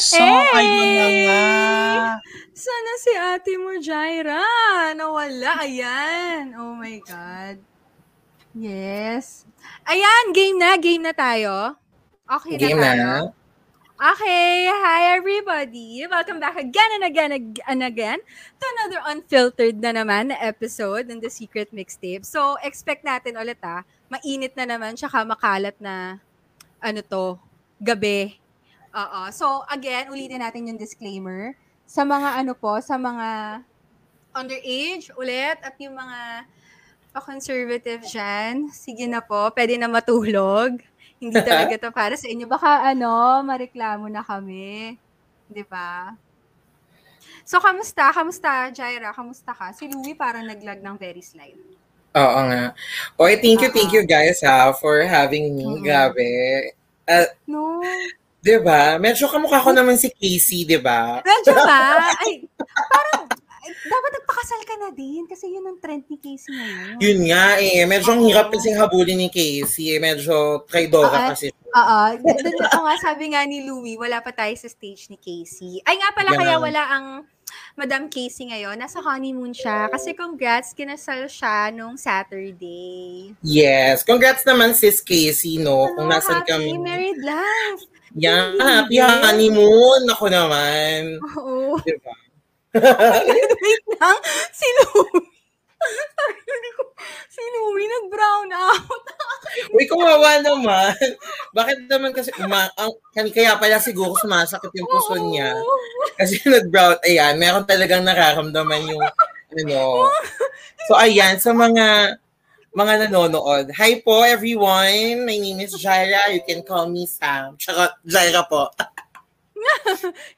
So, ayun na nga. Sana si ate mo, Jaira. Nawala. Ayan. Oh my God. Yes. Ayan, game na. Game na tayo. Okay Game na tayo. na. Okay, hi everybody. Welcome back again and again ag- and again to another unfiltered na naman na episode ng The Secret Mixtape. So, expect natin ulit ah, mainit na naman, tsaka makalat na, ano to, gabi. Oo. So, again, ulitin natin yung disclaimer. Sa mga ano po, sa mga underage ulit at yung mga pa-conservative dyan, sige na po, pwede na matulog. Hindi talaga to para sa inyo. Baka ano, mareklamo na kami. Di ba? So, kamusta? Kamusta, Jaira? Kamusta ka? Si Louie parang naglag ng very slide. Oo nga. Oy, thank you, thank you guys ha for having me. Oo. Grabe. Uh, No. 'Di ba? Medyo kamukha ko naman si Casey, 'di ba? Medyo ba? Ay, parang, ay, dapat nagpakasal ka na din kasi yun ang trend ni Casey ngayon. Yun nga eh, medyo ang hirap kasing habulin ni Casey. Eh. Medyo traidora Oo. kasi. Oo. Doon ako nga, sabi nga ni Louie, wala pa tayo sa stage ni Casey. Ay nga pala, Yan kaya wala ang Madam Casey ngayon. Nasa honeymoon siya. Kasi congrats, kinasal siya nung Saturday. Yes. Congrats naman sis Casey, no? Kung Ano, nasan happy kami. married life. Yan, happy Yes. honeymoon. Ako naman. Oo. 'Di ba? Wait lang. Si Louie. Si Louie nag-brown out. Uy, kawawa naman. Bakit naman kasi, uma, ang, kaya pala siguro sumasakit yung puso niya. Kasi nag-brown, ayan, meron talagang nararamdaman yung, ano. So, ayan, sa mga, mga nanonood. Hi po, everyone. My name is Jaira. You can call me Sam. Tsaka, Jaira po.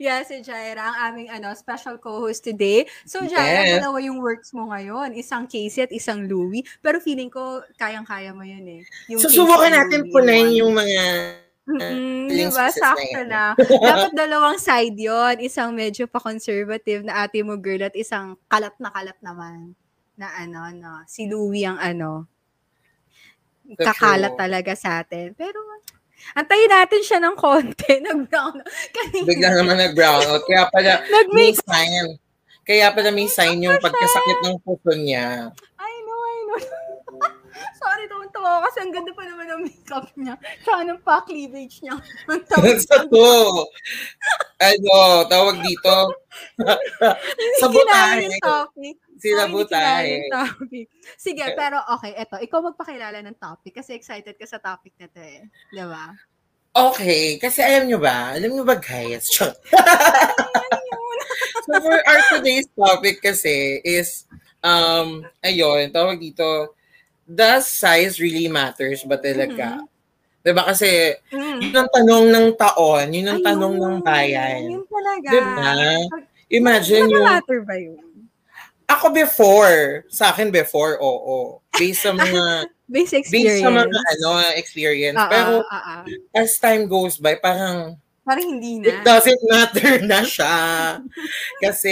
Yeah, si Jaira, ang aming ano, special co-host today. So, Jaira, Yes. dalawa yung works mo ngayon. Isang Casey at isang Louie. Pero feeling ko, kayang-kaya mo yun eh. Yung Susubukan Casey and natin punayin one. yung mga, Mm-mm, feeling di ba? success na Sakto na. Dapat dalawang side yon Isang medyo pa-conservative na ate mo girl at isang kalat na kalat naman. Na ano, no. Si Louie ang ano. True. talaga sa atin. Pero, antayin natin siya ng konti. Nag-brown. Kanina. bigla naman nag-brown out. Kaya pala, may sign. Kaya pala may sign yung pagkasakit ng puso niya. I know, I know. Sorry, tuwan-tuwa ako kasi ang ganda pa naman ng makeup niya. Tsaka ng pa-cleavage niya. Ang tawag sa to. Ano, tawag dito. Hindi sa butahe. yung topic. Yung topic. Sige, pero okay, eto. Ikaw magpakilala ng topic kasi excited ka sa topic na to eh. Di ba? Okay, kasi alam nyo ba, alam nyo ba guys, so for our today's topic kasi is, um, ayun, tawag dito, does size really matters ba talaga? Diba kasi, Mm. yun ang tanong ng taon, yun ang Ayun, tanong ng bayan. Yun talaga. Diba? Imagine yung, Naka-matter ba yun? Ako before, sa akin before, oo. Based sa mga, Base based experience. sa mga ano, experience. Ah, Pero ah. as time goes by, parang, Parang hindi It na. doesn't matter na siya. Kasi,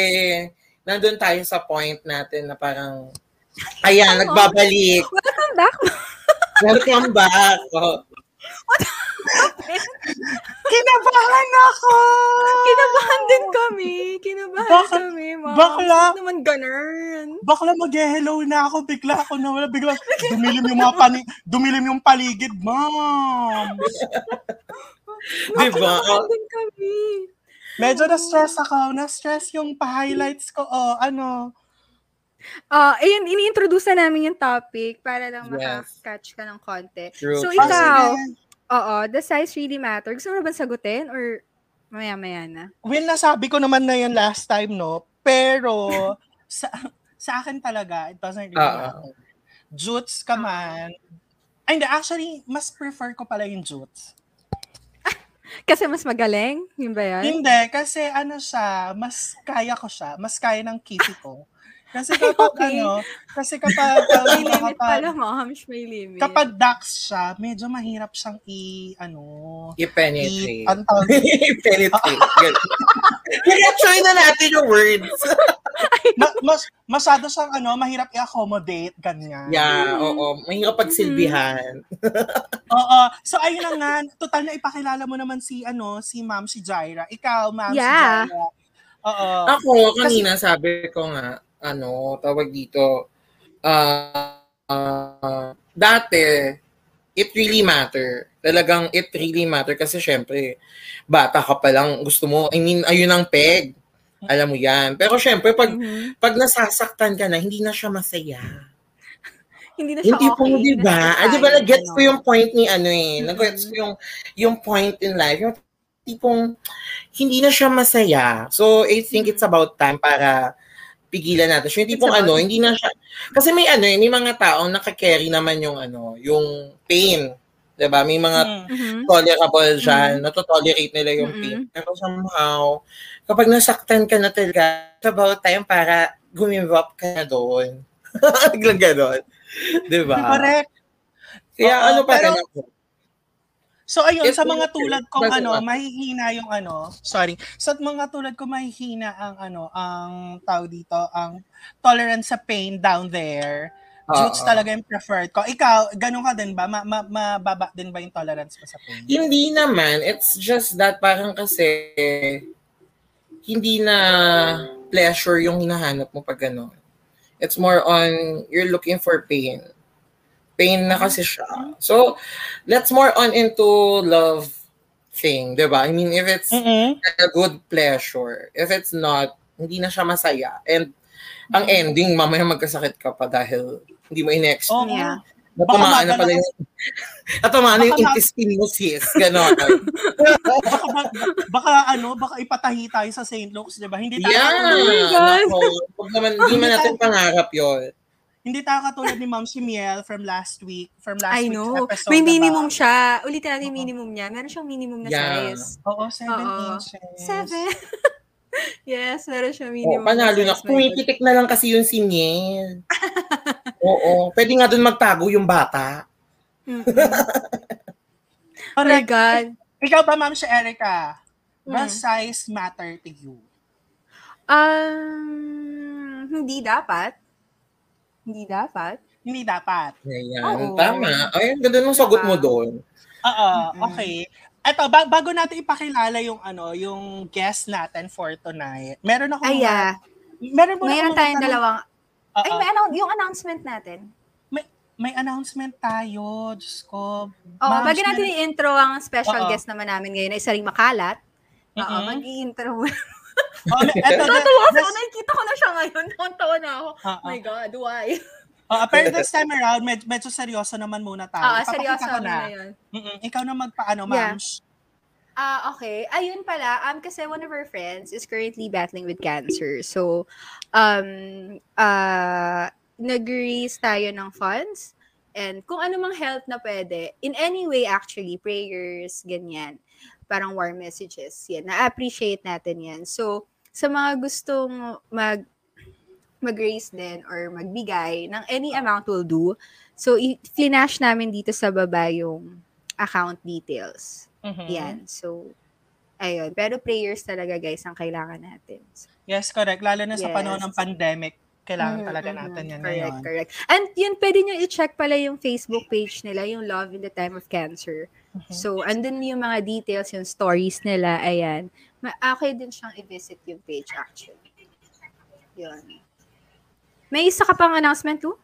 nandun tayo sa point natin na parang, ayan, Ano? nagbabalik. Welcome back. Welcome back. Oh, Kinabahan ako! Kinabahan din kami. Kinabahan Bakit- kami, ma'am. bakla? Bakit naman ganun? Bakla mag-hello na ako, bigla ako nawala, bigla dumilim yung mga pani, dumilim yung paligid, ma'am. Diba? Kinabahan din kami. Medyo na-stress ako, na-stress yung pa-highlights ko, oh, ano. Ah, ayun, ini-introduce na namin yung topic para lang Yes. maka-catch ka ng konti. True, So. Ah, ikaw, sige. Oo, the size really matter. Gusto mo na ba sagutin or maya-maya na? Well, nasabi ko naman na yan last time, no? Pero, sa, sa akin talaga, it doesn't really matter. Jutes ka man. Ay, hindi, actually, mas prefer ko pala yung jutes. Kasi mas magaling? Yun ba yan? Hindi, kasi ano siya, mas kaya ko siya, mas kaya ng kisi ko. Kasi Ay, kapag okay. ano, kasi kapag, May ano, limit kapag, pala, moms. May limit. kapag ducks siya, medyo mahirap siyang i, ano, I-penetrate. i, ang tawag- I-penetrate. Ganun. Try na natin yung words. Ma- mas, masyado siyang ano, mahirap i-accommodate, ganyan. Yeah, Mm. oo. Mahirap pagsilbihan. Oo. So, ayun na nga. Total na ipakilala mo naman si, ano, si Ma'am si Jaira. Ikaw, Ma'am Yeah. si Jaira. Oo. Ako, kanina sabi ko nga, ano, tawag dito, ah, ah, dati, it really matter. Talagang it really matter kasi syempre, bata ka pa lang, gusto mo, I mean, ayun ang peg. Alam mo yan. Pero syempre, pag, Mhm. pag nasasaktan ka na, hindi na siya masaya. Hindi na siya Hindi okay. po, di ba? Hindi Ah, di ba, nag-gets ano. ko yung point ni ano eh. Mhm. Nag-gets ko yung, yung point in life. Yung tipong, hindi na siya masaya. So, I think it's about time para pigilan natin. So, yung tipong ano, hindi na siya, kasi may ano eh, may mga taong nakakarry naman yung ano, yung pain. 'Di ba May mga Mm. Mhm. tolerable dyan, natotolerate nila yung Mhm. pain. Pero somehow, kapag nasaktan ka na talaga, it's about time para gumive up ka na doon. Biglang ganon. Di ba? Correct. Kaya Oo, ano pa pero- rin ako. So ayun, Yes, sa mga tulad kong ano, mahihina yung ano, sorry. Sa mga tulad ko mahihina ang ano, ang tao dito, ang tolerance sa pain down there. Jutes Oo. talaga yung preferred ko. Ikaw, ganun ka din ba? Ma- ma- mababa din ba yung tolerance mo sa pain? Hindi naman. It's just that parang kasi hindi na pleasure yung hinahanap mo pag gano'n. It's more on you're looking for pain. Pain na kasi siya. So, let's more on into love thing, di ba? I mean, if it's Mm-mm. a good pleasure, if it's not, hindi na siya masaya. And ang ending, mamaya magkasakit ka pa dahil hindi mo in-expect. Oo. Yeah. Natamaan na Baka pala yung, natamaan na yung intestine mo, sis. Ganon. Baka, ba- baka ano, baka ipatahi tayo sa St. Luke's, di ba? Hindi tayo Yeah. Nako, Huwag naman, hindi man natin pangarap yun. Hindi tayo katulad ni Ma'am si Miel from last week, from last I week's know. episode. May diba? minimum siya. Ulitin natin yung minimum niya. Meron siyang minimum na Yeah. size. Oo, seven Oo. inches. Seven. yes, meron siyang Oh, minimum panalo na. size. Pumipitik na lang kasi yung si Miel. Oo. Pwede nga dun magtago yung bata. Oh my. God. Ikaw ba, Ma'am si Erica? Does Hmm. size matter to you? Um, hindi dapat. Hindi dapat. Hindi dapat. Ayan. Oo. Tama. Ay, ang ganda ng sagot mo doon. Oo, okay. Eto, ba- bago natin ipakilala yung ano, yung guest natin for tonight. Meron ako Ay, ah. meron mo Mayroon tayong dalawang. Ay, may announce, yung announcement natin. may announcement tayo. Diyos ko. Oo, Ma'am, bago natin i-intro ang special Oo. guest naman namin ngayon, ay saring makalat. Oo, Mm-mm. mag-i-intro muna. Oh, may- eto, Tatawa this- ako, nakikita ko na siya ngayon. Tawa na ako. Oo. Oh my God, why? Oo, pero this time around, med- medyo seryoso naman muna tayo. Ah, Ipapakita seryoso ko na yun. Mm-mm. Ikaw na magpaano, Yeah. ma'am. Ah, okay. Ayun pala, um, kasi one of our friends is currently battling with cancer. So, um, uh, nag-raise tayo ng funds and kung ano mang help na pwede, in any way actually, prayers, ganyan, parang warm messages, yan, na-appreciate natin yan. So, sa mga gustong mag mag-raise din or magbigay ng any amount will do. So, i-flash namin dito sa baba yung account details. Mhm. Yan. So, ayun. Pero prayers talaga, guys, ang kailangan natin. Yes, correct. Lalo na sa Yes. panahon ng pandemic, kailangan Mm, talaga mm, natin yan correct, ngayon. Correct, And yun, pwede nyo i-check pala yung Facebook page nila, yung Love in the Time of Cancer. Mhm. So, andun yung mga details, yung stories nila, ayan. Ma- okay din siyang i-visit yung page, actually. Yun. May isa ka pang announcement, too?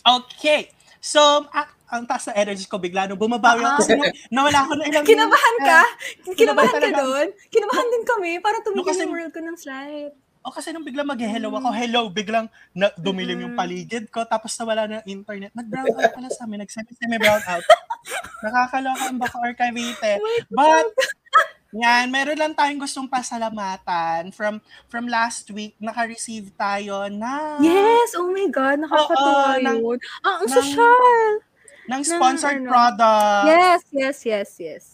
Okay. So, ah, ang taas na energy ko bigla nung bumabawi ako Ah. kasi na- nawala ako ng ilang Kinabahan ka? Kinabahan Kinabahan ka doon? Kinabahan din kami. Parang tumigil No, kasi- yung world ko ng slide. O kasi nung biglang mag-hello ako, hello, biglang na, dumilim yung Mm. paligid ko, tapos nawala na yung internet. Nag-brown out pala sa amin, nag-semi-brown out. Nakakaloka ang Baka Archivite. But, yan, meron lang tayong gustong pasalamatan. From from last week, naka-receive tayo na Yes! Oh my God! Ng- yun. Ah, ang ng- social! ng sponsored ano. product. Yes, yes, yes, yes.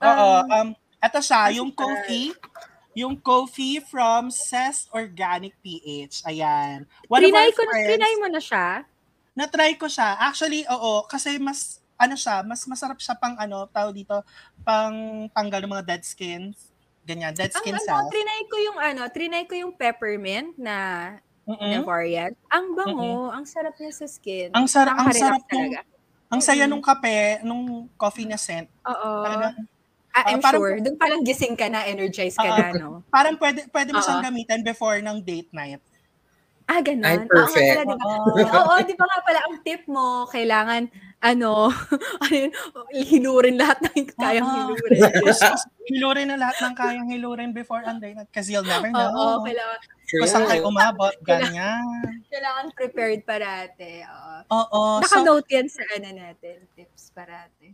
Oo. Um, Um, ito siya, ano yung siya? coffee. Yung coffee from Cess Organic PH. Ayan. One Trinay, ko, friends, trinay mo na siya? na-try ko siya. Actually, oo. Kasi mas, ano siya, mas masarap siya pang ano, tao dito, pang tanggal ng mga dead skins. Ganyan, dead Ang skin ano, cells. trinay ko yung ano, trinay ko yung peppermint na na Mm-mm. variant. Ang bango, ang sarap niya sa skin. Ang sarap, ang sarap nung, ang saya Mm-mm. nung kape, nung coffee na scent. Oo. Talagang, Ah, I'm Ah, parang- sure. Doon parang gising ka na, energized ka Ah, na, no? parang pwede, pwede mo Oo. siyang gamitin before ng date night. Ah, ganun. Nga perfect. pala, di ba? Oo. Oo, di ba nga pala, ang tip mo, kailangan, ano, ano yun, hilurin lahat ng kayang Oo. hilurin. hilurin na lahat ng kayang hilurin before night kasi you'll never Oo, know. kailangan, Kung saan kayo umabot, ganyan. kailangan prepared parate. Oo. Oo. So, Naka-note yan sa ano natin, tips parate.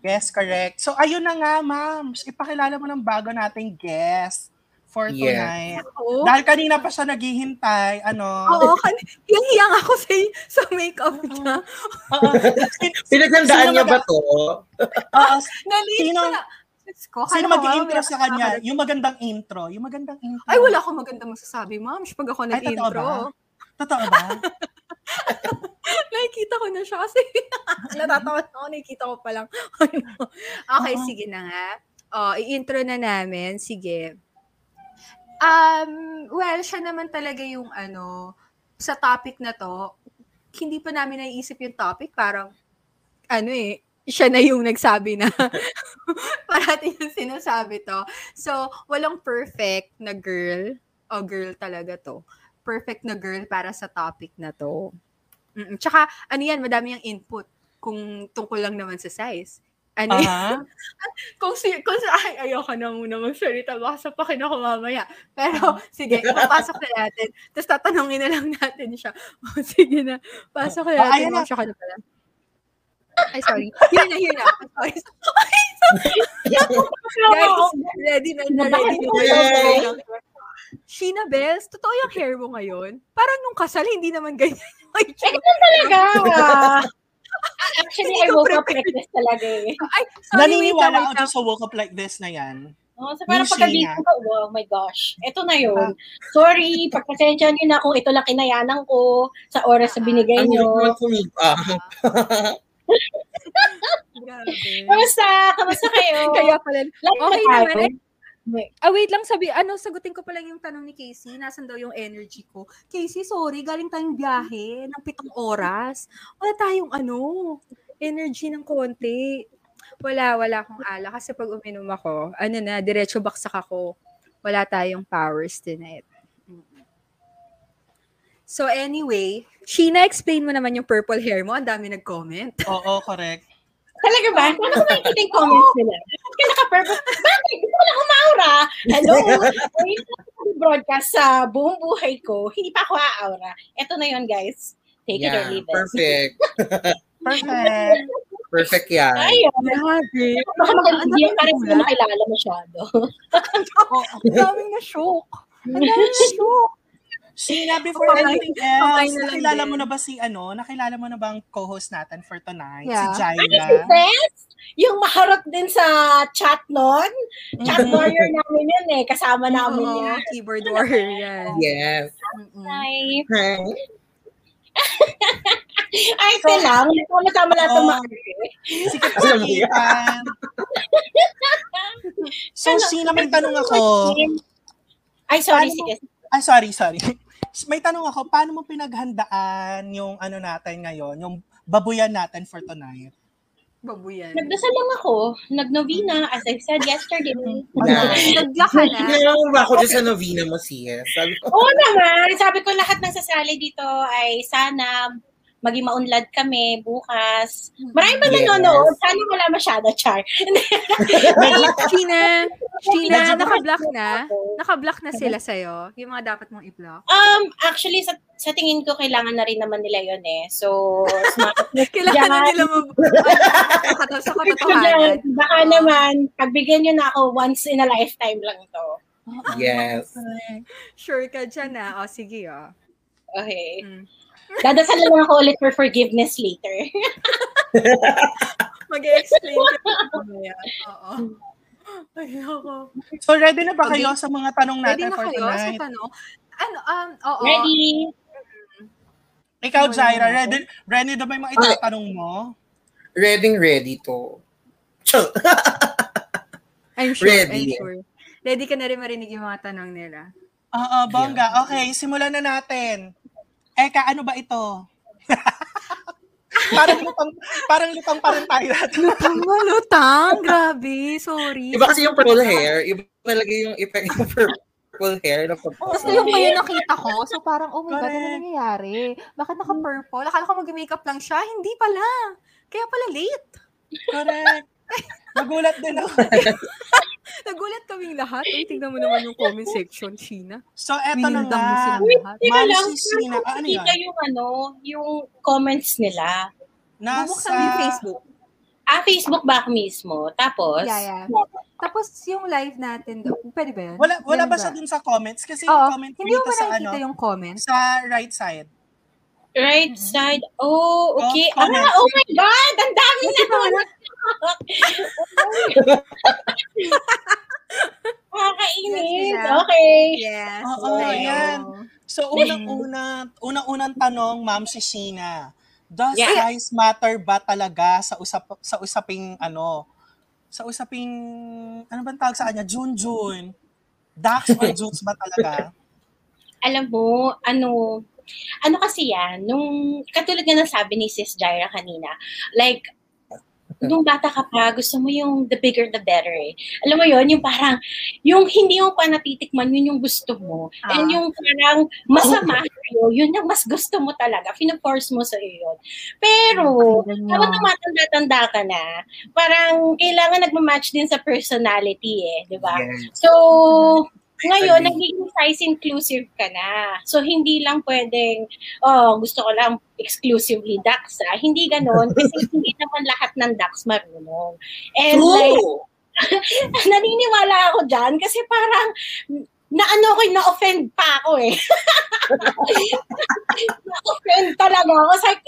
yes, correct. So, ayun na nga, ma'am. Ipakilala mo ng bago nating guest for Yes. tonight. Oo. Dahil kanina pa siya naghihintay, ano. Oo, kan- hiyang-hiyang ako sa, sa makeup niya. Oo. Pinaghandaan Sino niya ba to? Oo. Nalate Sino- na. Ko, Sino mag-intro mamaya sa kanya? Yung magandang intro. Yung magandang intro. Ay, wala akong magandang masasabi, ma'am. Pag ako nag-intro. ba? Totoo ba? Nakikita ko na siya kasi natatawa na ako, nakikita ko pa lang. okay, Oo. sige na nga. Oh, i-intro na namin. Sige. Um, well, siya naman talaga yung ano, sa topic na to, hindi pa namin naiisip yung topic, parang, ano eh, siya na yung nagsabi na parating yung sinasabi to. So, walang perfect na girl, o girl talaga to. Perfect na girl para sa topic na to. Mm, Tsaka, ano yan, madami yung input kung tungkol lang naman sa size. Ano? Aha. kung si, kung sa, ay, ayoko na muna magsalita, baka sapakin ako mamaya. Pero, sige, papasok na natin. Tapos tatanungin na lang natin siya. O, sige na, pasok na Oh, natin. na. Oh, siya ka na pala. Ay, sorry. Here na, here na. Sorry. Ay, sorry. Guys, ready na, na ready na. Yay! Sheena Bells, totoo yung hair mo ngayon? Parang nung kasal, hindi naman ganyan yung itsura. talaga. Actually, I Hindi ko woke up like this talaga eh. Ay, sorry, Naniniwala ako sa woke up like this na yan. Oh, so parang pagkagising ko, oh my gosh, ito na yun. Sorry, pagpasensya niyo na kung ito lang kinayanan ko sa oras na binigay Ang niyo. naman kumig- ah. Kamusta? Kamusta kayo? Kaya pala, Like okay na naman. Eh. Ah, wait lang, sabi, ano, sagutin ko pa lang yung tanong ni Casey. Nasaan daw yung energy ko? Casey, sorry, galing tayong biyahe ng pitong oras. Wala tayong, ano, energy ng konti. Wala, wala akong ala. Kasi pag uminom ako, ano na, diretso baksak ako. Wala tayong powers tonight. So anyway, Sheena, explain mo naman yung purple hair mo. Ang dami nag-comment. Oo, correct. Talaga ba? Paano ko makikita yung comments nila? Bakit ka naka-purple? Bakit? Gusto ko lang umaura. Hello? Ayun na broadcast sa buong buhay ko. Hindi pa ako aaura. Ito na yun, guys. Take it or Yeah, leave it. perfect. Perfect. Perfect yan. Ayun. Grabe. Baka makikita yung parang hindi mo makilala masyado. Ang daming na-shock. Ang daming na-shock. Sheena, before Pamay- anything else, na lang nakilala mo na ba si ano? Nakilala mo na ba ang co-host natin for tonight? Yeah. Si Ano si Jaira. Tess? Yung maharot din sa chat nun. Chat warrior namin yun eh. Kasama namin Oo, yan. keyboard warrior yan. Yes. Mm-mm. Hi. Hi. Ay, ito lang. Sama-sama lahat ng mga Si Kapitan. so, Sheena, may tanong ako. Ay, sorry. Sige. Ah, sorry, sorry. May tanong ako, paano mo pinaghandaan yung ano natin ngayon, yung babuyan natin for tonight? Babuyan. Nagdasal lang ako. Nagnovena, as I said yesterday. Nagla ka na. Nalaman ba ako dyan sa novena mo, ko, Oo naman. Sabi ko lahat ng sasali dito ay sana maging maunlad kami bukas. Marami ba Yes. nanonood? Sana wala masyado, Char. Sheena, Sheena, Medyo- naka-block na. Naka-block na sila sa'yo. Yung mga dapat mong i-block. Um, actually, sa, sa tingin ko, kailangan na rin naman nila yun eh. So, smart. Kailangan na nila mag... sa kato- sa katotohanan. Baka naman, pagbigyan nyo na ako once in a lifetime lang to. yes. Sure ka dyan ah. O, sige ah. Okay. Mm. Dadasal lang ako ulit for forgiveness later. Mag-explain ka mamaya. Oo. Ay, ako. So, ready na ba kayo sa mga tanong Ready natin na for kayo sa tonight? tanong? Ano, um, oo. Ready? Ikaw, ako. ready, ready na ba yung mga itatanong mo? Ready, ready to. I'm sure, I'm Ready. sure. Ready ka na rin marinig yung mga tanong nila. Oo, bongga. Okay, simulan na natin. Eka, ano ba ito? parang lutang, parang lutang pa rin tayo natin. Lutang na lutang. Grabe. Sorry. Iba kasi yung purple hair, iba talaga yung effect ng purple hair. Na purple. Gusto yung pa yung nakita ko. So parang, oh my God, ano nangyayari? Bakit naka-purple? Akala ko mag-makeup lang siya. Hindi pala. Kaya pala late. Correct. Nagulat din ako. Nagulat kaming lahat. Uy, tingnan mo naman yung comment section, Sheena. So, eto na nga. Teka Ma'am lang, Sisina, parang ano yan? yung ano, yung comments nila. Bubuksan mo yung Nasa, Facebook. Ah, Facebook back mismo. Tapos, Yeah, yeah. Tapos yung live natin, pwede ba yun? wala, wala Ganun ba siya dun sa comments? Kasi yung Oo. comment Hindi mo dito ba sa ano, yung comments? sa right side. right side. Oh, okay. Oh, ah, oh my God! Ang dami na Nakakainis. Okay. Yes. Oo, okay. yan. So, unang-una, unang-unang tanong, Ma'am Shishina, does Yeah. size matter ba talaga sa usap sa usaping ano, sa usaping ano bang tawag sa kanya? Junjun. Dax or Jutes ba talaga? Alam mo, ano, ano kasi yan, nung, katulad nga ng sabi ni Sis Jaira kanina, like, nung bata ka pa, gusto mo yung the bigger the better eh. Alam mo yon yung parang, yung hindi mo pa natitikman, yun yung gusto mo. Ah. And yung parang masama sa'yo, yun yung mas gusto mo talaga. Pinaforce mo sa yun. Pero, habang tumatanda-tanda ka na, parang kailangan nagmamatch din sa personality eh, di ba? Yes. So, ngayon, nagiging size inclusive ka na. So, hindi lang pwedeng, oh, gusto ko lang exclusively ducks, ah. Hindi ganon, kasi hindi naman lahat ng ducks marunong. And like, True! naniniwala ako dyan kasi parang, na ano ko, na-offend pa ako eh. na-offend talaga ako. Like,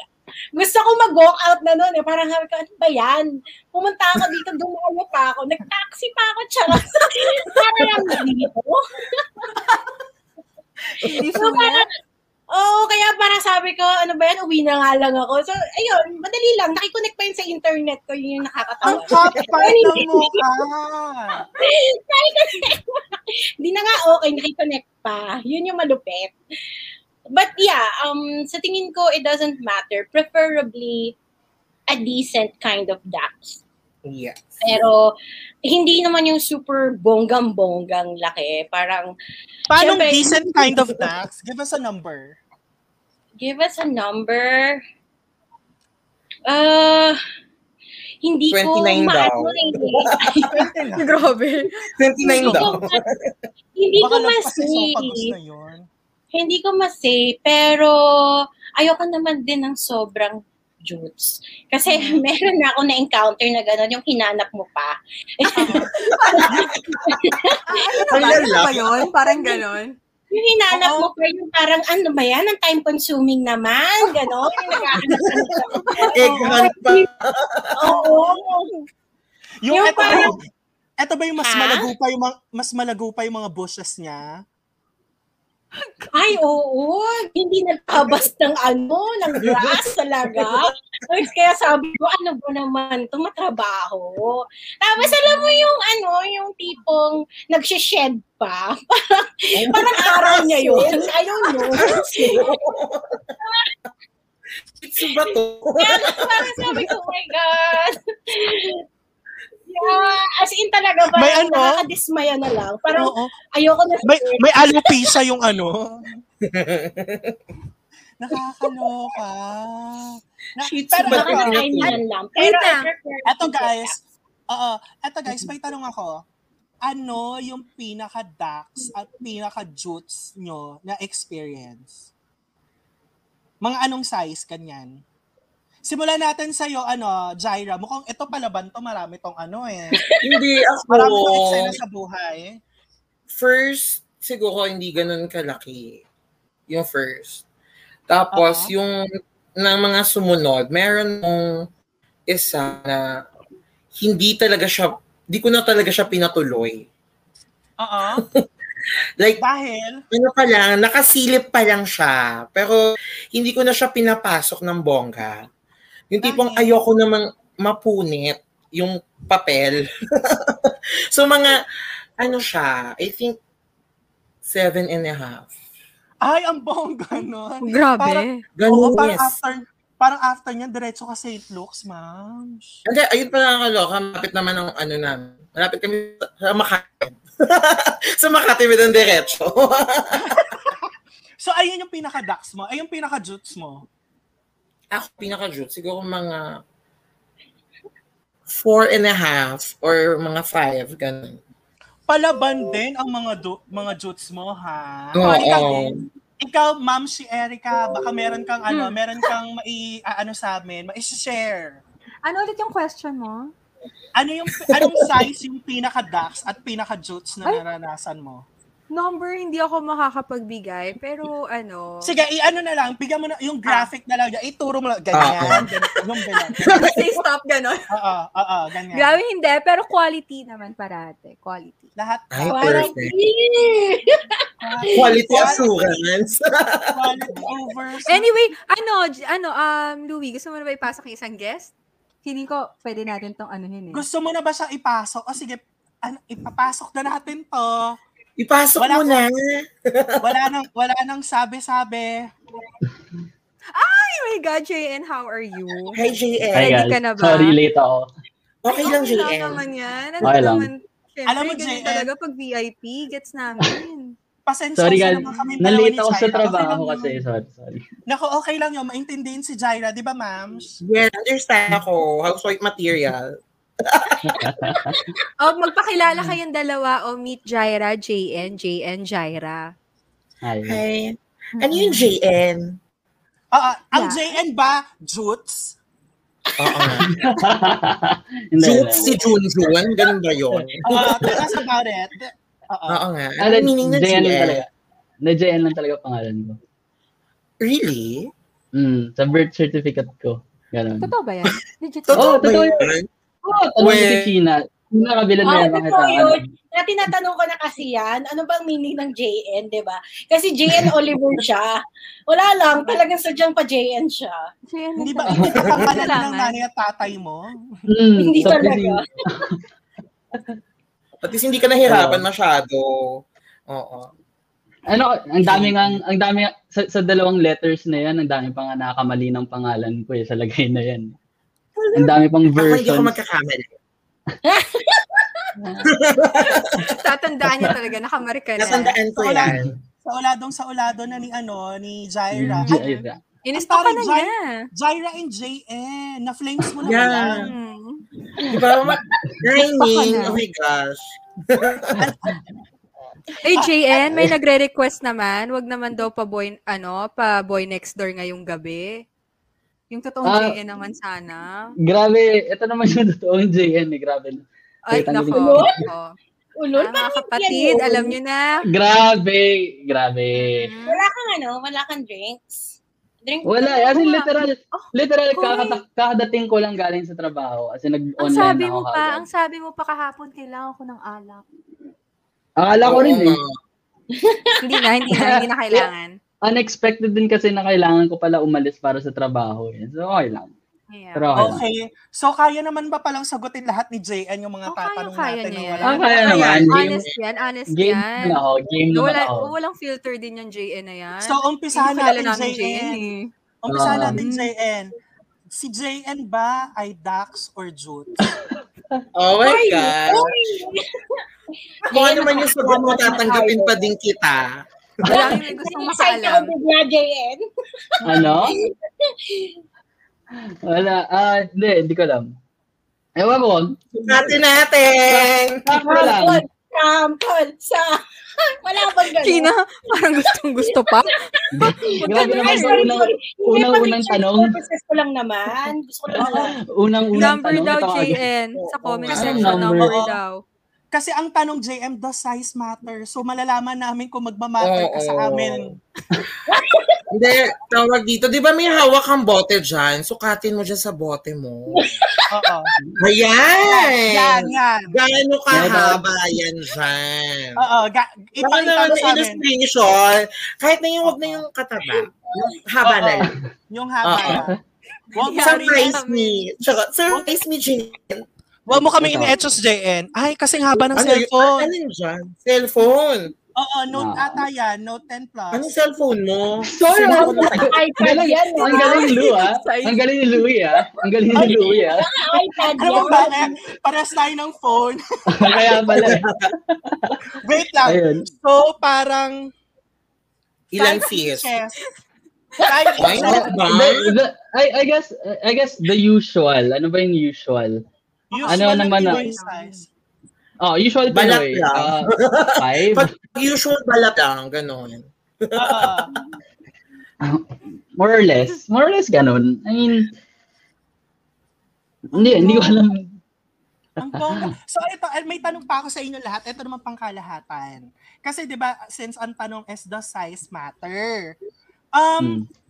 gusto ko mag-walk out na noon eh. Parang sabi ko, ano ba yan? Pumunta ako dito, dumayo pa ako. Nag-taxi pa ako, charot. Para lang dito. Hindi So, parang, Oo, kaya parang sabi ko, ano ba yan, uwi na nga lang ako. So, ayun, madali lang. Nakikonnect pa yun sa internet ko, yun yung Ang nakakatawa. kapal ng mukha! Hindi na nga okay, nakikonnect pa. Yun yung malupit. But yeah, um, sa tingin ko, it doesn't matter. Preferably, a decent kind of dax. Yeah. Pero, hindi naman yung super bonggang-bonggang laki. Parang, Paano Siyempre- decent kind of Dax? Give us a number. give us a number. Uh, hindi ko 29 daw. maano eh. Grabe. 29 daw. hindi ko Baka lagpas sa masay. esophagus na yun. Hindi ko masay, pero ayoko naman din ng sobrang jutes. Kasi Mm-hmm. meron na ako na-encounter na gano'n, yung hinanap mo pa. Ano ba? Ano yun? Parang ganon. Yung hinanap Oo. mo pa, yung parang ano ba yan, ang time consuming naman, gano'n. Egg hunt pa. Oo. Yung, Yung eto, ba parang- yung, eto ba yung mas Ha? malago pa yung mga, mas malago pa yung mga bushes niya? Ay, oo. Hindi nagkabas ng ano, ng grass talaga. Ay, Kaya sabi ko, ano ba naman ito, matrabaho. Tapos alam mo yung ano, yung tipong nagsished pa. Parang, parang araw niya yun. I don't know. It's ba to? Kaya parang sabi ko, oh my God. Yeah, as in talaga, May parang ano? nakakadismaya na lang. Parang Oo. ayoko na May, may alopecia yung ano. Nakakaloka. Na, pero ba nakakainan lang. Pero Wait lang. eto guys, oo, eto guys, may tanong ako. Ano yung pinaka-dax at pinaka-jutes nyo na experience? Mga anong size, kanyan? Simulan natin sa'yo, ano, Jaira. Mukhang ito palaban to, marami tong ano eh. Hindi Marami tong ako. eksena sa buhay. First, siguro hindi ganun kalaki. Yung first. Tapos, Oo. yung ng mga sumunod, meron mong isa na hindi talaga siya, di ko na talaga siya pinatuloy. Oo. Like, Dahil, ano pa lang, nakasilip pa lang siya. Pero, hindi ko na siya pinapasok ng bongga. Yung tipong Bakit? ayoko namang mapunit yung papel. so, mga ano siya, I think, seven and a half. Ay, ang bongga nun. Grabe. Parang- Oo, Ganun, parang yes. after, parang after niya, diretso ka St. Luke's, ma'am. Hindi, ayun pa nakakaloka. Malapit naman ang ano namin. Malapit kami sa- Makati. sa Makati with ang diretso. So, ayun yung pinaka-dax mo. Ay, yung pinaka-jutes mo. Ako, pinaka-jute, siguro mga four and a half or mga five, ganun. Palaban din ang mga du- mga jutes mo, ha? Oo. Ikaw, ikaw, ma'am si Erica, baka meron kang ano, Hmm. meron kang mai ano sa amin, mai-share. Ano ulit yung question mo? Ano yung anong size yung pinaka-dax at pinaka-jutes na Ay. naranasan mo? Number, hindi ako makakapagbigay. Pero ano, Sige, i-ano na lang, bigyan mo na yung graphic na lang, ituro mo lang, Ah, ganyan, ganyan, say stop ganon. Oo, oo, ganyan. Grabe hindi, pero quality naman parate. Quality. Lahat Ay, quality, perfect. quality, Quality assurance. quality over. Anyway, ano, ano, um, Louie, gusto mo na ba ipasok yung isang guest? Feeling ko, pwede natin tong anuhin eh. Gusto mo na ba siya ipasok? O sige, ano, ipapasok na natin to. Ipasok Wala mo na. Wala nang, wala nang sabi-sabi. Oh my God, JN, how are you? Hi, JN. Ready Hi guys. ka na ba? Sorry, late ako. Okay lang, Okay lang JN. naman yan. Ano Okay lang. naman, Alam mo, JN, talaga pag VIP, gets namin. Pasensya Sorry guys. naman kami Nalate ako sa Okay trabaho lang kasi. Sorry, sorry. Naku, okay lang yun. Maintindihin si Jaira, di ba, ma'am? Yes, understand ako. Housewife material. O, Oh, magpakilala kayong dalawa o meet Jaira, JN, JN, Jaira. Hi. Hi. Ano yung JN? Oo, ang Yeah. JN ba, Jutes? Oo hindi. si Junjun? Ganun ba yun? Oo, tell us about it. Oo. Oo nga. Ah, Ano meaning ng JN talaga. Na JN lang talaga pangalan ko. Really? Mm, sa birth certificate ko. Ganun. Totoo ba yan? Legit Oo, Totoo ba totoo yun? Oh, tanong Well- si China. China, kabilan na Ah, yan bakit totoo ah, yun. Na tinatanong ko na kasi yan, ano bang meaning ng JN, di ba? Kasi JN Oliver siya. Wala lang, talagang sadyang pa JN siya. Hindi ba talaga. hindi ka pangalan ng nanay at tatay mo? Mm, Hindi so, talaga. At least hindi ka nahirapan Oo. masyado. Oo. ano, ang dami nga, ang dami, sa, sa dalawang letters na yan, ang dami pa nga nakakamali ng pangalan ko eh, sa lagay na yan. Ang dami pang Ako hindi versions. magkakamali. Tatandaan niya talaga, nakamarikan na. Natandaan ko yan. Sa uladong sa ulado na ni ano ni Jaira. Mm, Ay, Jaira. Inisto ka na niya. Jaira and JN. Na flames mo na Yeah. pala. Di ba? Ma- Rhyming. na. Oh my gosh. Eh, JN, may nagre-request naman. Wag naman daw pa boy, ano, pa boy next door ngayong gabi. Yung totoong Ah. JN naman sana. Grabe, ito naman yung totoong JN eh, grabe. Ay, tanggalin nako. ko. nako. Ulol, Ah, mga kapatid, yan alam nyo na. Grabe, grabe. Mm. Wala kang ano, wala kang drinks. Drink Wala, as in literal, Oh, literal correct. kakata- kakadating ko lang galing sa trabaho. As in Ang nag-online sabi na mo ako pa, kagad. ang sabi mo pa kahapon, kailangan ko ng alak. Akala ko rin eh. Hindi na, hindi na, hindi na kailangan. Unexpected din kasi na kailangan ko pala umalis para sa trabaho. Eh. So, okay lang. Yeah. Pero okay, lang. Okay. So, kaya naman ba palang sagutin lahat ni JN yung mga Oh, kaya- tatanong kaya natin? niya na yan. wala? Ah, kaya naman. Game, Honest yan, honest game yan. naman ako. Game naman Wala, ako. walang filter din yung JN na yan. So, umpisahan Hindi kilala natin namin JN. eh. Umpisahan Ah. natin JN. Si JN ba ay Dax or Jute? Oh my Ay, God. Kung ano man yung sagot mo, tatanggapin pa din kita. Wala kami gustong makaalam. bigla, JN. Ano? Wala. Ah, hindi, hindi ko alam. Ewan ko. Natin natin. Lang. Sample, sample, sa... Wala bang gano'n? Kina, parang gustong gusto pa. Grabe naman sa unang, unang-unang tanong. Purposes ko lang naman. Gusto ko lang naman. Unang-unang Number tanong. daw, ito agad. JN. Sa comment Kasi section, number. number daw. Kasi ang tanong JM, does size matter? So, malalaman namin kung magmamatter ka sa Oo. amin. Hindi, tawag dito. Di ba may hawak kang bote dyan? Sukatin mo dyan sa bote mo. Oo. Ayan! Yan, yan. Gaano kahaba yan dyan? Oo. Ga- ipakita mo sa amin. illustration, kahit na yung wag na yung kataba. Yung haba na lang. Yung haba. Huwag Surprise me. Surprise me, Jane. Huwag mo kami in-etchos, JN. Ay, kasing haba ng Ano cellphone. Ano yun dyan? Cellphone. Oo, Note Ah. ata yan. Note 10 Plus. Anong cellphone mo? Sorry, ah. iPad yan, ang galing ni Lou, ah. Ang galing ni Louie, ah. Ang galing ni Louie, ah. iPad mo yan. ba, eh, parehas tayo ng phone. Kaya pala. Wait lang. Ayun. So, parang Ilang five fees? I, I guess, I guess the usual. Ano ba yung usual? Usual Ano na naman na- size. Oh, usual Balat Pinoy. lang. Uh, five? Pag usual balat lang, gano'n. Oo. More or less. More or less ganun. I mean, hindi, hindi ko alam. Ang bongga. So ito, eh, may tanong pa ako sa inyo lahat. Ito naman pangkalahatan. Kasi 'di ba, since ang tanong is does size matter? Um, Hmm.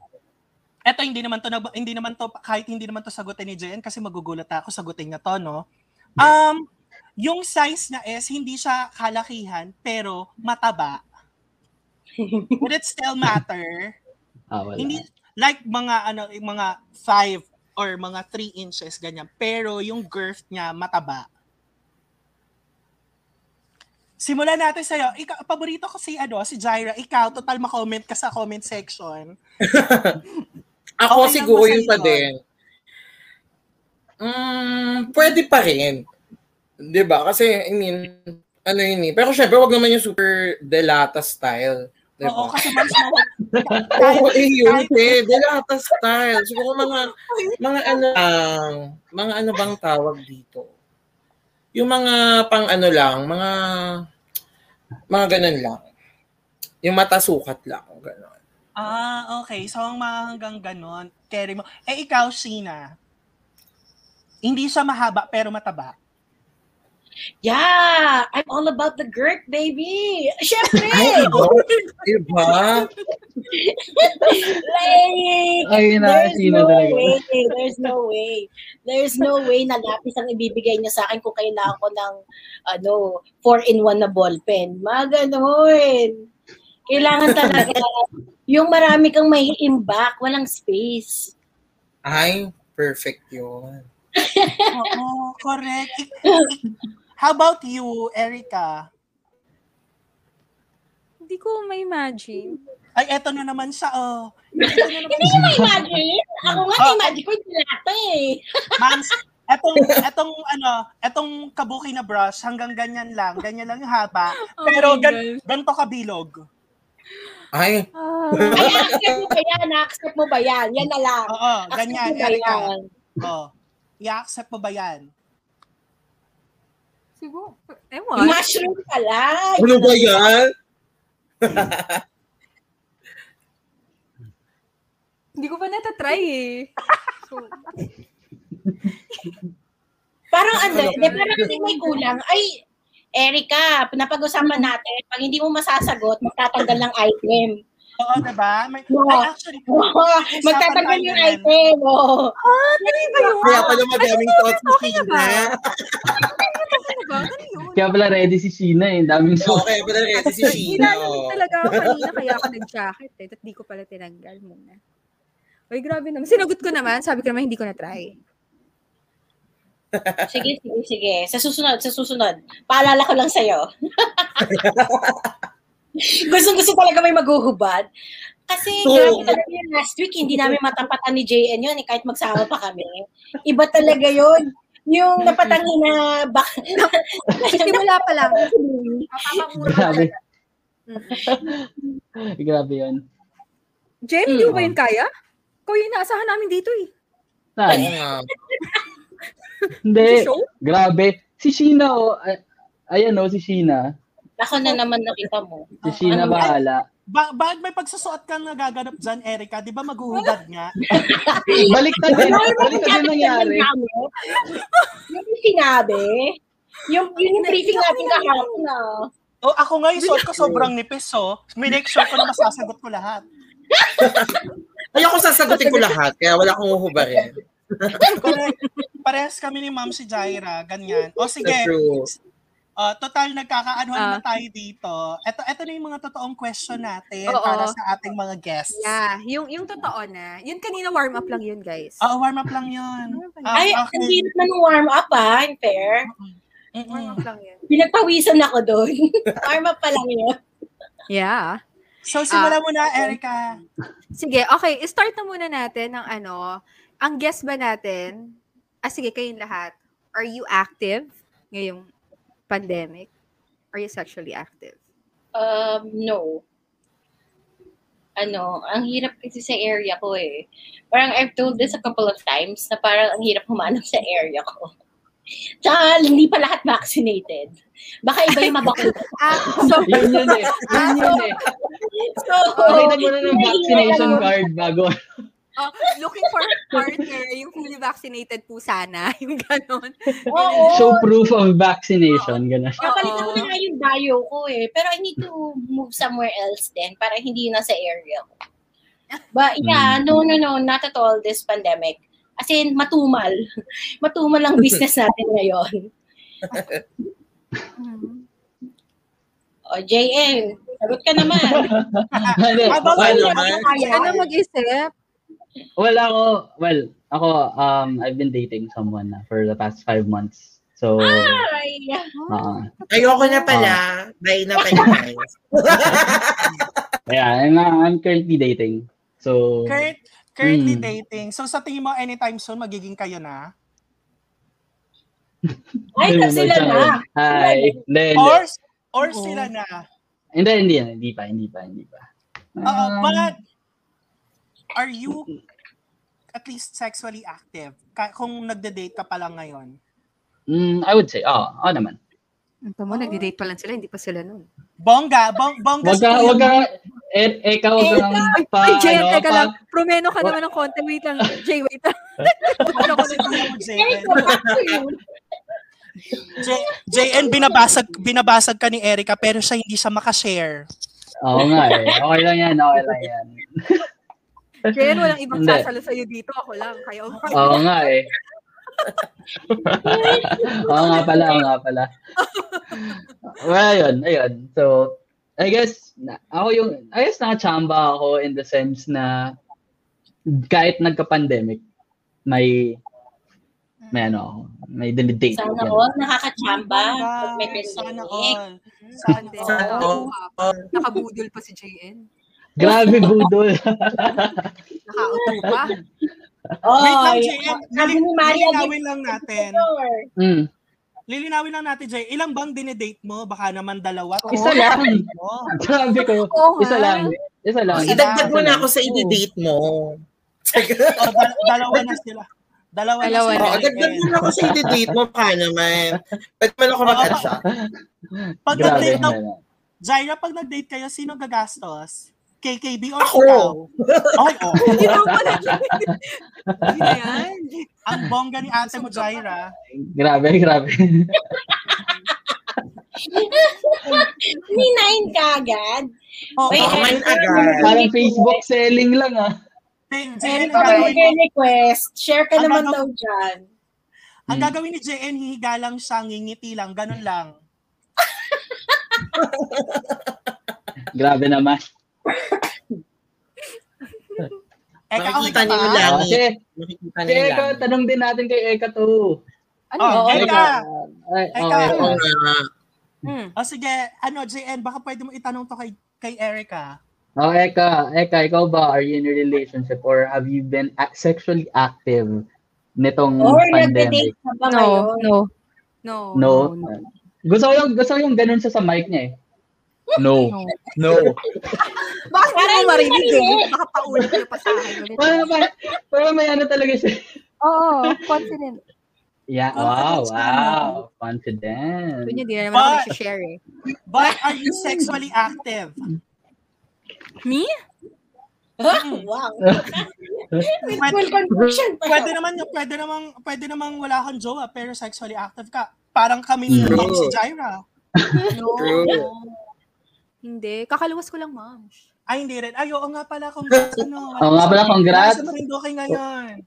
Eto hindi naman to hindi naman to kahit hindi naman to sagutin ni Jen kasi magugulat ako sagutin niya to, no? Um, yung size niya is hindi siya kalakihan pero mataba. Would it still matter? Ah, wala. Hindi like mga ano mga 5 or mga 3 inches ganyan pero yung girth niya mataba. Simulan natin sa'yo. Ikaw, paborito ko si, ano, si Jaira. Ikaw, total ma-comment ka sa comment section. Ako Okay siguro yun pa din. Mm, pwede pa rin. 'Di ba? Kasi, I mean, ano yun eh. Pero syempre, wag naman yung super delata style. 'di ba? Oo, kasi mas Oo, eh, yun, eh. Delata style. Siguro mga, mga ano lang, mga ano bang tawag dito? Yung mga pang ano lang, mga, mga ganun lang. Yung mata sukat lang. Ah, okay. So, ang mga hanggang ganon, carry mo. Eh, ikaw, Sheena. Hindi siya mahaba, pero mataba. Yeah, I'm all about the girth, baby. Syempre. Ay, iba. Iba. like, Ay, na, there's no talaga. way. There's no way. There's no way na lapis ang ibibigay niya sa akin kung kailangan ko ng ano, 4-in-1 na ballpen. Mga ganon. Kailangan talaga yung marami kang may imbak, walang space. Ay, perfect yun. Oo, correct. How about you, Erica? Hindi ko ma-imagine. Ay, eto na naman siya, oh. Ito na naman Hindi siya. mo imagine? Ako nga, Ah. imagine ko yung lahat eh. Etong, etong, ano, etong kabuki na brush, hanggang ganyan lang. Ganyan lang yung haba. Pero Oh my gan, ganito kabilog. Ay, Ah, Ay, accept mo ba yan? Na-accept mo ba yan? Yan na lang. Oo, Accept ganyan, mo ba yan? Oh. I-accept mo ba yan? siguro. Ewan. mushroom pala. ano ba yan? Hindi ko pa natatry eh. So, Parang ano, di parang hindi may kulang. Ay, Erika, napag-usapan natin, pag hindi mo masasagot, magtatanggal ng item. Oo, diba? May, Oo. ay, actually, Oh, magtatanggal yung item. Oh. ah, dali ba yun? Kaya pala madaming thoughts si Okay na ba? Tina. Ba? Ano yun? Kaya pala ready si Sheena eh. Daming so. Okay, pala rin si Sheena. Nilalamig oh. talaga ako kanina kaya ako nag-jacket eh. At di ko pala tinanggal muna. Uy, grabe naman. Sinagot ko naman. Sabi ko naman hindi ko na-try. Sige, sige, sige. Sa susunod, sa susunod. Paalala ko lang sa'yo. Gustong gusto talaga may maghuhubad. Kasi So- grabe talaga yung last week, hindi namin matapatan ni JN yun, eh, kahit magsama pa kami. Iba talaga yun. Yung napatangi na bak... Simula pa lang. Grabe. Grabe yun. Jen, hindi mo ba yun kaya? Ikaw yung inaasahan namin dito eh. Saan? Hindi. Show? Grabe. Si Sheena oh. Ay- Ayan oh, si Sheena. Ako na naman nakita mo. Si Sheena Ano ba? bahala. ba, bakit may pagsusuot kang nagaganap dyan, Erica? Di ba maghuhubad nga? Baliktad din. Baliktad din nangyari. Yung sinabi, yung, yun yung briefing natin kahapon na. O, ako nga yung suot ko sobrang nipis, so minake sure ko na masasagot ko lahat. Ayoko sasagutin ko lahat, kaya wala akong uhubarin. Correct. Parehas kami ni Ma'am si Jaira, ganyan. O sige. Uh, total, nagkakaanuhan Ah. na tayo dito. Ito, ito na yung mga totoong question natin Oo. para sa ating mga guests. Yeah, yung yung totoo na. Yun kanina warm up lang yun, guys. Oo, warm up lang yun. Ah, Ay, okay. hirap na nung warm up ah, in fair. Mm-mm. Warm up lang yun. Pinagpawisan ako doon. warm up pa lang yun. Yeah. So, Ah. simula mo na, Erica. Sige, okay. Start na muna natin ng ano. Ang guest ba natin? Ah, sige, kayong lahat. Are you active ngayong pandemic? Are you sexually active? Um, no. Ano, ang hirap kasi sa area ko eh. Parang I've told this a couple of times na parang ang hirap humanap sa area ko. Tsaka hindi pa lahat vaccinated. Baka iba yung mabakuna. Ah, so, Yun yun eh. Yun yun eh. so, Pakita mo na ng vaccination card bago. Oh, looking for a partner, yung fully vaccinated po sana. Yung ganon. Oo. Show proof of vaccination. Ganun. Kapalitan ko na nga yung bio ko eh. Pero I need to move somewhere else din para hindi na sa area ko. But yeah, no, no, no, not at all this pandemic. As in, matumal. matumal ang business natin ngayon. O, JN, sagot ka naman. Ano ano? Kaya, Ano mag-isip? Well, ako, well, ako, um, I've been dating someone na for the past five months. So, Ay, uh, Ayoko na pala. Bye na kayo guys. yeah, I'm, uh, I'm currently dating. So, Current, currently Mm. dating. So, sa tingin mo, anytime soon, magiging kayo na? ay, kasi sila na. Hi. Hindi, hindi. Or, or sila na? Hindi, hindi, hindi pa, hindi pa, hindi pa. Oo, Um, but, are you at least sexually active? Ka- kung nagde-date ka pa lang ngayon. mm, I would say, oh, oh naman. Ito mo, nag-date pa lang sila, hindi pa sila nun. Bongga, bong, bongga. Wag ka, wag ka, eh, eh, ikaw, wag kang pa, Ay, Jay, ano, teka pa- lang. Promeno ka naman ng konti. Wait lang. Jay, wait lang. ano ko Sige mo, Ay, JN. go back to you. J- JN, binabasag, binabasag ka ni Erica, pero siya hindi siya makashare. Oo nga eh. Okay lang yan, okay lang yan. Jay, walang ibang Hindi. sasalo sa'yo dito. Ako lang. Kaya Oo nga eh. Oo nga pala, oo nga pala. Well, ayun, ayun. So, I guess, na, ako yung, I guess nakachamba ako in the sense na kahit nagka-pandemic, may, may ano ako, may dinidate. Sana Yan. all nakakachamba Sana pandemic. all. Sana Sana all. all. Nakabudol pa si JN. Grabe, budol. Nakauto pa. Oh, Wait lang, ni Maria, Lilinawin lang natin. Mm. Lilinawin lang natin, Jay. Ilang bang dinedate mo? Baka naman dalawa. Isa lang. Oh. Sabi ko, nga. isa lang. Isa lang. Oh, idagdag mo na ako sa i-date mo. Oh, dal- dalawa na sila. Dalawa, Dalawa na sila. oh, dagdag mo na ako sa i-date mo. Baka naman. Pwede man ako mag-chat. Pag Grabe. nag-date na. Jaira, pag nag-date kayo, sino gagastos? KKB or Ako. ikaw? Okay, oh. Hindi naman pala. Hindi na yan. Ang bongga ni ate mo, Jaira. Grabe, grabe. Ninain ka agad. Oh, Wait, man agad. Parang Facebook selling lang ah. Gagawin, may request. Share ka Ang naman daw dyan. ang gagawin ni JN, hihiga lang siya, ngingiti lang, ganun lang. Grabe naman. Eka, okay Makikita ka niyo yung langit. Kasi, Makikita si niyo Eka, lang. tanong din natin kay Eka to. Ano? Oh? Eka. Eka. okay. Oo nga. Hmm. O sige, ano, JN, baka pwede mo itanong to kay, kay Erica. Oh, Eka, Eka, ikaw ba, are you in a relationship or have you been ac- sexually active nitong Or pandemic? ba No, ngayon? no. No. No? Gusto ko yung, gusto ko yung ganun siya sa mic niya eh. No. No. Bakit hindi Parang mo marinig eh? Baka paulit niyo pa sa akin ulit. Parang, parang, parang may ano talaga siya. Oo, confident. Yeah, wow, wow. Confident. Kunya, di na naman ako nagsishare eh. But are you sexually active? Me? Huh? Wow. With full confusion. Pwede naman, pwede naman, pwede naman wala kang jowa pero sexually active ka. Parang kami ni si Jaira. No. True. Hindi. Kakaluwas ko lang, ma'am. Ay, hindi rin. Ay, oo nga pala, congrats, ano. Oo nga pala, congrats. Sa Marinduque ngayon.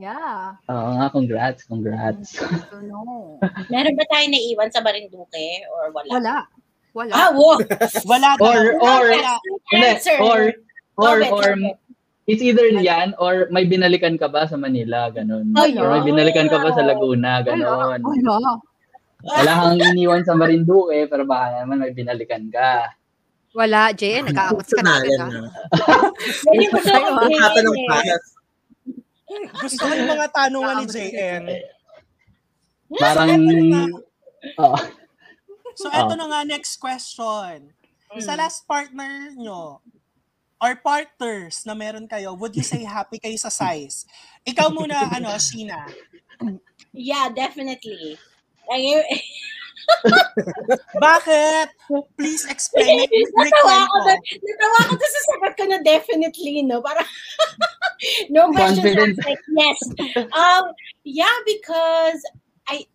Yeah. Oo nga, congrats, congrats. So, no. Meron ba tayo naiwan sa Marinduque or wala? Wala. Wala. Ah, wow. Wala daw. Or, or, Wala. Answer. or, or, or, it's either yan or may binalikan ka ba sa Manila, ganun. Ay, Or may binalikan ka ba sa Laguna, Wala. ganun. Wala. Wala kang iniwan sa Marinduque, pero baka naman may binalikan ka. Wala, JN. Nag-aawat ka na na. ah. Hindi ko sa Usapan ng pass. Gusto ko yung mga tanungan ni JN. Parang, oo. So, eto na nga, next question. Sa last partner nyo, or partners na meron kayo, would you say happy kayo sa size? Ikaw muna, ano, Sheena. Yeah, definitely. Ay, Bakit? Please explain it. natawa ako, Rekwento. na, natawa ako doon sa sagot ko na definitely, no? Para, no questions Confident. asked, like, yes. Um, yeah, because I,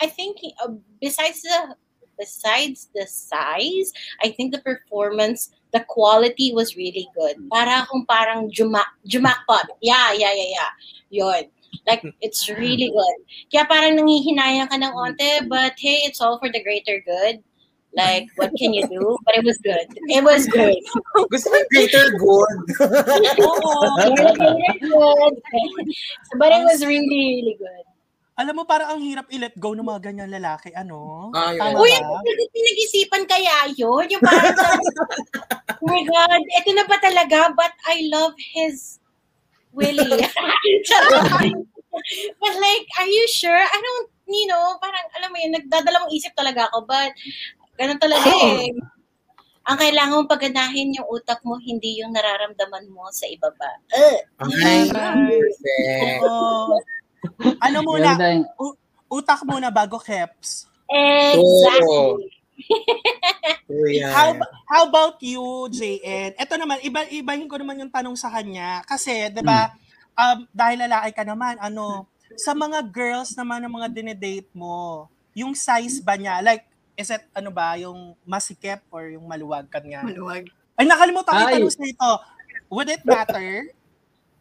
I think uh, besides the, besides the size, I think the performance, the quality was really good. Para akong parang juma, jumakpot. Yeah, yeah, yeah, yeah. Yun. Like, it's really good. Kaya parang nangihinayang ka ng onte, but hey, it's all for the greater good. Like, what can you do? But it was good. It was good. Gusto ko greater good. Oo. Greater good. but it was really, really good. Alam mo, parang ang hirap i-let go ng mga ganyan lalaki, ano? Ah, yun. Uy, pinag-isipan kaya yun? Yung parang, oh my God, ito na ba talaga? But I love his Willie. But like, are you sure? I don't, you know, parang, alam mo yun, nagdadalawang isip talaga ako, but ganun talaga eh. Ang kailangan mong paganahin yung utak mo, hindi yung nararamdaman mo sa ibaba. Uh, Okay. Perfect. Oo. ano muna? tayong, Utak muna bago keps. exactly. Oh, yeah. How, how about you, JN? Ito naman, iba, ibahin ko naman yung tanong sa kanya. Kasi, di ba, um, dahil lalaki ka naman, ano, sa mga girls naman ng mga dinedate mo, yung size ba niya, like, is it, ano ba, yung masikip or yung maluwag kanya? Maluwag. Ay, nakalimutan ko tanong sa ito. Would it matter?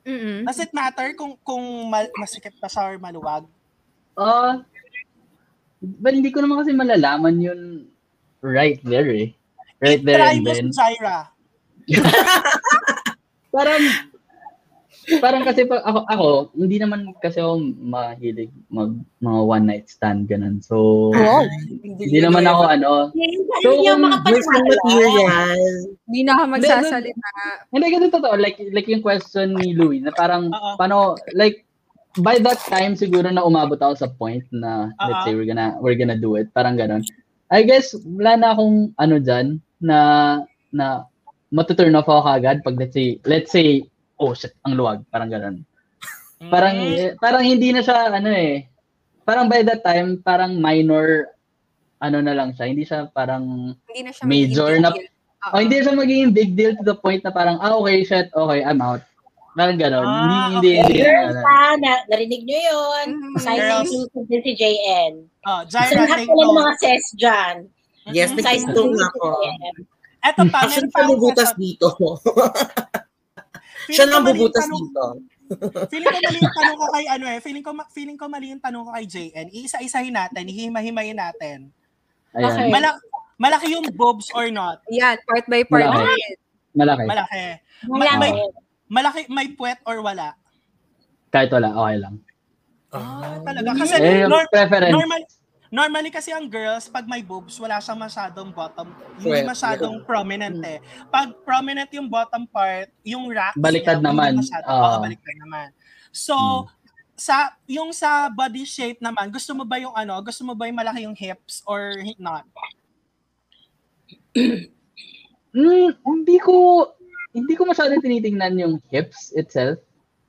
Mm-mm. Does it matter kung kung mal- masikip pa siya or maluwag? ah, well, hindi ko naman kasi malalaman yun right there eh. Right there Try and mo then. si. Parang, parang kasi pag ako, ako, hindi naman kasi ako mahilig mag mga one night stand ganun. So, hindi naman ako ano. So, Hindi yung mga Girls ng material. Hindi na ako magsasalita. Hindi kasi totoo, like, like yung question ni Louie, na parang, Oo. paano, like, by that time siguro na umabot ako sa point na, let's Oo. say, we're gonna, we're gonna do it. Parang ganun. I guess, wala na akong, ano dyan, na, na, matuturn off ako kagad pag let's say, let's say, oh shit, ang luwag, parang ganun. Parang, Mm. eh, parang hindi na siya, ano eh, parang by that time, parang minor, ano na lang siya, hindi siya parang, Hindi na siya Major na- oh, hindi siya magiging big deal to the point na parang, ah, okay, shit, okay, I'm out. Parang gano'n. Ah, hindi, hindi, okay. hindi. Girls ano. ha, na, narinig nyo yun. Mhm. Size Girls. inclusive din si JN. Oh, Sa Jaira, lahat take pala mga ses dyan. Yes, Mhm. Size nag-TikTok inclusive na si ako. JN. Eto pa, meron pa question. dito. Siya nang bubutas dito. Feeling ko mali yung tanong ko kay ano eh. Feeling ko ma- feeling ko mali yung tanong ko kay JN. Iisa-isahin natin, hihima-himayin natin. Ayan, Okay. Malaki malaki yung boobs or not? Yan, part by part. Malaki. malaki. Malaki. Wala may, ko. Malaki may puwet or wala? Kahit wala, okay lang. Ah, talaga. Kasi Eh, yung nor- preference. normal normally kasi ang girls pag may boobs wala siyang masyadong bottom hindi Puwet, masyadong prominent eh pag prominent yung bottom part yung rack Baliktad naman. masyado, Ah. Oo, baliktad naman so Hmm. sa yung sa body shape naman gusto mo ba yung ano gusto mo ba yung malaki yung hips or not Mm, hindi ko, hindi ko masyado tinitingnan yung hips itself.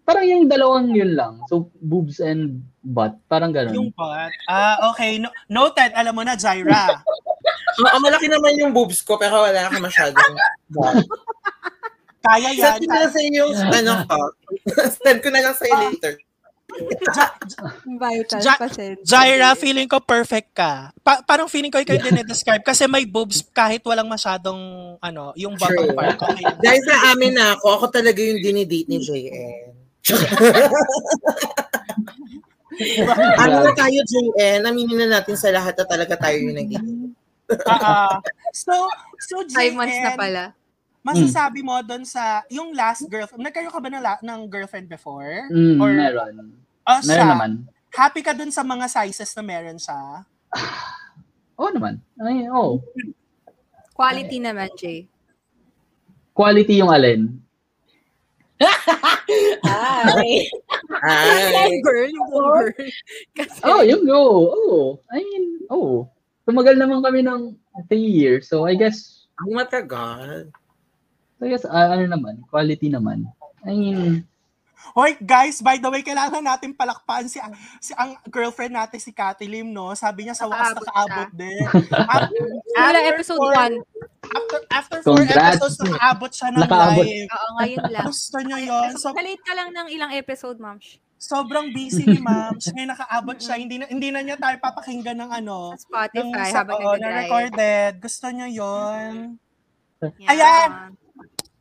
Parang yung dalawang yun lang. So, boobs and butt. Parang ganun. yung butt ah okay no, noted alam mo na Jaira Ma- malaki naman yung boobs ko, pero wala ka masyadong. kaya yan Send ko na lang sa yung ano ko. Send ko na lang sa iyo later. Vital Ja- kasi. Jaira, feeling ko perfect ka. Pa- parang feeling ko ikaw yung dinedescribe kasi may boobs kahit walang masyadong ano, yung bottom True. part. Okay. Dahil sa amin na ako, ako talaga yung dinidate ni JN. ano na tayo, JN? Aminin na natin sa lahat na talaga tayo yung naging. Ah, ah. so, so Five months na JN, pala. Masasabi mo doon sa, yung last girlfriend, nagkaroon ka ba ng, la- ng girlfriend before? Mm, Or- meron. O Meron siya, naman. happy ka doon sa mga sizes na meron siya? Oo naman. Ay, oo. Quality naman, Jay. Quality yung alin. Ay. Ay, girl, yung girl. Kasi, Oh, yung go. Oh, I mean, oh. Tumagal naman kami ng three years. So, I guess, ang matagal. I guess, ah, ano naman, quality naman. I mean, Hoy, guys, by the way, kailangan natin palakpakan si, si ang girlfriend natin, si Cathy Lim, no? Sabi niya sa wakas Nakaabot nakaabot din. After, Wala episode four- 1. After, after four Congrats. episodes, nakaabot siya ng Nakaabot. live. Oo, ngayon lang. Gusto niyo yun? So, Malate ka lang ng ilang episode, ma'am. sobrang busy ni ma'am. Ngayon nakaabot siya. Hindi na, hindi na niya tayo papakinggan ng ano. Sa Spotify ng, habang oo, na nag-drive. recorded. Gusto niyo yon Yan. Ayan.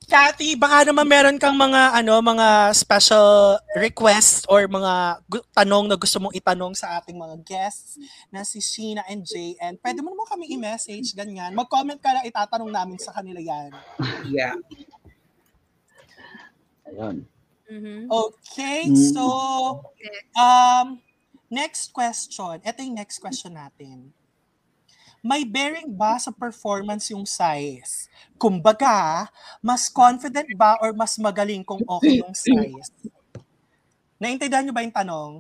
Cathy, baka naman meron kang mga ano, mga special requests or mga gu- tanong na gusto mong itanong sa ating mga guests na si Sheena and Jay. And pwede mo naman kami i-message, ganyan. Mag-comment ka lang, itatanong namin sa kanila yan. Yeah. ayun. Mhm. Okay, Mm. so um, next question. Ito yung next question natin. May bearing ba sa performance yung size? Kumbaga, mas confident ba or mas magaling kung okay yung size? Naintindihan nyo ba yung tanong?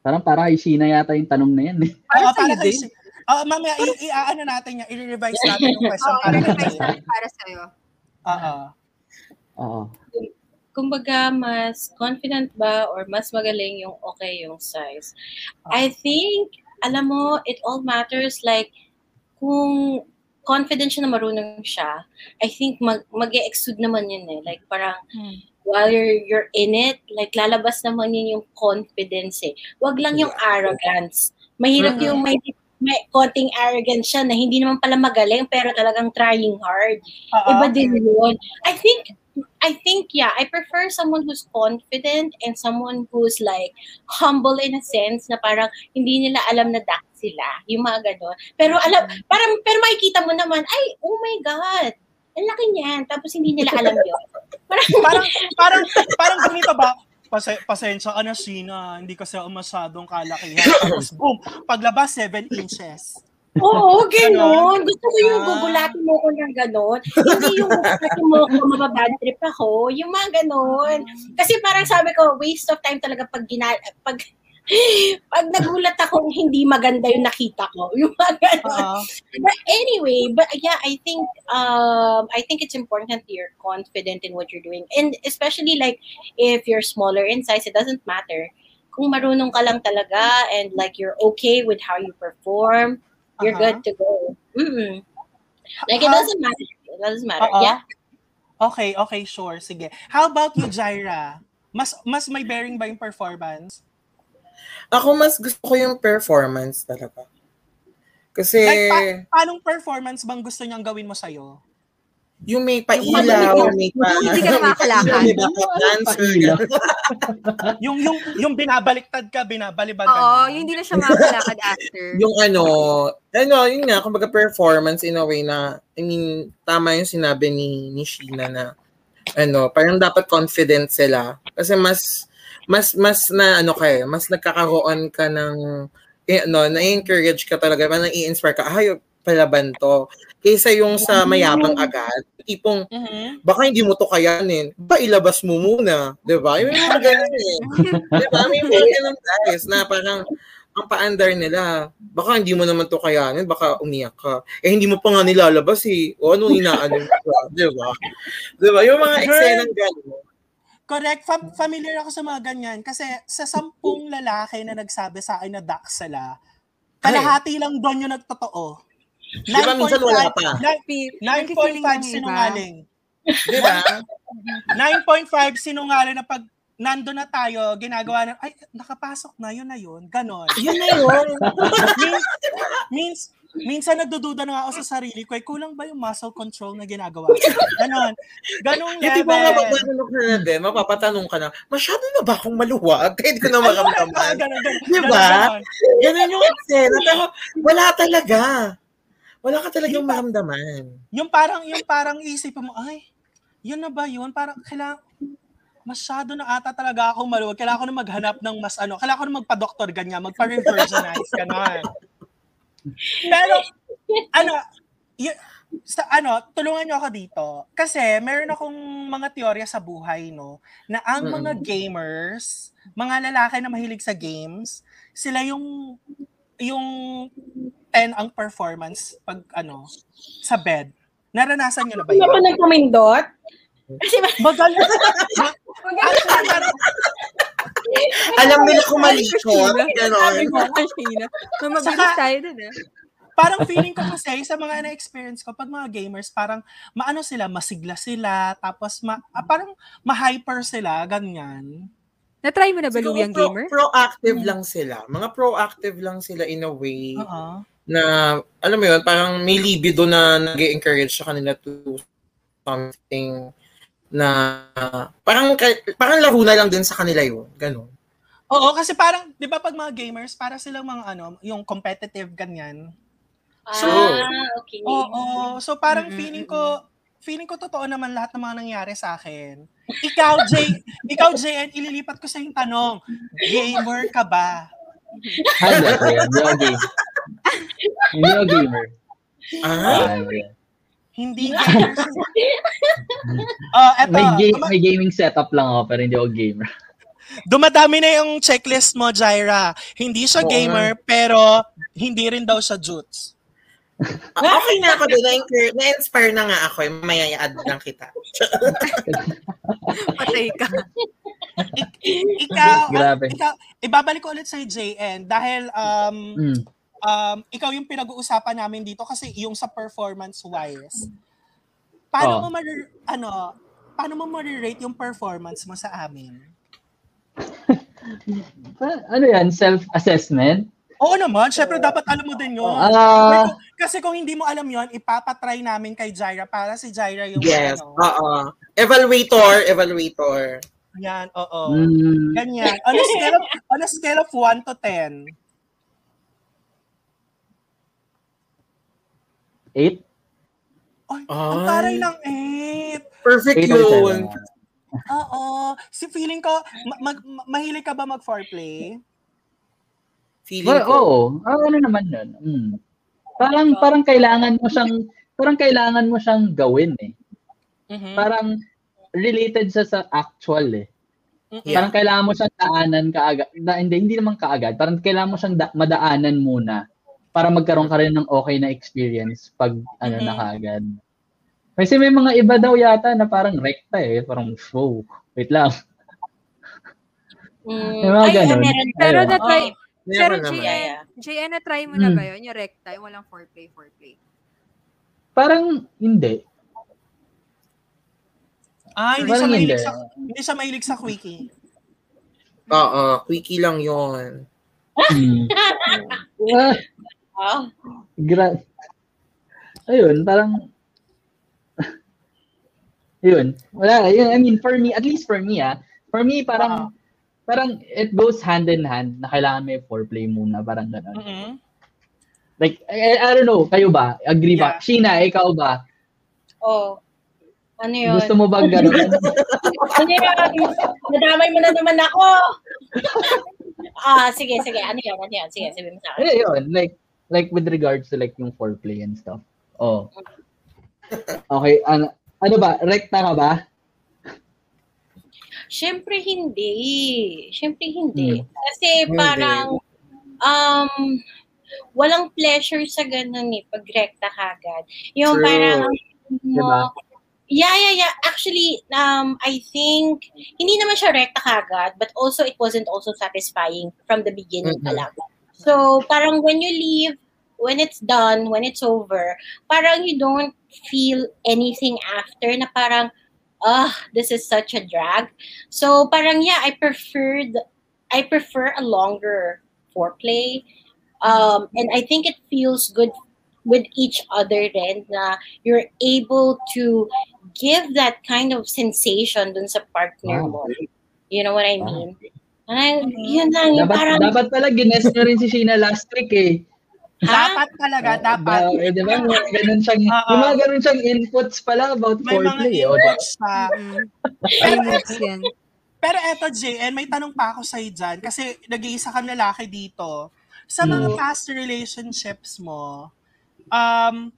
Parang para kay Sheena yata yung tanong na yan. Eh. Para Oo, sa'yo kay din. si- Oo, mamaya, i- i- ano natin yan, i-revise natin yung question Oo, para kay i-revise natin para sa'yo. Oo. Oo. kumbaga, mas confident ba or mas magaling yung okay yung size? I think, alam mo, it all matters like, kung confident siya na marunong siya, I think mag, mag-exude naman yun eh. Like, parang, Hmm. while you're, you're in it, like, lalabas naman yun yung confidence eh. Wag lang yung arrogance. Mahirap Mhm. yung may, may konting arrogance siya na hindi naman pala magaling pero talagang trying hard. Oo. Iba din yun. I think, I think, yeah, I prefer someone who's confident and someone who's like humble in a sense na parang hindi nila alam na dak sila. Yung mga ganon. Pero alam, parang, pero makikita mo naman, ay, oh my God, ang laki niyan. Tapos hindi nila alam yun. Parang, parang, parang, parang ganito ba? Pase, pasensya ka na, Sheena. Hindi kasi ako masyadong kalakihan. Tapos, boom, paglabas, 7 inches. Oo, ganon. Gusto ko yung gugulatin mo ko ng ganon. Hindi yung gugulatin mo ko, mababad trip ako. Yung mga ganon. Kasi parang sabi ko, waste of time talaga pag gina, pag pag nagulat ako hindi maganda yung nakita ko. Yung mga ganon. Oo. But anyway, but yeah, I think um I think it's important that you're confident in what you're doing. And especially like if you're smaller in size, it doesn't matter. Kung marunong ka lang talaga and like you're okay with how you perform, you're Uh-huh. good to go. Mm-mm. Like it How- doesn't matter. It doesn't matter. Oo. Yeah. Okay, okay, sure. Sige. How about you, Jaira? Mas mas may bearing ba yung performance? Ako mas gusto ko yung performance talaga. Kasi Like, pa- paanong performance bang gusto niyang gawin mo sa'yo? Yung may Yung pailaw, magaling may pa... Yung hindi ka nakakalakad. may backup dancer. Yung yung yung binabaliktad ka, binabalibag ka. Oo, na. yung hindi na siya makakalakad after. yung ano, ano, yun nga, kumbaga performance in a way na, I mean, tama yung sinabi ni, ni Sheena na, ano, parang dapat confident sila. Kasi mas, mas, mas na, ano ka eh, mas nagkakaroon ka ng, eh, ano, na-encourage ka talaga, parang i-inspire ka, ay, palaban to. Kaysa yung sa mayabang agad, tipong, Mhm. baka hindi mo to kayanin, ba ilabas mo muna, 'di ba? Yung mga ganun eh. 'Di ba? May mga ganun guys na parang ang paandar nila, baka hindi mo naman to kayanin, baka umiyak ka. Eh hindi mo pa nga nilalabas eh. O ano inaano pa, 'di ba? 'Di ba? Yung mga eksenang gano'n. Correct. Fam- familiar ako sa mga ganyan. Kasi sa sampung lalaki na nagsabi sa akin na duck sila, kalahati lang doon yung nagtotoo. Di ba minsan wala pa? Nagpi- 9.5 nagpi-feeling yung iba. sinungaling. 'Di ba? 9.5 sinungaling na pag nando na tayo, ginagawa na, ay, nakapasok na, yun na yun. Ganon. Yun na yun. means, means, minsan nagdududa na nga ako sa sarili ko, eh, kulang ba yung muscle control na ginagawa ko? Ganon. Ganong Yung tipo nga level. magtatanong ka na din, mapapatanong ka na, masyado na ba akong maluwag? Hindi ko na ganon. Di Ganon, ba? ganon. Yung eksena. Pero wala talaga. Wala ka talagang maramdaman. Yung parang, yung parang isip mo, ay, yun na ba yun? Parang kailangan, masyado na ata talaga ako maluwag. Kailangan ko na maghanap ng mas ano, kailangan ko na magpa-doktor ganyan, magpa-reversionize, ganon. Pero, ano, y- sa ano, tulungan niyo ako dito. Kasi meron akong mga teorya sa buhay, no, na ang mga gamers, mga lalaki na mahilig sa games, sila yung yung 10 ang performance pag ano sa bed. Naranasan niyo na ba Hindi ako yun? nang pumindot. Kasi. Actually, parang- Alam nila kung. Sabi Ganon. ko, Sheena. Mabilis tayo dun, eh. parang feeling ko kasi sa mga na-experience ko, pag mga gamers, parang maano sila, masigla sila, tapos ma, ah, parang ma-hyper sila, ganyan. Na-try mo na ba, Siguro Louie, ang pro- gamer? proactive lang sila. Mga proactive lang sila in a way Oo. na, alam mo yun, parang may libido na nag encourage sa kanila to something na parang parang laro na lang din sa kanila yun. Ganon. Oo, kasi parang, di ba pag mga gamers, para silang mga ano, yung competitive ganyan. So, ah, okay. Oo, so parang Mm-mm, feeling ko, feeling ko totoo naman lahat ng mga nangyari sa akin. Ikaw, Jay, ikaw, JN, ililipat ko sa yung tanong, gamer ka ba? Hindi ako yan. Hindi ako gamer. Hindi ako gamer. Ah. Hindi gamer. Oh, eto. may, ga- may gaming setup lang ako, pero hindi ako gamer. dumadami na yung checklist mo, Jaira. Hindi siya Oo gamer, pero hindi rin daw siya jutes. Ah, okay na ako doon. Na-inspire, na-inspire na nga ako. Mamaya i-add lang kita. Patay ka. Ikaw, Grabe. ikaw, ibabalik ko ulit sa JN dahil um, Mm. um, ikaw yung pinag-uusapan namin dito kasi yung sa performance-wise. Paano Oh. mo ma- ano, paano mo ma-rate yung performance mo sa amin? Ano yan? Self-assessment? Oo naman, syempre dapat alam mo din yun. Ah, Kasi kung hindi mo alam yon, ipapatry namin kay Jaira para si Jaira yung Yes. ano. Oo. Evaluator, evaluator. Yan, oo. mm, Ganyan. On a scale of, on a scale of 1 to 10. eight? Ay, ang Ay. taray ng 8. Perfect Eight yun. Oo. Si feeling ko, ma- mag- ma- mahilig ka ba mag-foreplay? Feeling Well, ko. oo. Ah, ano naman yun? Mm. Parang, parang kailangan mo siyang, parang kailangan mo siyang gawin eh. Mhm. Parang related sa sa actual eh. Yeah. Parang kailangan mo siyang daanan kaagad. Da, hindi, hindi naman kaagad. Parang kailangan mo siyang da- madaanan muna para magkaroon ka rin ng okay na experience pag ano Mhm. na kaagad. Kasi may mga iba daw yata na parang rekta eh. Parang, show. Wait lang. Mm, May mga ay, ganun. meron. Pero Ayun. na-try, pero. JN. JN, na-try mo na Hmm. ba yun? Yung recta, yung walang foreplay, foreplay. Parang hindi. Ah, hindi Parang siya mahilig hindi. sa, hindi siya mahilig sa quickie. Oo. Quickie lang yun. Hmm. Ah, gra- Ayun, parang Yun. Wala, yun, I mean, for me, at least for me, ah, for me, parang, parang it goes hand in hand na kailangan may foreplay muna, parang gano'n. Mhm. Like, I, I don't know, kayo ba? Agree ba? Yeah. Sheena, ikaw ba? Oh. Ano yun? Gusto mo bang gano'n? Ano yun? Nadamay mo na naman ako. ah, sige, sige. Ano yun? Ano yun? Sige, sabihin mo sa akin. Eh, yun, like, like with regards to like yung foreplay and stuff. Oh. Okay, ano, ano ba? Rekta ka ba? Siyempre hindi. Siyempre hindi. Hmm. Kasi parang um walang pleasure sa ganun eh pag rekta kagad. Yung True. parang mo, Diba? Yeah, yeah, yeah. Actually, um, I think, hindi naman siya rekta kagad, but also it wasn't also satisfying from the beginning pa Mhm. lang. So, parang when you leave, when it's done, when it's over, parang you don't feel anything after na parang, ah, this is such a drag. So, parang yeah, I preferred, I prefer a longer foreplay. Um, and I think it feels good with each other rin na you're able to give that kind of sensation dun sa partner mo. You know what I mean? Ay, yun lang, Dapat, parang, dapat pala gines nyo rin si Sheena last week eh. Ha? Dapat talaga, dapat. Ba, eh, di ba? May ganun siyang, may mga ganun siyang inputs pala about May mga foreplay. o, di- inputs siya. Mm. Remix yan. Pero eto, JN, may tanong pa ako sa'yo dyan. Kasi nag-iisa kang lalaki dito. Sa mga Mm. past relationships mo, um,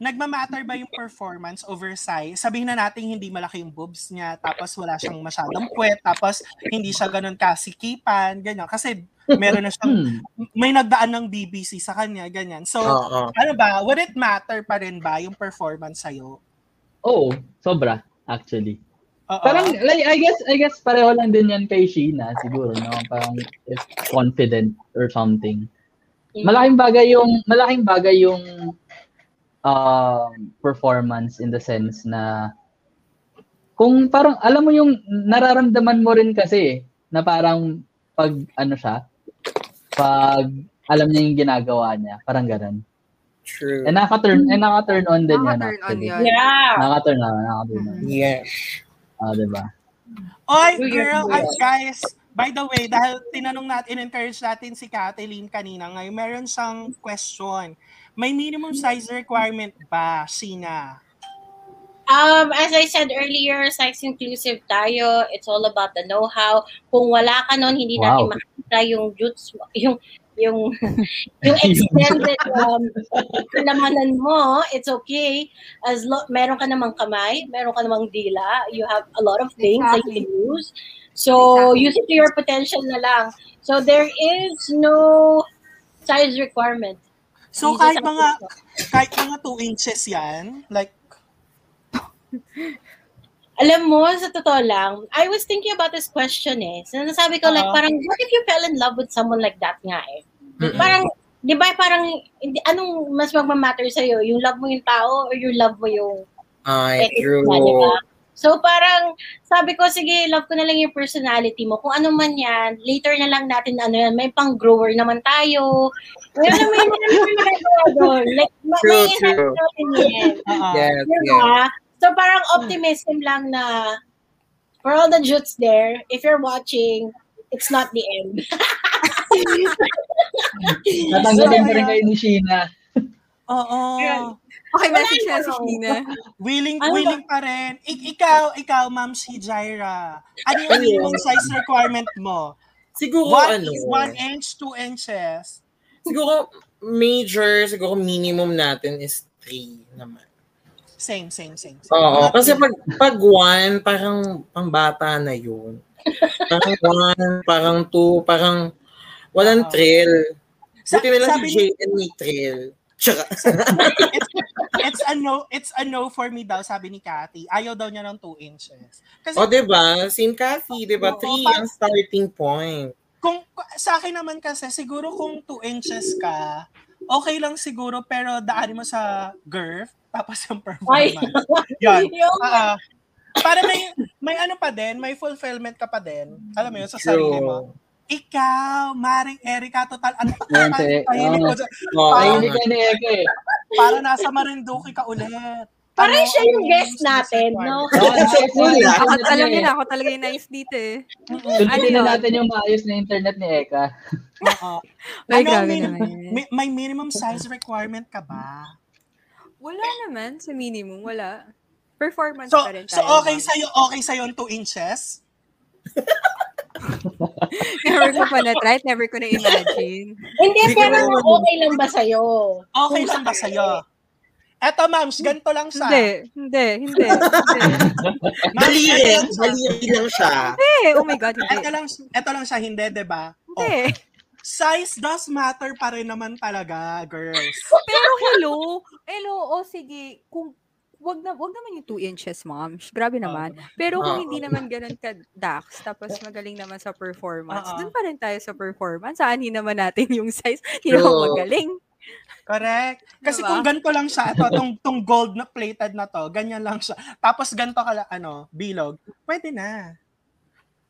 nagmamatter ba yung performance over size? Sabihin na natin hindi malaki yung boobs niya, tapos wala siyang masyadong puwet, tapos hindi siya ganun kasikipan, ganyan. Kasi meron na siyang, Hmm. may nagdaan ng BBC sa kanya, ganyan. So, Oo. ano ba, would it matter pa rin ba yung performance sa'yo? Oo, sobra, actually. Oo. Parang, like, I guess, I guess pareho lang din yan kay Sheena, siguro, no? Parang, if confident or something. Malaking bagay yung, malaking bagay yung um, performance in the sense na kung parang, alam mo yung nararamdaman mo rin kasi eh, na parang pag ano siya, pag alam niya yung ginagawa niya, parang ganun. True. Eh nakaka-turn, eh nakaka-turn on din yan Nakaka-turn on yun. Yeah. Nakaka-turn on, nakaka-turn on. Yes. Ah, diba? Oy, girl, ay, guys, by the way, dahil tinanong natin, encourage natin si Kathleen kanina, ngayon meron siyang question. May minimum size requirement ba, Sina? Um, as I said earlier, size inclusive tayo. It's all about the know-how. Kung wala ka nun, hindi natin Wow. makita yung jutes, mo- yung yung yung extended um, kalamanan mo, it's okay. As lo- meron ka namang kamay, meron ka namang dila, you have a lot of things that you can use. So, Exactly. use it to your potential na lang. So, there is no size requirement. So, just kahit mga, kahit mga 2 inches yan, like, Alam mo, sa totoo lang, I was thinking about this question eh. So, nasabi ko, like, Oo. parang, what if you fell in love with someone like that nga eh? Mm-mm. Parang, di ba, parang, hindi, anong mas magmamatter sa'yo? Yung love mo yung tao or yung love mo yung Ay, true. ba, di ba? So, parang, sabi ko, sige, love ko na lang yung personality mo. Kung ano man yan, later na lang natin, ano yan, may pang-grower naman tayo. May ano, may may may magagawa doon. Like, True, may true. natin yan. uh Yes, Diba? yes. So parang optimism lang na for all the jutes there, if you're watching, it's not the end. Tatanggalin pa rin kayo ni Sheena. oo. Okay, Wala message na si? Sheena. Willing, Ano ba? willing pa rin. Ik- ikaw, ikaw, ma'am si Jaira. Ano yung Ano? minimum size requirement mo? Siguro, One, ano, one inch, two inches. siguro, major, siguro minimum natin is three naman. Same, same, same. same. Oo, Mga kasi pag, pag one, parang pambata na yun. Parang one, parang two, parang walang Oo. thrill. Sa- Buti na lang sabi si ni- JN may thrill. Tsaka, it's, a no it's a no for me daw sabi ni Cathy. Ayaw daw niya ng 2 inches. Kasi o diba, same Cathy, diba? Oo, Three pa- ang starting point. kung sa akin naman kasi siguro kung 2 inches ka, okay lang siguro pero daanin mo sa girth tapos yung Ay, performance. Yan. yung, Ah, ah. para may may ano pa din, may fulfillment ka pa din. Alam mo yun sa sarili mo. Ikaw, Maring Erika, total, ano si- tahimik ko. Oo. Tahimik ka ni Eka eh. Para nasa Marinduque ka ulit. parang Ano, siya yung guest natin, no? na Ako, niya niyo eh. na, ako talaga yung nice dito eh. Ano na yun? natin yung maayos na internet ni Eka. Oo. Ay, Ano, grabe min- naman. may, may minimum size requirement ka ba? Wala naman sa minimum, wala. Performance So, pa rin so tayo. okay ma'am. sa'yo, okay sa'yo yung 2 inches? Never ko pa na-try, never ko na-imagine. Hindi, pero okay lang ba sa'yo? Okay lang ba sa'yo? Eto, ma'ams, ganito lang siya. Hindi, hindi, hindi, Daliri, eto lang siya. daliri lang siya. Hindi, oh my God, hindi. Eto lang, eto lang siya, hindi, di ba? Oh, Hindi. size does matter pa rin naman talaga, girls. Pero hello, hello, o sige, kung wag na wag naman yung 2 inches, ma'am. Sh- Grabe naman. Pero kung Oo. hindi naman ganun ka dax, tapos magaling naman sa performance, Oo. dun pa rin tayo sa performance. Saan naman natin yung size? Hindi naman magaling. Correct. Kasi Diba? kung ganito lang siya, ito, tong, tong gold na plated na to, ganyan lang siya. Tapos ganito ka lang, ano, bilog, pwede na.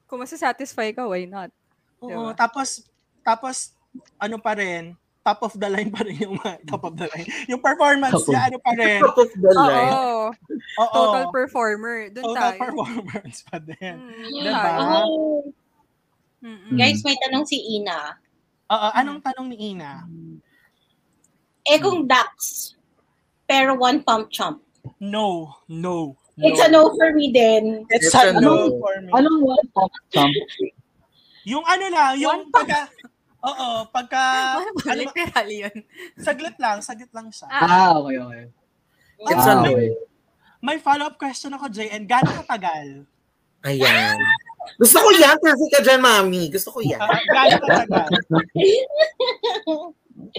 Kung masasatisfy ka, why not? Oo, Diba? tapos, tapos, ano pa rin, top of the line pa rin yung mga- top of the line. Yung performance Top niya, ano pa rin. Top of the line. Oo. Oo. Total performer. Doon Total tayo. performance pa din. Mm, Diba? tayo. Oh, Mm-mm. guys, may tanong si Ina. Oo, anong tanong ni Ina? Eh kung ducks, pero one pump chump. No, no, no. It's a no for me din. It's, It's a a no, no. for me. Anong one pump chump? Yung ano lang, yung pagka, oo, pagka, ano, Literal yun. saglit lang, saglit lang siya. Ah, okay, okay. It's ah, a no. okay. May follow-up question ako, JN. Gano'ng katagal? Ayan. Gusto ko yan. Perfect ka dyan, mami. Gusto ko yan. Uh, gano'ng katagal?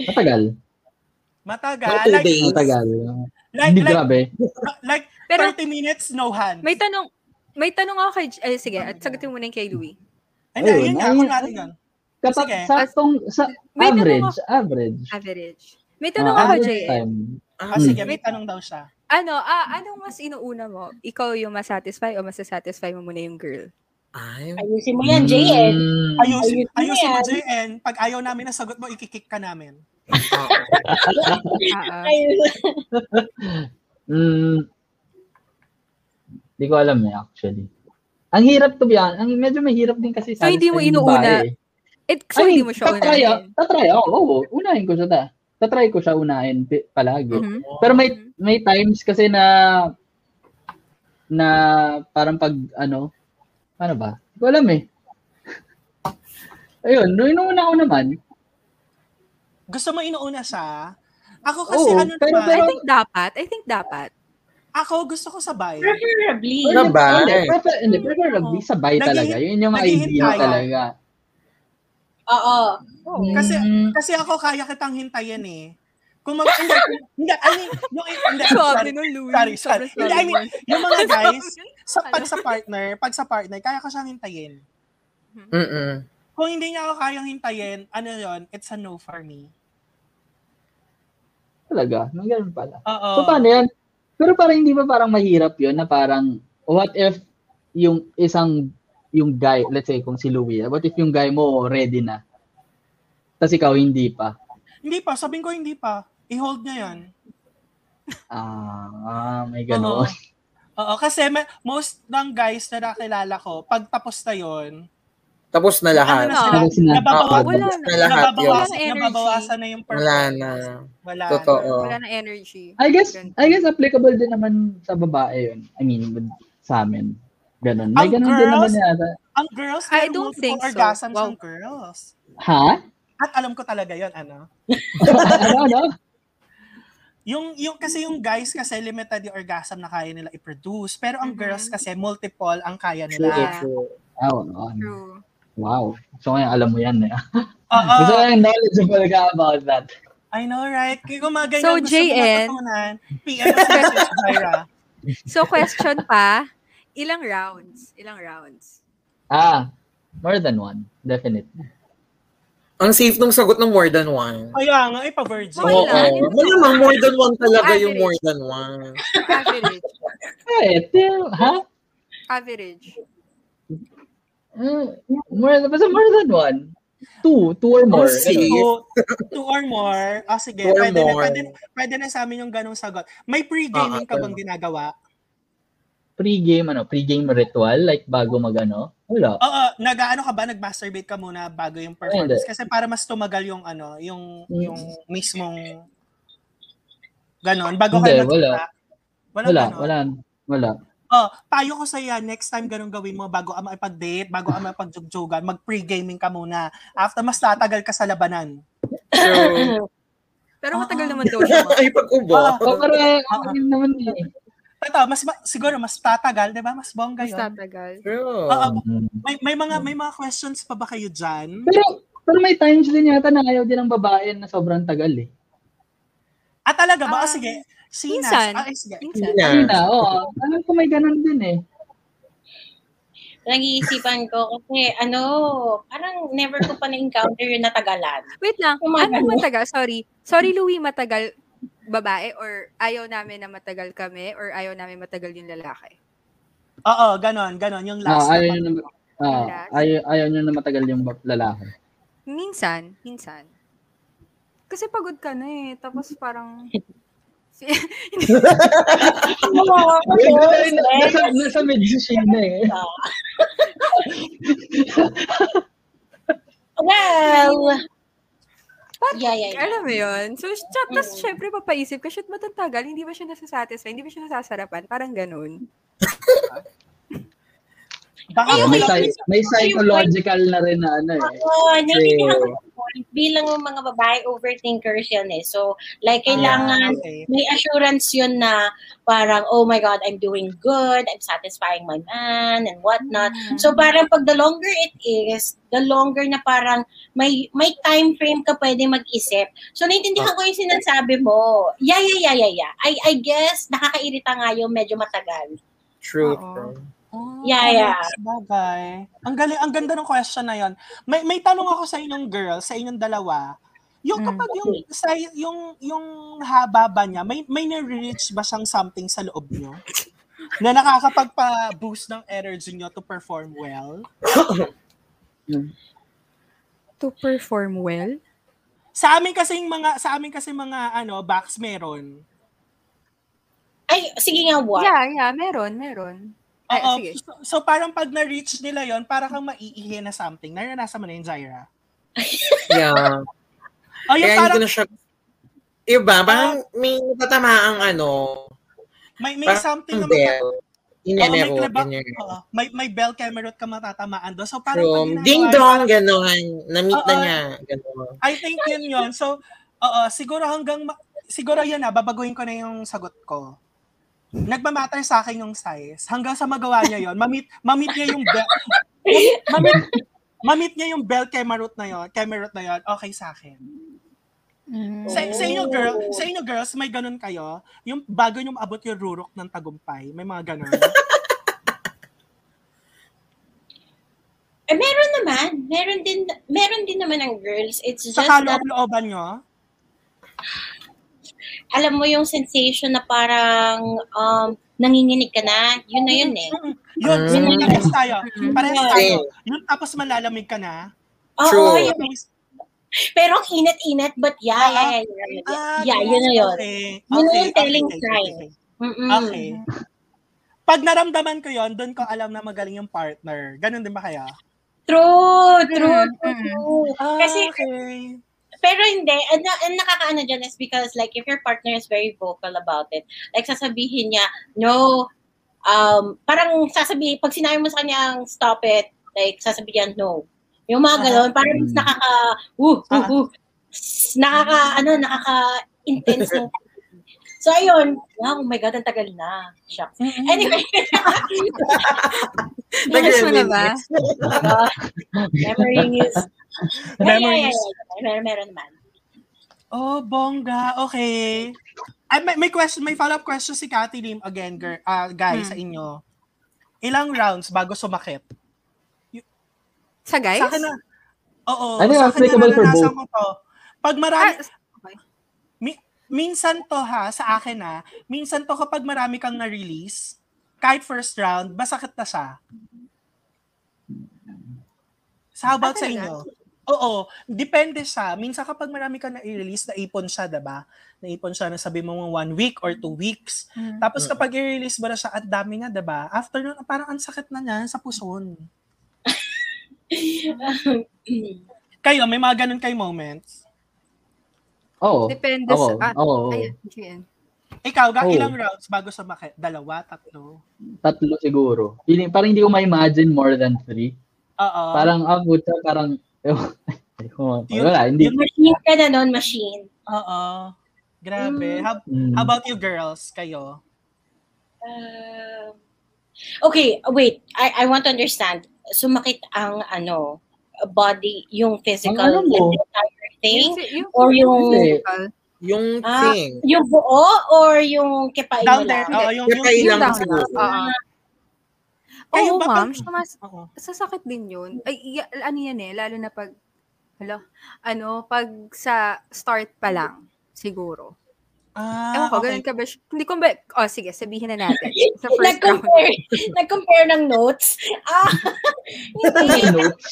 Matagal. Matagal? Two Like, days. Matagal. like, Hindi like, grabe. like Pero 30 minutes, no hand. may tanong, may tanong ako kay, ay sige, at sagutin mo na yung kay Louie. Hindi, Ayun, yun nga, ako nga rin yun. Kata, Sige. saktong, sa May tanong average, ako. average. Average. May tanong Ah, ako, average time. Ah, Hmm. sige, may tanong daw siya. Ano, ah, anong mas inuuna mo? Ikaw yung masatisfy o masasatisfy mo muna yung girl? Ay, Ayusin mo yan, JN. Mm. Ayusin, Ayusin mo ayusin mo, yan. JN. Pag ayaw namin na sagot mo, ikikick ka namin. Ah, ah. Ayun. Mm, Hindi ko alam eh, actually. Ang hirap to be honest. Ang medyo mahirap din kasi So, hindi mo yung inuuna? babae. Eh, so, hindi mo siya tatry, unahin. ah. Tatry, oo. oo. unahin ko siya ta. Tatry ko siya unahin palagi. Mhm. Pero may may times kasi na na parang pag ano, ano ba? Hindi ko alam eh. Ayun, no, inuuna ko naman. Gusto mo inuuna siya? Ako kasi Oo, ano pero- naman, I pero- think dapat. I think dapat. ako gusto ko sabay. Preferably. Sabay. Sabay. Hindi, prefer, hindi, preferably sabay talaga. Yun yung ako. talaga. Oo. Kasi Mm, kasi ako kaya kitang hintayin eh. Kung mag hindi, hindi, I mean, yung hindi, sorry, sorry, sorry. Sobrang Hindi, I mean, sorry. yung mga guys, sa, pag Ano? sa partner, pag sa partner, kaya ko siyang hintayin. mm-mm. Kung hindi niya ako kayang hintayin, ano yon it's a no for me. talaga. May ganun pala. Oo. So, paano yan? Pero parang hindi ba parang mahirap yun na parang, what if yung isang, yung guy, let's say kung si Louie, what if yung guy mo ready na? Tapos ikaw hindi pa. Hindi pa, sabihin ko hindi pa. I-hold niya yan. Ah, may Oo. ganun. Oo, kasi may, most ng guys na nakilala ko, pag tapos na yon Tapos na ano lahat. na sila, Tapos na. nababawa- Wala tapos na. na lahat yun. Wala nababawasan, na energy. nababawasan na yung Wala performance. na. Wala Totoo. na. Wala na energy. I guess, I guess applicable din naman sa babae yun. I mean, with, sa amin. Ganun. May Ang ganun din naman girls- yata. Ang girls, I don't multiple think so. orgasms Wow. ang girls. Ha? At alam ko talaga yon ano? ano, ano? Yung, yung, kasi yung guys kasi limited yung orgasm na kaya nila i-produce. Pero ang Mhm. girls kasi multiple ang kaya True, nila. Yeah. true. Oh, oh, True. wow. So ngayon alam mo yan eh. Oo. Gusto ko yung ka about that. I know, right? Kaya kung mga ganyan So, gusto JN? mo matutunan, PM message, Jaira. So, question pa, ilang rounds? Ilang rounds? Ah, more than one. Definitely. Ang safe nung sagot ng more than one. Kaya nga, ipa-virgin. Okay Oo. lang. Malamang more than one talaga yung more than one. Average. Eh, till, ha? Average. Uh, more, basta more than one. Two, two or more. Oh. Two, two or more. O sige, Two or pwede na, more. pwede, pwede na sa amin yung ganong sagot. May pre-gaming Ah, ka ah, bang ginagawa? Pre-game, ano, pre-game ritual, like bago mag, ano? Wala. Oo, nag-ano ka ba? Nag-masturbate ka muna bago yung performance? Kasi para mas tumagal yung ano, yung Hmm. yung mismong ganon. Bago Hindi, ka wala. nagkita. Walang Wala, ganon. wala, wala. Oh, payo ko sa yan, next time ganun gawin mo bago ka makipag-date, bago ka makipag-jugjugan, mag-pre-gaming ka muna. After mas tatagal ka sa labanan. True. Pero matagal Ah. naman daw siya. Ay, pag-ubo. Ah. O, pero, ako din naman eh. Ito, mas ma- siguro mas tatagal, 'di ba? Mas bongga Mas 'yun. tatagal. True. Oo. May may mga may mga questions pa ba kayo diyan? Pero, pero may times din yata na ayaw din ng babae na sobrang tagal eh. Ah, talaga ba? Ah, sige. Sinas. minsan. Ah, eh, sige. Minsan. Yeah. Ayun na, oo. Alam ko may ganun din eh. Nag-iisipan ko kasi ano, parang never ko pa na-encounter yung natagalan. Wait lang. Ano matagal? Sorry. Sorry, Louie, matagal babae or ayaw namin na matagal kami or ayaw namin matagal yung lalaki? Oo, ganon, ganon. Yung last. ayaw na nyo na, ah, ayaw, ayaw nyo na matagal yung lalaki. Minsan. Minsan. kasi pagod ka na eh. Tapos parang... Ano, nasa, nasa medyo na eh. Well, yeah, yeah, yeah. Alam mo yun? So, chat, tapos syempre papaisip ka, shit, ba't ang tagal? Hindi ba siya nasasatisfy? Hindi ba siya nasasarapan? Parang ganun. Baka Ayun, may, wala- psy- may psychological na rin na ano eh. Oo, naiintindihan ko point. Bilang mga babae, overthinkers yan eh. So, like, kailangan Ah, okay. may assurance yun na parang, oh my God, I'm doing good, I'm satisfying my man, and whatnot. So, parang pag the longer it is, the longer na parang may may time frame ka pwede mag-isip. So, naiintindihan ko yung sinasabi mo. Yeah, yeah, yeah, yeah, yeah. I, I guess, nakakairita nga yung medyo matagal. True. Oo. Oh, Yeah, yeah. Bagay. Ang galing, ang ganda ng question na yon. May may tanong ako sa inyong girl, sa inyong dalawa. Yung Mm. kapag yung sa yung yung haba ba niya, may may na-reach ba siyang something sa loob niyo? na nakakapagpa-boost ng energy niyo to perform well? To perform well? Sa amin kasi mga sa amin kasi mga ano, box meron. Ay, sige nga, what? Yeah, yeah, meron, meron. Ay, Oo, sige. so, so parang pag na-reach nila yon para kang maiihi na something. Naranasan mo na yun, Zaira? Yeah. O yung Kaya hindi parang ko na siya... Iba, parang may natamaang ano, may, may something na bell. Oo, Inemero. may, klaba, may, may bell camerot ka matatamaan doon. So parang From ding dong, gano'n. Na-meet na Oo. niya. Gano'n. I think yun yun. So, oo, siguro hanggang, ma- siguro yun na, babaguhin ko na yung sagot ko. Nagmamatter sa akin yung size. Hanggang sa magawa niya yun, mamit, mamit niya yung bell, mamit, mamit niya yung bell camerot na yun, camerot na yun, okay sa akin. Sa, sa inyo girl, sa inyo girls, may ganun kayo, yung bago nyo maabot yung rurok ng tagumpay, may mga ganun. Eh, meron naman. Meron din, meron din naman ng girls. It's just Sa kaloob-looban nyo, alam mo yung sensation na parang um, nanginginig ka na. Yun na yun eh. Mm, Yun, Mm. sige, parehas tayo. Parehas Yeah. tayo. Yun, tapos malalamig ka na. Oo, True. yun. Pero ang init-init, but yeah, yeah, yeah, yeah, yeah. Ah, yeah, yun na yun. Okay. Yun okay, yung telling okay, sign. okay. Mm-mm. Okay. Pag naramdaman ko yon, doon ko alam na magaling yung partner. Ganun din ba kaya? True, true, Mm, true, mm. true. Ah, Kasi- okay. Pero hindi, ang, ang nakakaano dyan is because like if your partner is very vocal about it, like sasabihin niya, no, um, parang sasabihin, pag sinabi mo sa kanya stop it, like sasabihin no. Yung mga Ah. gano'n, parang mas nakaka, uh, uh, uh, nakaka, ano, nakaka-intense ng So, ayun. Wow, oh my God, ang tagal na. Shucks. Anyway. Namiss mo na ba? uh, memories. Yeah, yeah, yeah, Memories. yeah. Meron, meron naman. Oh, bongga. Okay. Ay, may, may question, may follow-up question si Cathy Lim again, girl, ah, guys, Hmm. sa inyo. Ilang rounds bago sumakit? Sa guys? Sa akin na, oo. Ano sa yung akin applicable for both? ko to. Pag marami, Ah, okay. mi- minsan to ha, sa akin ha, minsan to kapag marami kang na-release, kahit first round, masakit na siya. So how about Ah, sa inyo? Oo, depende siya. Minsan kapag marami kang na-release, naipon siya, diba? Naipon siya na sabi mo mga one week or two weeks. Mm. Tapos kapag i-release mo na siya, at dami na, diba? After nun, parang ang sakit na niya sa puson. Kayo, may mga ganun kay moments. Oo. Depende Ako, sa... Ah, oo. ayan, ayan. Ikaw, ga, Oo. ilang rounds bago sumakit? Dalawa, tatlo? Tatlo siguro. Hindi, parang hindi ko ma-imagine more than three. Oo. Parang, ah, puta, parang, Yun- wala, hindi. yun- Machine ka na nun, machine. Oo. Grabe. Mm. How, Mm. how about you girls? Kayo? Uh, okay, wait. I I want to understand. Sumakit ang ano, body, yung physical, Ang ano mo? entire thing, Yung, yung, or yung physical. Yung Ah, thing. yung buo or yung kipay mo Down there. lang? Oo, yung, Yung yung, kailang yung down. Kayo Oo, ba? ma'am. Oo. sasakit din yun. Ay, y- ano yan eh, lalo na pag, hello, ano, pag sa start pa lang, siguro. Ah, Ewan ko, okay. ganun ka ba? Hindi ko ba, oh sige, sabihin na natin. Sa first. Nag-compare, nag-compare ng notes. Ah, hindi. Notes.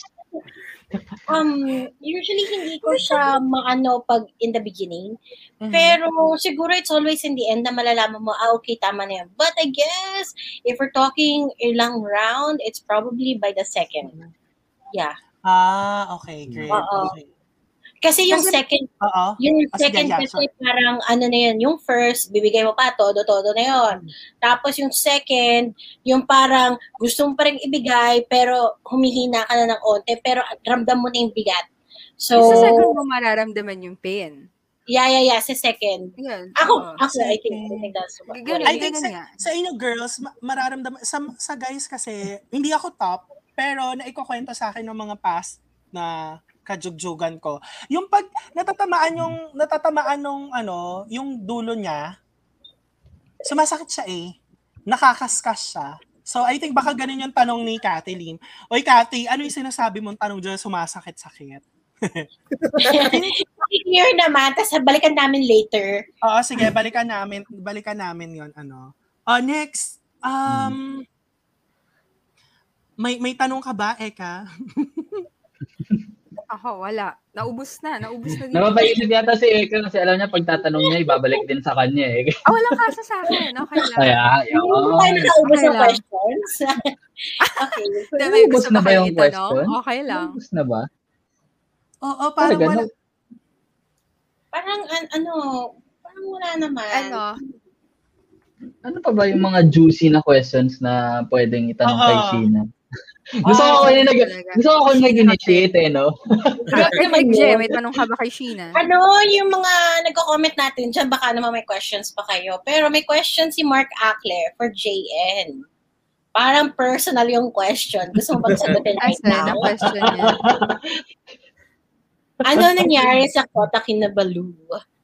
Um, usually hindi ko siya maano pag in the beginning. Mhm. Pero siguro it's always in the end na malalaman mo, ah, okay, tama na yan. But I guess, if we're talking ilang round, it's probably by the second. Yeah. Ah, okay, great. Oo. Okay. Kasi yung Kasi- second, Oo. yung Ah, sige, second yeah, kasi parang ano na yun, yung first, bibigay mo pa, todo-todo na yun. Tapos yung second, yung parang gusto mo pa rin ibigay, pero humihina ka na ng onte, pero ramdam mo na yung bigat. So, sa second mo mararamdaman yung pain. yeah, yeah, yeah, sa second. Yun. Ako, oo. ako, I think, I think that's what, Ganun, I think sa, nga. sa inyo girls, ma- mararamdaman, sa, sa guys kasi, hindi ako top, pero naikukwento sa akin ng mga past na kajugjugan ko. Yung pag natatamaan yung, natatamaan nung ano, yung dulo niya, sumasakit siya eh. Nakakaskas siya. So, I think baka ganun yung tanong ni Kathleen. Oy, Kathy, ano yung sinasabi mong tanong dyan sumasakit-sakit? clear naman, tapos balikan namin later. Oo, sige, balikan namin, balikan namin 'yon ano. Uh, next, um may may tanong ka ba, Eka? Ako, wala. Naubos na. Naubos na dito. Napapaisip yata si Eka kasi alam niya pag tatanong niya, ibabalik din sa kanya eh. Ah, walang kaso sa akin. Okay lang. Kaya, Hindi mo tayo yun. nakaubos Okay ng questions. okay. Hindi, gusto na ba yung question? Okay lang. Ubus na ba? Oo, parang Talaga, wala. Parang, an- ano, parang wala naman. Ano? Ano pa ba yung mga juicy na questions na pwedeng itanong kay Sheena? Gusto ko ako yung nag gusto ko ako yung nag-initiate eh, no? Grabe naman J, may tanong ka ba kay Sheena? Ano, yung mga nagko-comment natin dyan, baka naman may questions pa kayo. Pero may question si Mark Ackler for JN. Parang personal yung question. Gusto mo bang sagutin right now? question niya? Ano nangyari sa Kota Kinabalu?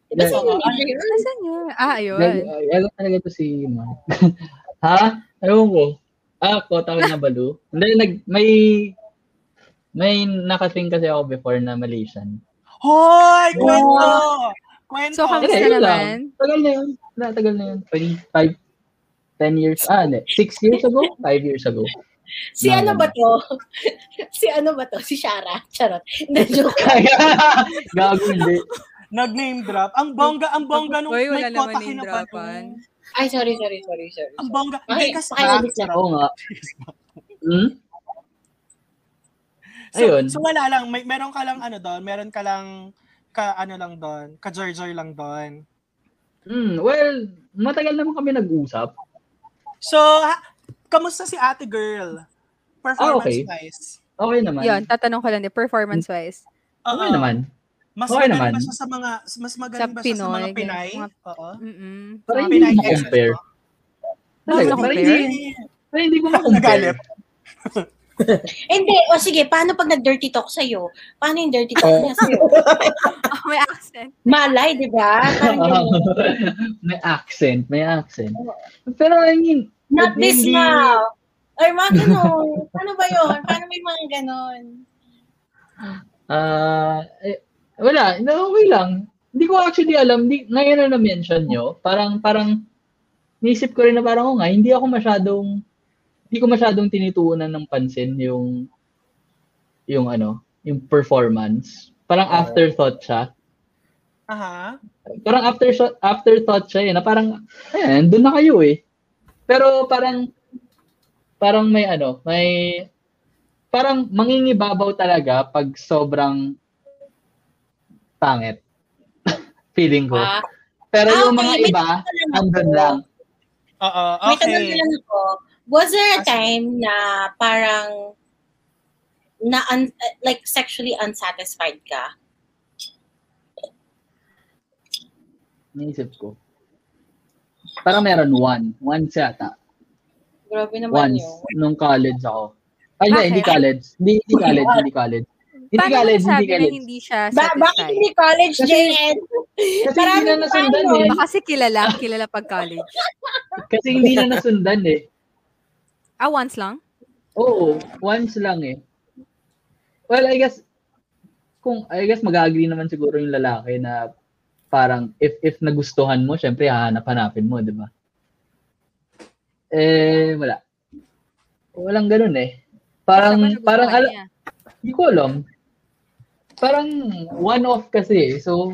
Diba Ninja yun? Nasaan yun? Ah, ayun. Gag talaga to si Mark. ha? Ewan ko. Ah, kota ko na balu. Hindi, nag, may, may nakating kasi ako before na Malaysian. Hoy, kwento. Kwento. So, kamusta lang. naman? Tagal na yun. Na, tagal na yun. 25, 10 years, ah, hindi. 6 years ago? 5 years ago. Si No, ano no. ba to? si ano ba to? Si Shara? Charot. Hindi, joke. Gago, hindi. Nag-name drop. Ang bongga, ang bongga nung Hoy, may kota dropan. Ay, sorry, sorry, sorry, sorry. Ang bongga. Ay, kasi pakialis na. Oo nga. Hmm? So, Ayun. so wala lang, may meron ka lang ano doon, meron ka lang ka ano lang doon, ka joy lang doon. Hmm, well, matagal naman kami nag-usap. So, ha, kamusta si ate girl? Ah, okay. Performance-wise. Okay naman. Yun, tatanong ko lang din, performance-wise. Oo. Okay naman. Mas Okay magaling naman. ba siya sa mga mas magaling Sa ba siya sa mga Pinoy, Pinay? Oo. Mm-mm. Parang Mga hindi exes, compare. Talaga, compare? hindi, parang hindi ko ma-compare. Hindi, o sige, paano pag nag-dirty talk sa'yo? Paano yung dirty talk niya sa'yo? Oh, may accent. Malay, di ba? Ganun. may accent, may accent. Pero I mean, Not this hindi- now. Or mga ganun. Paano ba yun? Paano may mga ganun? Ah, eh, wala, no, okay lang. Hindi ko actually alam, di, ngayon na na-mention nyo, parang, parang, nisip ko rin na parang, oh nga, hindi ako masyadong, hindi ko masyadong tinituunan ng pansin yung, yung ano, yung performance. Parang afterthought siya. Aha. Parang after afterthought siya eh, na parang, ayan, doon na kayo eh. Pero parang, parang may ano, may, parang mangingibabaw talaga pag sobrang pangit. Feeling ko. Ah, Pero Ah, yung okay. mga May iba, andun lang. Oo, May tanong okay. lang ako. Was there a Ah, time na parang na un- like sexually unsatisfied ka? Naisip ko. Parang meron one. Once yata. Grabe naman Once. yun. Nung college ako. Ay, Bakit? hindi college. Hindi, hindi college, hindi college. Hindi Paano mo college, nasabi hindi na hindi siya Ba- bakit satisfied? hindi college, Kasi- JN? Kasi Marami hindi na nasundan eh. Baka kasi kilala, kilala pag college. Kasi hindi na nasundan eh. Ah, once lang? Oo, once lang eh. Well, I guess, kung, I guess mag-agree naman siguro yung lalaki na parang if if nagustuhan mo, syempre hahanap-hanapin mo, di ba? Eh, wala. Walang ganun eh. Parang, parang, nagustuhan ala, niya? hindi ko alam. Parang one-off kasi eh. So,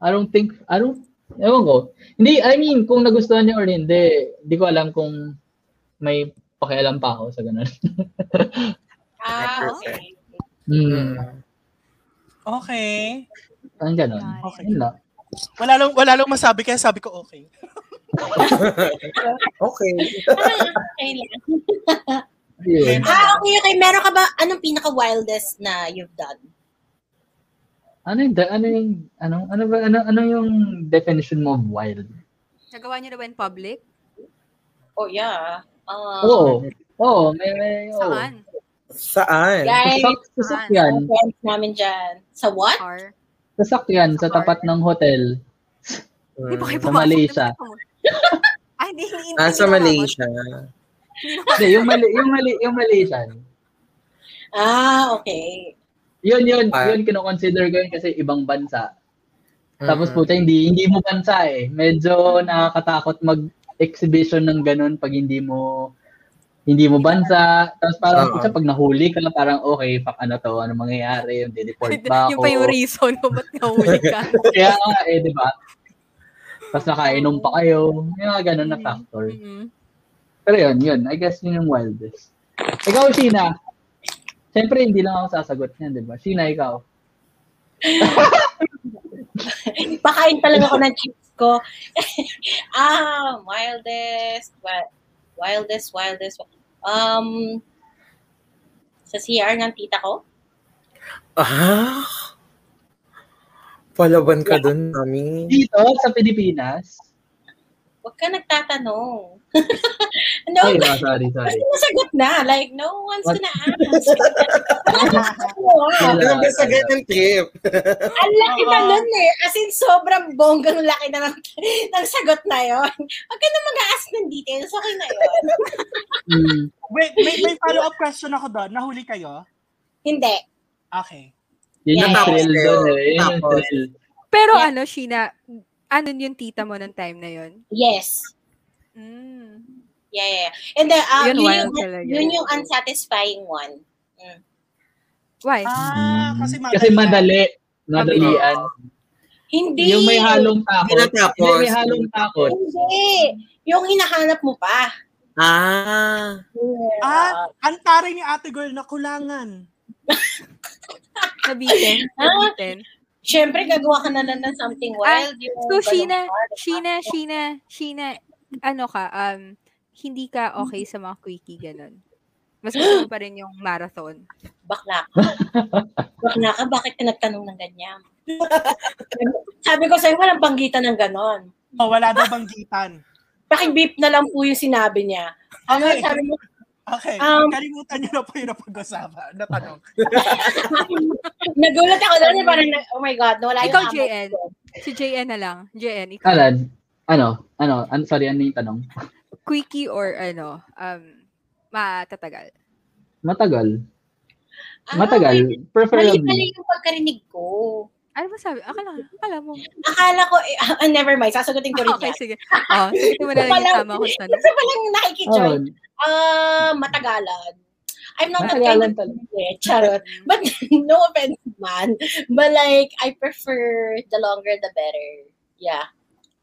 I don't think, I don't, ewan ko. Hindi, I mean, kung nagustuhan niyo or hindi, hindi ko alam kung may pakialam pa ako sa ganun. Ah, okay. hmm. Okay. Ang ganun. Okay. Lang. Wala lang, wala lang masabi kaya sabi ko okay. Okay. okay lang. Yun. Ah, okay, okay. Meron ka ba, anong pinaka-wildest na you've done? Ano yung, ano yung, ano, ano ba, ano, ano yung definition mo of wild? Nagawa niyo na ba in public? Oh, yeah. Um, Oo. Oo, may, may, oo. Saan? Saan? Guys, Sa, sa sakyan. friends namin dyan. Sa what? Car? Sa sakyan, sa tapat ng hotel. Hindi kayo Sa? Malaysia. Ay, hindi, hindi. naman ako. Malaysia. Hindi, yung, Mali, yung, Mali, yung Malaysian. Ah, okay. Yun, yun, Ah. yun kino-consider ko yun kasi ibang bansa. Tapos Mm. puta, hindi, hindi mo bansa eh. Medyo nakakatakot mag-exhibition ng ganun pag hindi mo hindi mo bansa. Tapos parang Oo. puta, pag nahuli ka na parang okay, fuck ano to, ano mangyayari, di-deport ba ako? Yung pa yung reason kung ba't nahuli ka. Kaya nga eh, di ba? Tapos nakainom pa kayo. Yung mga ganun na factor. Mhm. Pero yun, yun. I guess yun yung wildest. Ikaw, Sheena. Siyempre, hindi lang ako sasagot niyan, di ba? Sheena, ikaw. Pakain talaga ako ng chips ko. ah, wildest. Wi- Wildest, wildest. Um, sa CR ng tita ko? Ah? Palaban ka dun, mami. Dito, sa Pilipinas. Huwag ka nagtatanong. no, Ay, no, sorry, sorry. nasagot na. Like, no one's What? gonna ask. Wala, Ano ba sa wala. ganyan trip? Ang laki na nun eh. As in, sobrang bonggang laki na ng, ng sagot na yon. Huwag ka na mag-ask ng details. Okay na yun. Mm. Wait, may, may follow-up question ako doon. Nahuli kayo? Hindi. Okay. Yun yung Yes. thrill doon eh. Yun yung Tapos. thrill. Pero Yeah. ano, Sheena, ano yung tita mo ng time na yun? Yes. Mm. Yeah, yeah. yeah. And then, uh, Yun yun, wild yung, talaga. yun yung unsatisfying one. Why? Ah, kasi madali. Kasi madali. Madalian. Hindi. Yung may halong takot. Hindi may halong takot. Hindi. Yung hinahanap mo pa. Ah. Ah, antari ni ate girl na kulangan. Nabitin? Ah. Siyempre, gagawa ka na lang ng something wild. yung Ah, So, ganun Sheena? Sheena, Sheena, Sheena, ano ka, um, hindi ka okay sa mga quickie, ganun. Mas gusto pa rin yung marathon. Bakla ka. Bakla ka, bakit ka nagtanong ng ganyan? Sabi ko sa'yo, walang banggitan ng ganon. Oh, wala daw banggitan. Pakibip na lang po yung sinabi niya. Ano, Okay. sabi mo, Okay. Um, Kalimutan niyo na po yung napag-usapan. Na tanong. nagulat ako doon, parang, na- oh my God, nawala yung Ikaw, JN. ko. Si JN na lang. JN, ikaw. Alan, ano, ano, ano, sorry, ano yung tanong? Quickie or ano, um, matatagal. Matagal. Ah, Matagal. Mali Preferably. pala yung pagkarinig ko. Ano ba sabi? Akala, akala mo. Akala ko, eh, ah, never mind, sasagutin ko rin okay, yan. sige. Oh, sagutin mo na lang yung tama kong tanong. Kasi palang nakikijoin. Oh, Ah, matagalan. I'm not that Matagalan kind of eh, charot. But no offense man. But like, I prefer the longer the better. Yeah.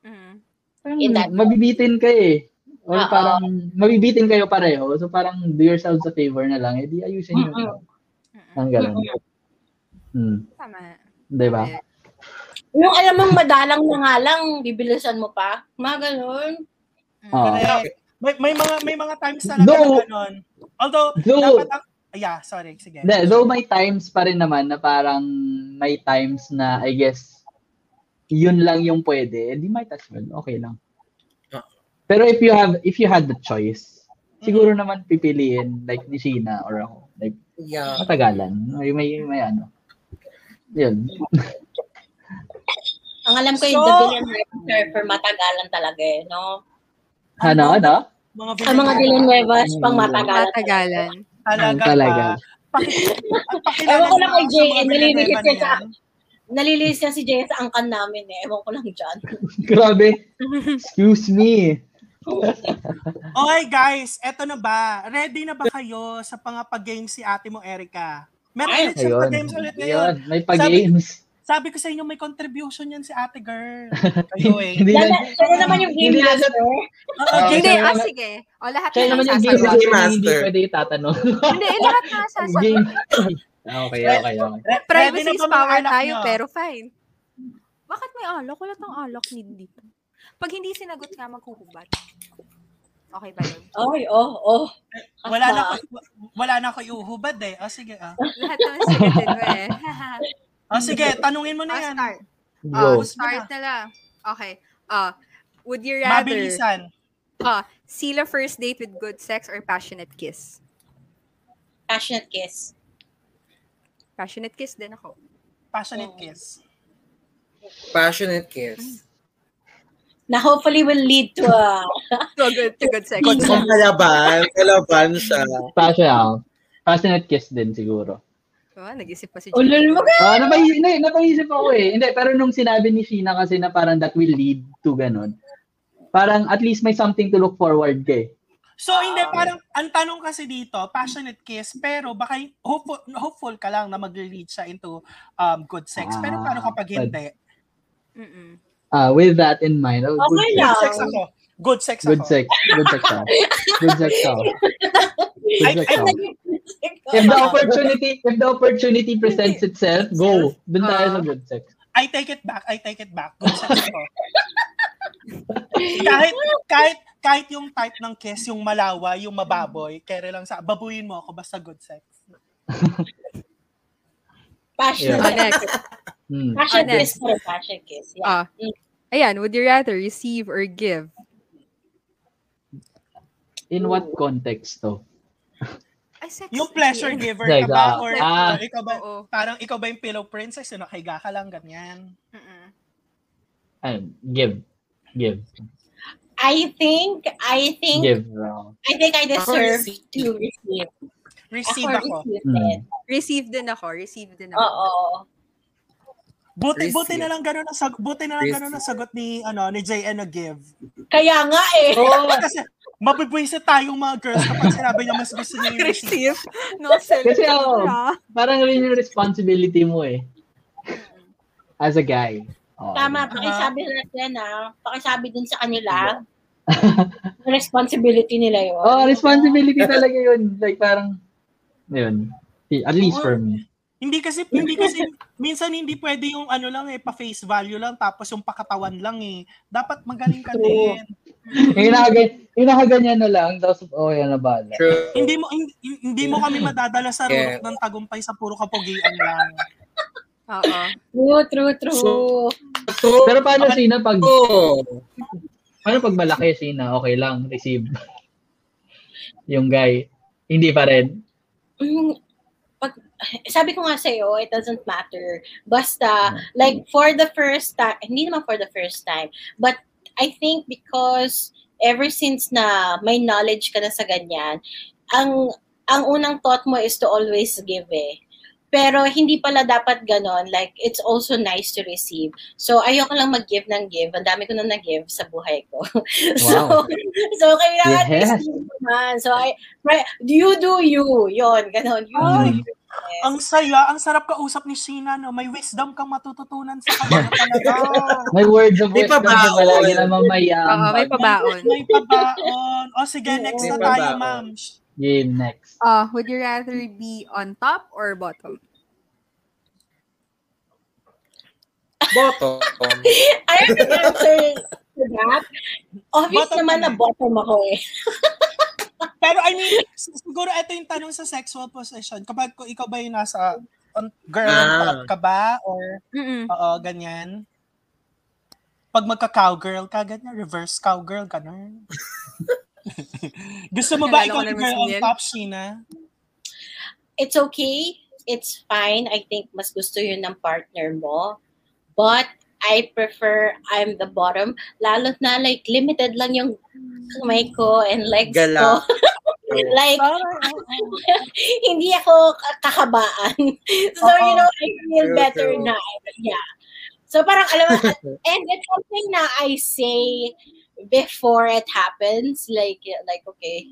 Mm. parang In that- mabibitin ka eh. Or Oo. parang mabibitin kayo pareho. So parang do yourselves a favor na lang. Eh di ayusin nyo. Ang ganun. Hmm. Tama. Di ba? Eh, Yung alam mong madalang na nga lang, bibilisan mo pa. Mga ganun. mm. Correct. May, may mga may mga times talaga Though- na ganun. Although, Though- dapat ang... Yeah, sorry. Sige. Hindi, though may times pa rin naman na parang may times na I guess yun lang yung pwede, eh, di might as well. Okay lang. Ah. Pero if you have if you had the choice, siguro naman pipiliin like ni Sheena or ako. Like Yeah. matagalan. May may, may ano. Yun. Ang alam ko yung So- Dylan for matagalan talaga eh, no? Ano, ano? Mga Ang mga Dylan Webers pang Mm. matagalan. Matagalan. Talaga, Talaga. at pakilala Ewan ko lang kay JN, nalilinis yan sa na yan. Nalilis niya si Jay sa angkan namin eh. Ewan ko lang dyan. Grabe. Excuse me. Okay guys, eto na ba? Ready na ba kayo sa pangapag-game si ate mo, Erica? Meron Ay, ulit siyang Ayun. pa-games ulit ngayon. Ayun, may pa-games. Sabi ko sa inyo, may contribution yan si ate girl. Kayo eh. Hindi na, siya naman yung game master. Oo, Hindi, ah, sige. O, lahat na naman yung game master hindi pwede itatanong. Hindi, eh, lahat na sasagot. game. Ah, okay, okay, okay. Privacy na is power tayo, nyo? pero fine. Bakit may alak? Wala tang alak need dito. Pag hindi sinagot nga, maghuhubad. Okay ba yun? Ay, oh, oh. Wala na ako, wala na ako iuhubad eh. O sige, ah. Lahat naman sinagot mo eh. O sige, tanungin mo na Ah, yan. start. Go. Ah, start na lang. Okay. Ah, would you rather Mabilisan. ah, seal a first date with good sex or passionate kiss? Passionate kiss. Passionate kiss din ako. Passionate Oh. kiss. Passionate kiss. Na hopefully will lead to a... To good, to good sex. Kung kalaban, kalaban siya. Passion, passionate kiss din siguro. Oh, nag-isip pa si Ulol mo. Ah, napay, hindi, napaisip ako eh. Hindi, pero nung sinabi ni Sheena kasi na parang that will lead to ganun, parang at least may something to look forward kay. So, hindi, parang, ang tanong kasi dito, passionate kiss, pero baka hopeful, hopeful ka lang na mag-lead siya into um, good sex. Pero Ah, paano kapag but- hindi? Mm-mm. Ah, with that in mind, oh, good Okay lang. Good sex ako. Good sex ako. Good sex. Good sex ako. Good sex ako. Good sex ako. If the opportunity, if the opportunity presents itself, go. Doon tayo sa good sex. I take it back. I take it back. Good sex ako. kahit, kahit, kahit yung type ng kiss, yung malawa, yung mababoy, kere lang sa, babuyin mo ako, basta good sex. Passionate. Ah, next. Passionate Ah, kiss for passion kiss. Yeah. Ah, ayan, would you rather receive or give? In what context to? Ay, sex. Yung pleasure giver ka Like, ba? ah, Or, ah. or ikaw ba, Oo. parang ikaw ba yung pillow princess, yung nakahiga ka lang, ganyan. Mm-mm. Give. Give. I think, I think, Give. uh, I think I deserve receive. to receive. Receive Ako ako. receive din. Receive din ako. Receive din ako. Oo. Buti, Receive. buti na lang gano'n ang sagot, buti na lang gano'n ang sagot ni, ano, ni JN na give. Kaya nga eh. Kasi, mabibwisit tayong mga girls kapag sinabi niya mas gusto niya yung receive. No, self. Kasi ako, parang rin yung responsibility mo eh. As a guy. Oh, Tama, pakisabi natin ah. Pakisabi dun sa kanila. responsibility nila yun. Oh, responsibility talaga yun. Like parang, yun. At least for me. Hindi kasi, hindi kasi, minsan hindi pwede yung ano lang eh, pa-face value lang, tapos yung pakatawan lang eh. Dapat magaling ka din. Yung nakaganyan na lang, tapos, oh, yan na bala. True. Hindi mo, hindi, hindi mo kami madadala sa Yeah. ng tagumpay sa puro kapugian lang. Oo. True, true, true. So, Pero paano, Sina, pag, oh, paano pag malaki, Sina, okay lang, receive. Yung guy, hindi pa rin. Mm, sabi ko nga sa'yo, it doesn't matter. Basta, like, for the first time, hindi naman for the first time, but I think because ever since na may knowledge ka na sa ganyan, ang ang unang thought mo is to always give eh. Pero hindi pala dapat ganon. Like, it's also nice to receive. So, ayoko lang mag-give ng give. Ang dami ko na nag-give sa buhay ko. so, Wow. so kailangan Yes. receive naman. So, I, right, you do you. Yon, ganon. You do Ay, you. Yes. ang saya, ang sarap kausap ni Sheena, no? May wisdom kang matututunan sa kanya talaga. May words of wisdom na pabaon. palagi na mamayang. Oo, may pabaon. May pabaon. O sige, next May na tayo, pabaon. ma'am. Game next. Uh, would you rather be on top or bottom? bottom. I have an answer to that. Obvious Bottom naman na bottom ako eh. Pero I mean, siguro ito yung tanong sa sexual position. Kapag ko ikaw ba yung nasa on, girl on Ah. top ka ba? Or, Mm-mm. oo, ganyan. Pag magka-cowgirl ka, ganyan. Reverse cowgirl, ganun. Gusto mo ba ikaw naman girl on top, Sheena? It's okay. It's fine. I think mas gusto yun ng partner mo. But I prefer I'm the bottom. Lalo na like limited lang yung kamay ko and legs Gala. ko. like hindi ako ka- kakabaan. so you know, I feel True, better true. na. Yeah. So parang alam mo, and it's something na I say before it happens. Like, like okay,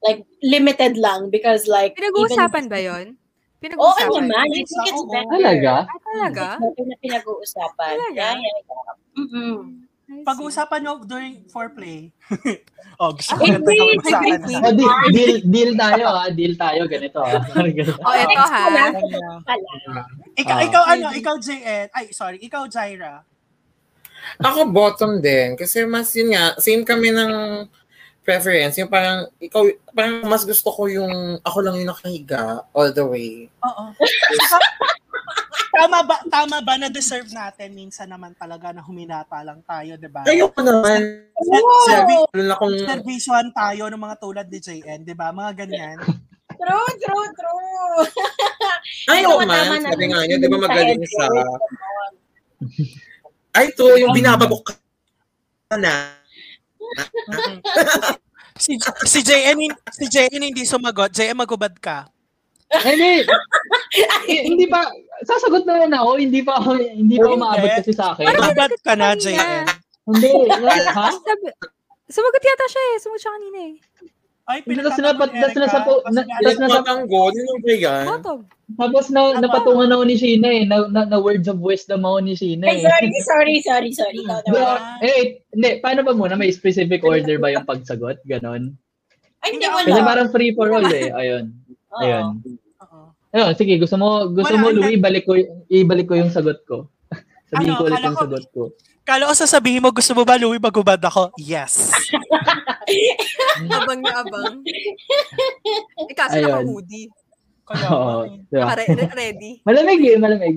like limited lang because like even- Pinag-uusapan ba yon? Oo Pinag-usapan. naman. I think it's better. Talaga? Ah, talaga? Na pinag-uusapan. Talaga? Yeah, yeah, yeah. Pag-uusapan nyo during foreplay. oh, gusto ko pag-usapan. wait, Oh, deal, deal, deal tayo ha. Deal tayo. Ganito ha. Oh, ito ha. Ano? Ikaw, Ah. ikaw ano, ikaw JN. Ay, sorry, ikaw Jaira. Ako bottom din. Kasi mas yun nga, same kami ng preference. Yung parang, ikaw, parang mas gusto ko yung ako lang yung nakahiga all the way. Oo. tama ba tama ba na deserve natin minsan naman talaga na huminata lang tayo, 'di ba? Ayoko naman. Wow. Sabi, lalo na kung, Servisyohan tayo ng mga tulad ni JN, 'di ba? Mga ganyan. True, true, true. ayaw Tama man. na Sabi nga niya, di ba magaling sa. Ay to, yung binabagok ka na. si si JN si JN hindi sumagot. JN magubad ka. Hindi. Hindi pa, sasagot na lang ako. Hindi pa ako, hindi pa umaabot kasi sa akin. Magubad ka na. JN. Hindi. Ha? Sumagot yata siya eh. Sumagot siya kanina eh. Ay, napat- tas Erica, na- Matanggol, yun ba yan? Bottom. Tapos na, napatungan ako ni Sheena eh. Na, na, na words of wisdom ako ni Sheena Ay, eh. sorry, sorry, sorry, sorry. Ikaw Di ba? naman. Eh, hindi. Paano ba muna? May specific order ba yung pagsagot? Ganon. Ay, hindi, Hindi, Kasi wala. parang free for all eh. Ayun. Ayun. Oo. Ayun, sige. Gusto mo, gusto Wala, mo. Louie, ibalik ko, ibalik ko yung sagot ko. Sabihin Ano, ko ulit yung ko- sagot ko. Kala ko sasabihin mo, gusto mo ba, Louie, magubad ako? Yes. Abang na abang. Eh, kaso Ayun. naka-hoodie. Kaya, Oo. eh. Diba? Naka re- ready. Malamig eh, malamig.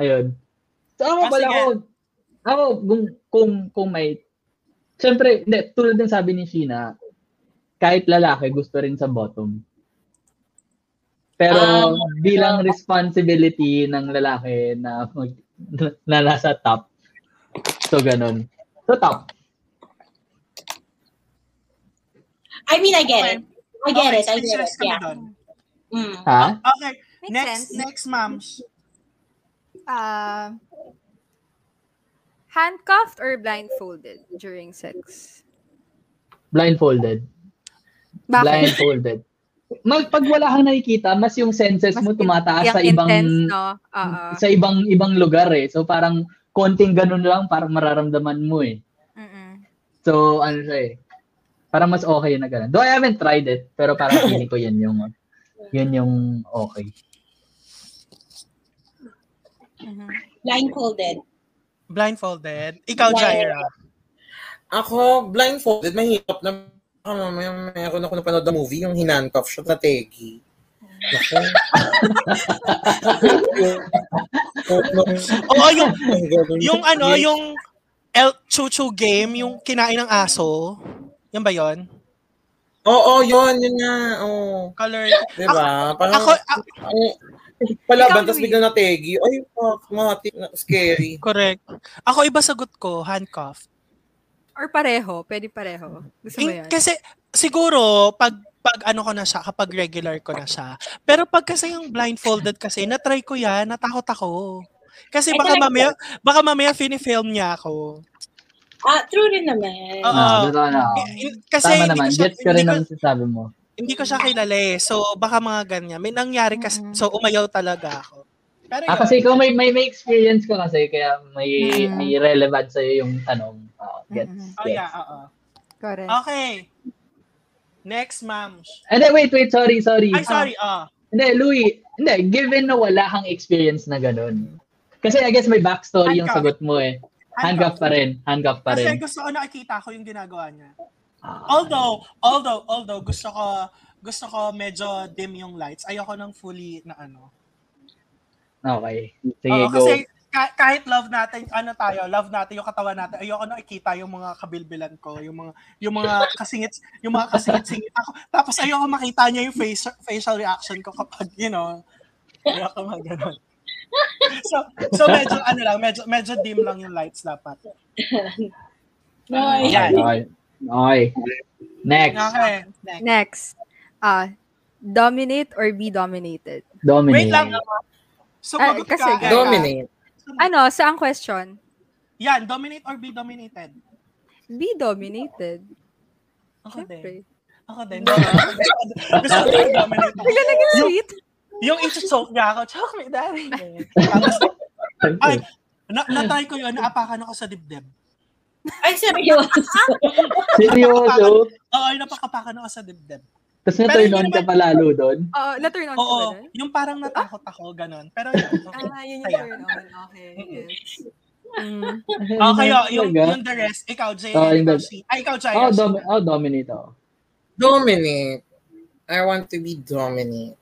Ayun. So ako Ah, pala ako, ako kung, kung, kung may, Siyempre, hindi, tulad ng sabi ni Sheena, kahit lalaki, gusto rin sa bottom. Pero Ah, bilang responsibility ng lalaki na mag, na nasa top, so ganun. So top. I mean, I get it. I get Okay, it, I get it. Yeah. Mm. Ha? Okay, Makes next, sense. next, ma'ams. Uh, handcuffed or blindfolded during sex? Blindfolded. Bakit? Blindfolded. Mag, pag wala kang nakikita, mas yung senses mo Mas tumataas yung sa ibang intense, no? Oo. sa ibang ibang lugar eh. So parang konting ganun lang parang mararamdaman mo eh. Mm-mm. So ano siya eh. Parang mas okay na ganun. Though I haven't tried it, pero parang feeling ko yan yung yun yung okay. Mhm. Blindfolded. Blindfolded. Ikaw, Jaira. Ako, blindfolded, mahirap na ako mamaya meron ako napanood na movie, yung hinantoff siya na Tegi. Oo, yung, yung ano, yung El Chuchu game, yung kinain ng aso. Yan ba yon? Oo, yun, yun nga. Oo. Color. Diba? Parang, Ako, a- ang palaban, Ikaw, tapos Louie. biglang na Tegi. Ay, fuck, mati, scary. correct. Ako iba sagot ko, handcuff. Or pareho. Pwede pareho. Gusto mo yan? kasi siguro pag pag ano ko na siya, kapag regular ko na siya. Pero pag kasi yung blindfolded kasi, na-try ko yan, natakot ako. Kasi Ay, baka talaga? mamaya, baka mamaya film niya ako. Ah, true rin naman. Oo. Ah, totoo na. In- Kasi Tama hindi naman. ko siya, Gets ko rin ko, ang sinasabi mo. hindi ko siya kilala eh. So baka mga ganyan. May nangyari kasi, Mhm. so umayaw talaga ako. Pero Ah, yun. kasi ikaw may, may, may experience ka kasi, kaya may, Mm. may relevant sa'yo yung tanong. Gets. Mm-mm. Oh gets. yeah, oo. Correct. Okay. Next, ma'am. And then, wait, wait, sorry, sorry. Ay, sorry. Ah. Hindi, Louie, hindi, given na wala kang experience na ganun. Kasi I guess may backstory yung Handcuff. sagot mo eh. Handcuff pa rin. Handcuff pa Kasi rin. gusto ko nakikita ko yung ginagawa niya. Ah. Although, although, although gusto ko gusto ko medyo dim yung lights. Ayoko ng fully na ano. Okay. Sige, Oo, go. kasi ka- kahit love natin, ano tayo, love natin yung katawan natin. Ayoko nakikita yung mga kabilbilan ko, yung mga yung mga kasingit, yung mga kasingit-singit ako. Tapos ayoko makita niya yung face, facial reaction ko kapag, you know, ayoko mag ganun. So, so medyo ano lang, medyo medyo dim lang yung lights dapat. Yan. Okay. Okay. Next. Okay. Next. Next. Uh, dominate or be dominated? Dominate. Wait lang. Sumagot Ah, kasi ka. ganun. Erica. Dominate. Ano, saan question? Yan, dominate or be dominated? Be dominated. Ako din. Siyempre. Ako din. Gusto ko din dominate. ako. Bigla naging Yung- sweet. yung ito-choke niya ako, choke me, daddy. Tapos, ay, na natry ko yun, naapakan ako sa dibdib. Ay, seryoso. Seryoso? Oo, napakapakan ako sa dibdib. Tapos na-turn on ka palalo doon? Oo, na-turn on ka Oo, yung parang natakot ako, ganun. Pero yun, okay. Ah, yun yung turn on. Okay. yes. Mm. Okay, oh, yung, yung the rest, ikaw, Jay, Oh, yung ikaw, the- si, ay, ikaw, Jay. Oh, dom- oh, dominate ako. Dominate. I want to be dominate.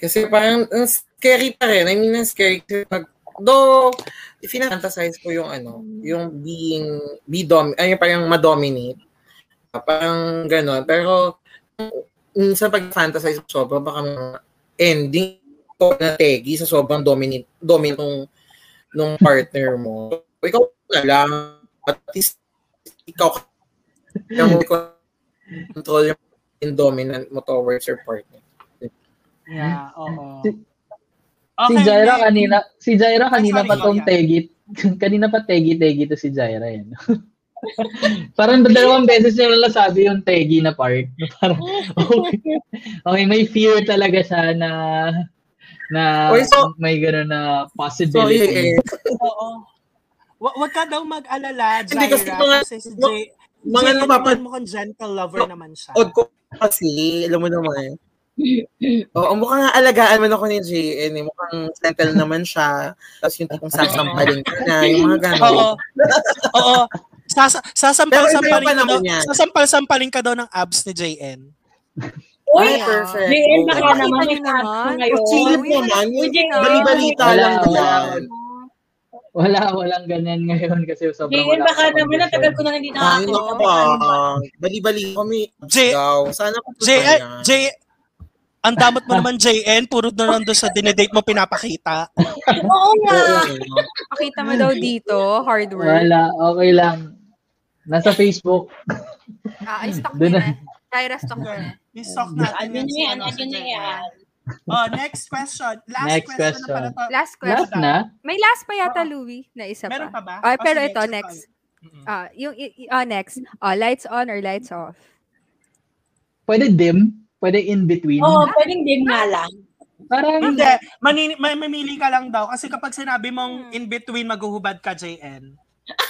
Kasi parang ang scary pa rin. I mean, ang scary kasi pag, though, fantasize ko yung ano, yung being, be dom, ay, parang ma-dominate. Parang gano'n. Pero, minsan pag fantasize ko sobra, baka mga ending ko na tegi sa sobrang dominate, dominate nung, nung partner mo. Ikaw na lang, at least, ikaw yung control yung dominant mo towards your partner. Yeah, oo. Si- si Okay, Jaira next. kanina, si Jaira kanina sorry, pa tong sorry. tegit. kanina pa tegi-tegi to si Jaira yan. Parang dalawang beses niya lang sabi yung tegi na part. Parang, okay, okay, may fear talaga siya na na Oy, so- may gano'n na So, possibility. eh, Oo. Wa- Wag ka daw mag-alala, Hindi, kasi Jaira, mga- kasi si Jay, mga Jay, napapa- mo kung gentle lover naman siya. Od ko kasi, alam mo naman. Oo, mukhang alagaan mo ako ni JN. Eh. Mukhang settle naman siya. Tapos yung tipong sasampalin ka na, yung mga gano'n. Oo. Oo. Sasa, sasampal-sampalin ka daw, sasampal-sampalin ka daw ng abs ni JN. Uy, Ay, perfect. JN, baka Ay, naman may abs ngayon. Silip Uy, naman. JN, bali-balita wala, lang wala. yan. Wala, walang ganyan ngayon kasi sobrang JN, wala baka naman condition. natagal ko na hindi Ay, nakakita. naku ba? Bali-bali kami. J- daw. Sana po J, eh, J, ang damot mo naman, JN, puro na lang doon sa dinedate mo pinapakita. Oo nga. Pakita mo daw dito, hard work. Wala, okay lang. Nasa Facebook. Ah, ay, stock Doon na. Kyra, stock na na. I-stock natin Ano si yan? ano, JN. yan? Oh, next question. Last Next question, na pala to. Last Last question. na? May last pa yata, Oo. Louie, na isa Meron pa. pa ba? Ah, Oh, pero ito, next. Mm-mm. Ah, yung, ah, next. Ah, lights on or lights off? Pwede dim? Pwede in between? Oo, pwedeng din nga lang. Parang, Hindi, manini, may mamili ka lang daw kasi kapag sinabi mong in between maghuhubad ka JN.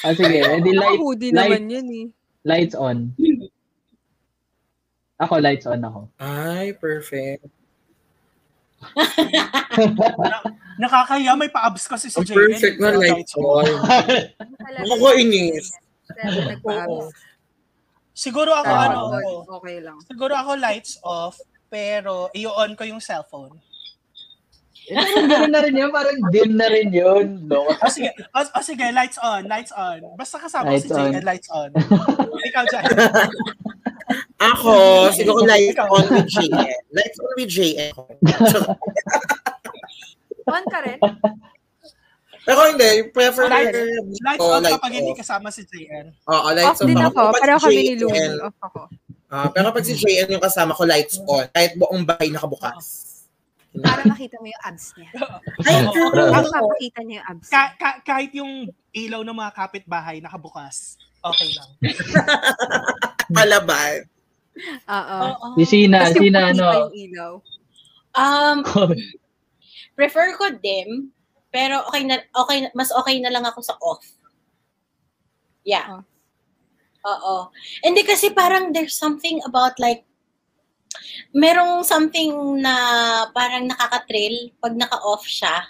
Ah, sige, edi light, Naka-hoodie light, naman yun eh. lights on. Ako, lights on ako. Ay, perfect. Nakakaya may pa-abs kasi si Ang JN. perfect na lights on. Nakakainis. Nagpa-abs. Siguro ako Ah, ano, ako, okay lang. siguro ako lights off pero i-on ko yung cellphone. Eh, parang ganun na rin yun, parang dim na rin yun. No? O sige, o, o sige, lights on, lights on. Basta kasama Lights si JN, on. lights on. Ikaw dyan. Ako, siguro lights on with JN. Lights on with JN. On ka rin? Pero hindi, prefer Lights, lights Oh, on lights kapag hindi off. kasama si JN. Oo, Off lights on. din ako. Si kami ni Louie. Off ako. ah, pero pag si JN yung kasama ko, lights on. Kahit buong bahay nakabukas. Para makita mo yung abs niya. Ay, true. Para mapakita niya yung abs. Ka- ka- kahit yung ilaw ng mga kapitbahay nakabukas, okay lang. Palaban. Oo. Si Sina, Kasi Sina ano. Um, prefer ko dim, pero okay na okay mas okay na lang ako sa off. Yeah. Oo. Hindi kasi parang there's something about like merong something na parang nakaka-thrill pag naka-off siya.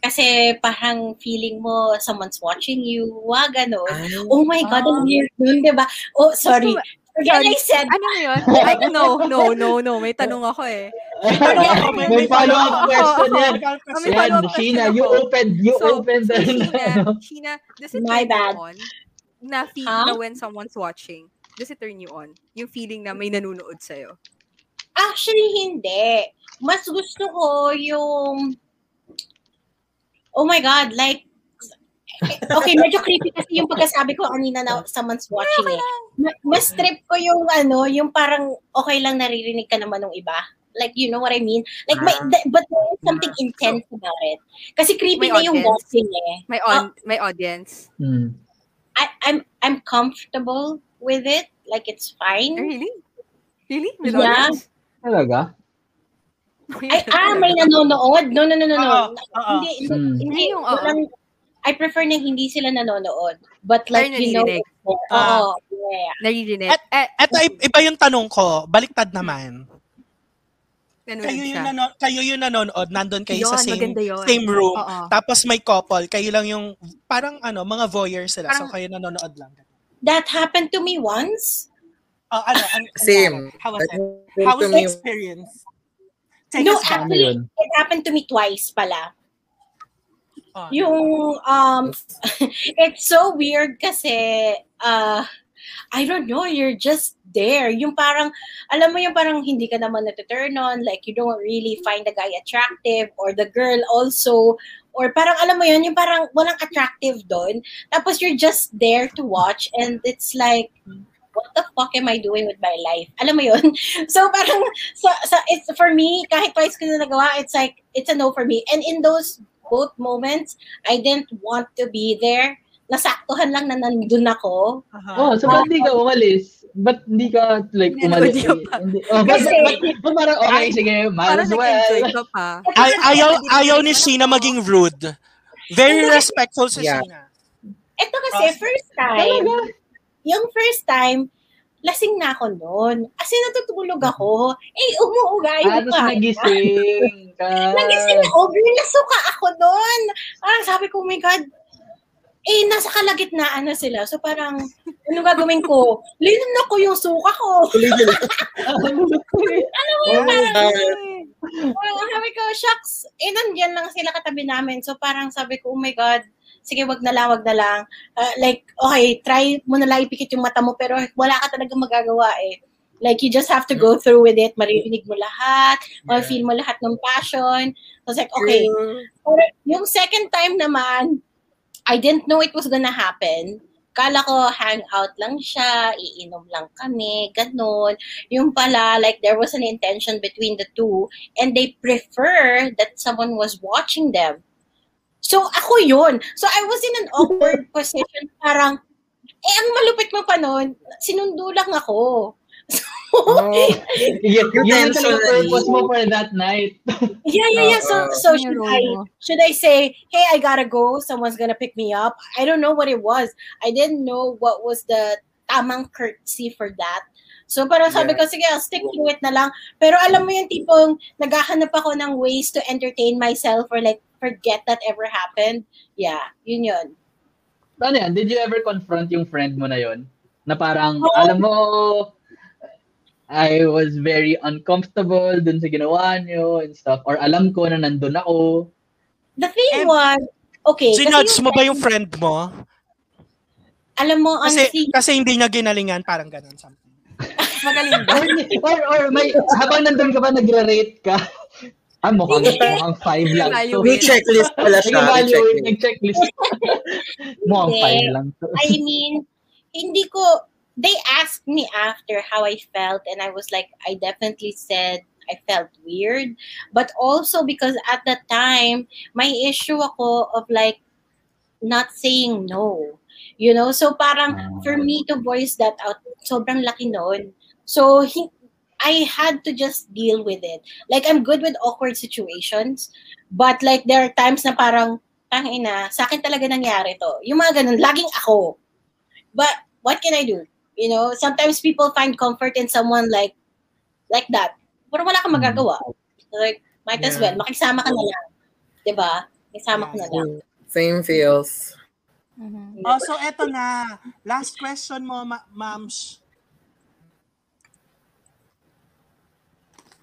Kasi parang feeling mo someone's watching you, wag ganon. Ay, Oh my God, ang weird nun, di ba? Oh, sorry. Forget I said Ano yun? Ay, no, no, no, no. May tanong ako eh. May follow-up Ako, question yan. May Yan, follow-up question Sheena, you opened, you So, opened the... Sheena, Sheena, does it My turn bad. you on? Na feel Huh? na when someone's watching, does it turn you on? Yung feeling na may nanonood sa'yo. Actually, hindi. Mas gusto ko yung... Oh my God, like... Okay, medyo creepy kasi yung pagkasabi ko kanina na someone's watching eh. Ma- Mas trip ko yung ano, yung parang okay lang naririnig ka naman ng iba. Like, you know what I mean? Like, may, Ah. th- but there is something intense about it. Kasi creepy May na yung watching eh. May on, may audience. Hmm. I, I'm I'm comfortable with it. Like, it's fine. Really? Really? With Yeah. audience? Talaga? Ay, ah, may nanonood? No, no, no, no, no. Hindi, hindi, Hmm. hindi. Yung walang, I prefer na hindi sila nanonood. But like, you know, naririnig. oo, yeah. Naririnig. At- Eh, Eto, iba yung tanong ko. Baliktad naman. nanonood Kayo yung, siya. nano- kayo yung nanonood, nandun kayo sa Yun, same, maganda yun. same room. Oo. Tapos may couple, kayo lang yung, parang ano, mga voyeurs sila. so Parang- kayo nanonood lang. That happened to me once. Oh, ano, ano, Same. How was it? How was the experience? Take No, us back. Ano yun? It happened to me twice pala. Oh, Yung, um, it's so weird kasi, uh, I don't know, you're just there. Yung parang, alam mo yung parang hindi ka naman na-turn on, like you don't really find the guy attractive or the girl also, or parang alam mo yun, yung parang walang attractive doon. Tapos you're just there to watch and it's like, what the fuck am I doing with my life? Alam mo yun? So parang, so, so it's, for me, kahit twice ko na nagawa, it's like, it's a no for me. And in those both moments, I didn't want to be there. Nasaktuhan lang na nandun ako. Aha. Oh, so ba't di ka umalis? Ba't hindi ka like umalis? Hindi. Oh, Kasi- ba't parang okay, sige, might as well. ka pa. Ay, ayaw, ayaw ni Sheena maging rude. Very respectful si Yeah. Sheena. Ito kasi, first time, yung first time, lasing na ako noon. As in, natutulog ako. Eh, umuuga Ah, pa. nagising ka. Nagising ako, girl, nasuka ako doon. Parang sabi ko, oh my God, eh, nasa kalagitnaan na sila. So parang, ano gagawin ko? Linan ko yung suka ko. Oh my God. Well, sabi ko, shucks, eh, nandyan lang sila katabi namin. So parang sabi ko, oh my God, sige, wag na lang, wag na lang. Uh, like, okay, try mo na lang ipikit yung mata mo, pero wala ka talaga magagawa eh. Like, you just have to go through with it. Maririnig mo lahat. Yeah. Ma-feel mo lahat ng passion. I was like, okay. Pero yung second time naman, I didn't know it was gonna happen. Kala ko hangout lang siya, iinom lang kami, ganun. Yung pala, like there was an intention between the two and they prefer that someone was watching them. So ako yun. So I was in an awkward position, parang, eh ang malupit mo pa nun, sinundo lang ako. Oh, Yun yun na purpose mo for that night. Yeah, yeah, yeah. So, Uh-uh. so should I mo. should I say, hey, I gotta go. Someone's gonna pick me up. I don't know what it was. I didn't know what was the tamang courtesy for that. So parang sabi ko, sige, I'll stick to it na lang. Pero alam mo yung tipong naghahanap ako ng ways to entertain myself or like forget that ever happened. Yeah, yun yun. Ano yan? Did you ever confront yung friend mo na yon? Na parang, Oo. alam mo, I was very uncomfortable dun sa ginawa niyo and stuff. Or alam ko na nandun ako. The thing Eh, was, okay, Sinudge kasi mo ba yung friend mo? alam mo, Kasi, honestly, kasi hindi niya ginalingan, parang ganun. Something. Magaling ba? Or, or, or may, habang nandun ka ba, nagre-rate ka? Ah, mukhang, mukhang five lang to. May checklist pala siya. May Nag-evaluate, checklist. nag-checklist. mukhang Hindi. five lang to. I mean, hindi ko, they asked me after how I felt and I was like, I definitely said I felt weird. But also because at the time, my issue ako of like not saying no. You know, so parang for me to voice that out, sobrang laki noon. So he, I had to just deal with it. Like I'm good with awkward situations, but like there are times na parang tangina, sa akin talaga nangyari to. Yung mga ganun, laging ako. But what can I do? You know, sometimes people find comfort in someone like like that. Pero wala kang magagawa. Like, might as Yeah. well, makisama ka na lang. 'Di ba? Makisama ka na lang. Same feels. Mhm. Oh, so eto na. Last question mo, ma- ma'ams.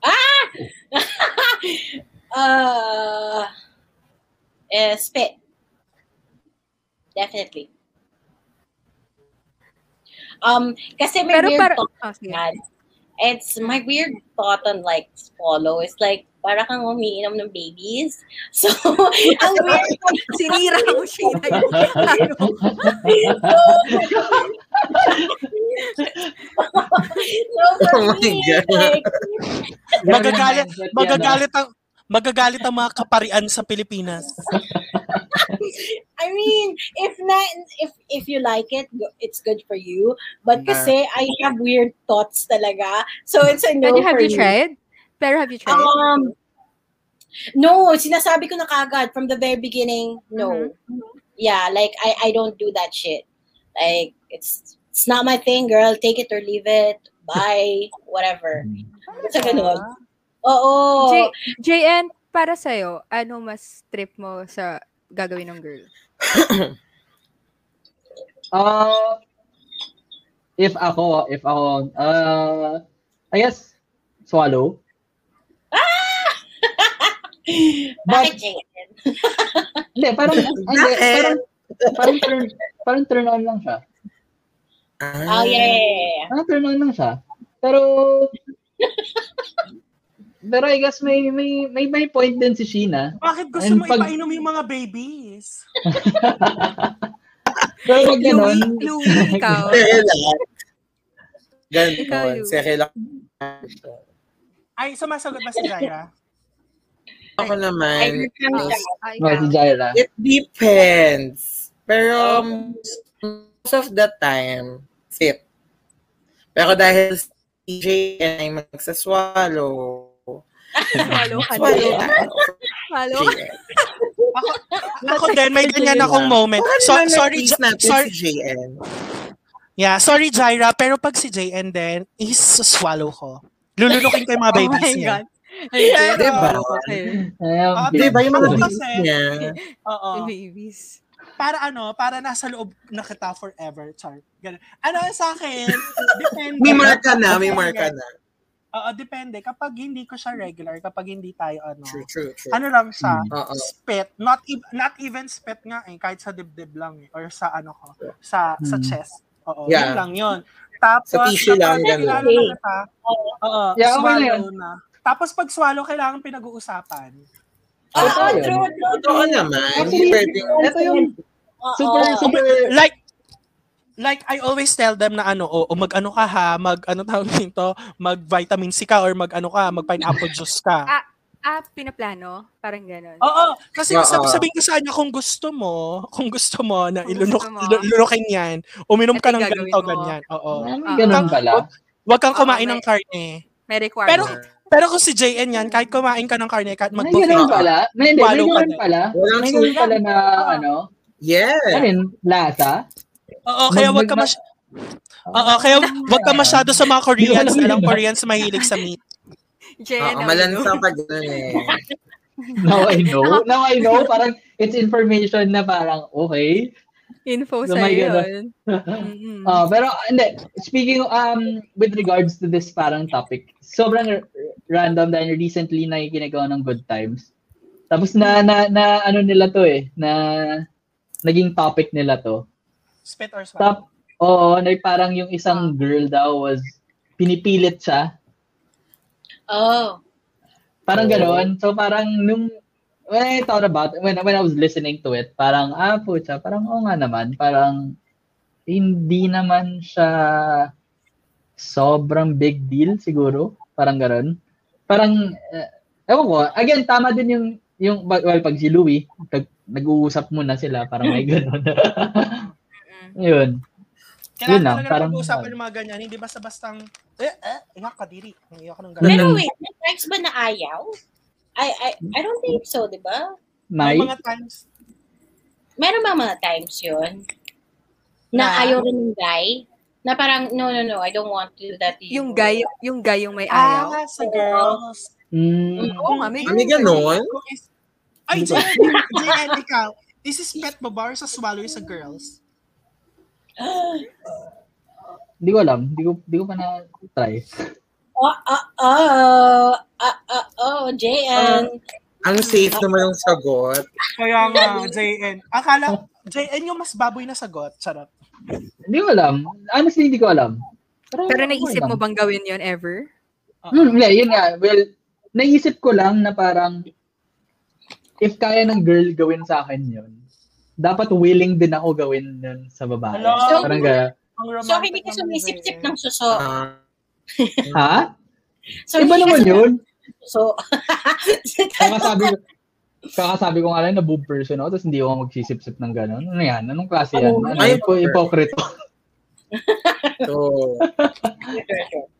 Uh, eh, spit. Definitely. Um, kasi may Pero weird para, thought oh, yan. It's my weird thought on like swallow. It's like, para kang umiinom ng babies. So, ang weird Sinira mo siya. so for Oh my me, God. like, Magagalit, magagalit ang magagalit ang mga kaparian sa Pilipinas. I mean, if not, if if you like it, it's good for you. But Yeah. kasi I have weird thoughts talaga. So it's a no Pero have for you me. tried? Pero have you tried? Um, No, sinasabi ko na kagad from the very beginning, no. Yeah, like I I don't do that shit. Like it's it's not my thing, girl. Take it or leave it. Bye, whatever. Sa ganun. Oo. J- JN, para sa'yo, ano mas trip mo sa gagawin ng girl? Uh, if ako, if ako, uh, I guess, swallow. Bakit, Jaden? Hindi, parang, hindi, parang, parang turn, parang turn on lang siya. Oh, yeah, yeah, yeah. Turn on lang siya. Pero, pero I guess may, may, may, may point din si Sheena. Bakit gusto And mo pag- ipainom yung mga babies? Pero pag ganun, Louie, Louie, ikaw. Ganon. Ikaw. Sige lang. Ay, sumasagot ba si Jaira? Ako naman. Ah, no, ikaw. si Jaira. it depends. Pero most of the time, sip. Pero dahil si JN ay magsaswallow, Follow ka swallow din. JN. Ako din, may ganyan akong moment. So, sorry, natin sorry, si JN. yeah, sorry Jaira, pero pag si JN din, is swallow ko. Lulunukin ko yung mga Oh babies my niya. God. Ay, Diba? Okay. Ayun, Ah, Di ba yung mga Ako babies niya? Oo. Babies. Para ano, para nasa loob na kita forever, char. Ganun. Ano sa akin, depende. May marka na, may marka na. Oo, depende. Kapag hindi ko siya regular, kapag hindi tayo ano, True, true, true. ano lang siya, Oo. spit, not ev- not even spit nga eh, kahit sa dibdib lang eh, or sa ano ko, sa sa Hmm. chest. Oo, Yeah. yun lang yun. Tapos, Sa tissue lang, ganun. kita, oo, Yeah, okay swallow na. Tapos pag swallow, kailangan pinag-uusapan. Oo, Totoo yun. true, true, Totoo true. naman. Hindi pwedeng, ito yung Oo. super, super, Like, like I always tell them na ano, o, o mag-ano ka ha, mag ano tawag nito, mag vitamin C ka or mag ano ka, mag pineapple juice ka. Ah, pinaplano? Parang gano'n. Oo, kasi Oo. sabi, sabihin ko sa kanya kung gusto mo, kung gusto mo na ilunok, ilunukin yan, uminom ka ng ganito, mo. ganyan. Oo. Ah, ganun pala. Huwag kang kumain may- ng karne. May requirement. Pero, pero kung si JN yan, kahit kumain ka ng karne, kahit May mag-buffet ganun ka, pala. May, hindi, may Swallow ka ganun din. pala. Walang May ganun pala na, ano, yeah. ano lasa. Oo, kaya wag ka mas... Oo, kaya wag ka masyado sa mga Koreans. Alam. Koreans mahilig sa meat. Jen, Oo, malansang pag ganun eh. Now I know. Now I know. Parang it's information na parang okay. Info So, sa yun. Mm-mm. Ah, pero hindi, speaking um with regards to this parang topic, sobrang r- random dahil recently nakikinig ako ng Good Times. Tapos na, na, na ano nila to eh, na naging topic nila to. Spit or swallow. Tap, oo, na parang yung isang girl daw was pinipilit siya. Oh. Parang Oo. gano'n. So parang nung when I thought about when when I was listening to it, parang ah putya, parang oo nga naman, parang hindi naman siya sobrang big deal siguro, parang gano'n. Parang eh, ewan ko, again tama din yung yung well pag si Louie, pag nag-uusap muna sila, parang may gano'n. Yun. Kailangan Yun lang, talaga parang- na pag-uusapan yung mga ganyan. Hindi basta-bastang, eh, eh, iyak ng Mm. Pero wait, may times ba na ayaw? I, I, I don't think so, di ba? May May mga times, Meron ba mga times yun? Na Na? ayaw rin ng guy? Na parang, no, no, no, I don't want to do that to. Yung guy, yung guy yung may ayaw. ah, sa girls. mm, Oo nga, may Ano ganon? Kung is- Ay, Hindi ba? JN, ikaw. Is this pet ba bar sa swallow sa girls? Hindi ko alam, hindi ko hindi ko pa na try. Oh, oh, oh, oh, oh, oh, JN. Ang safe naman ng sagot. Kaya nga, JN. Akala, JN yung mas baboy na sagot. Charot. Hindi ko alam. Honestly, hindi ko alam. Pero okay naisip mo bang gawin yon ever? Hmm, yeah, yun nga. Well, naisip ko lang na parang if kaya ng girl gawin sa akin yun, dapat willing din ako gawin yun sa babae. Hello? Parang gaya, So, hindi ka sumisip-sip JN. ng suso. Ah, ha? So, Iba naman yun. So, Kakasabi ko, kakasabi ko nga lang na boob person ako, tapos hindi ako magsisip-sip ng gano'n. Ano yan? Anong klase yan? Ano, Ay, ipo, ipokrito. so,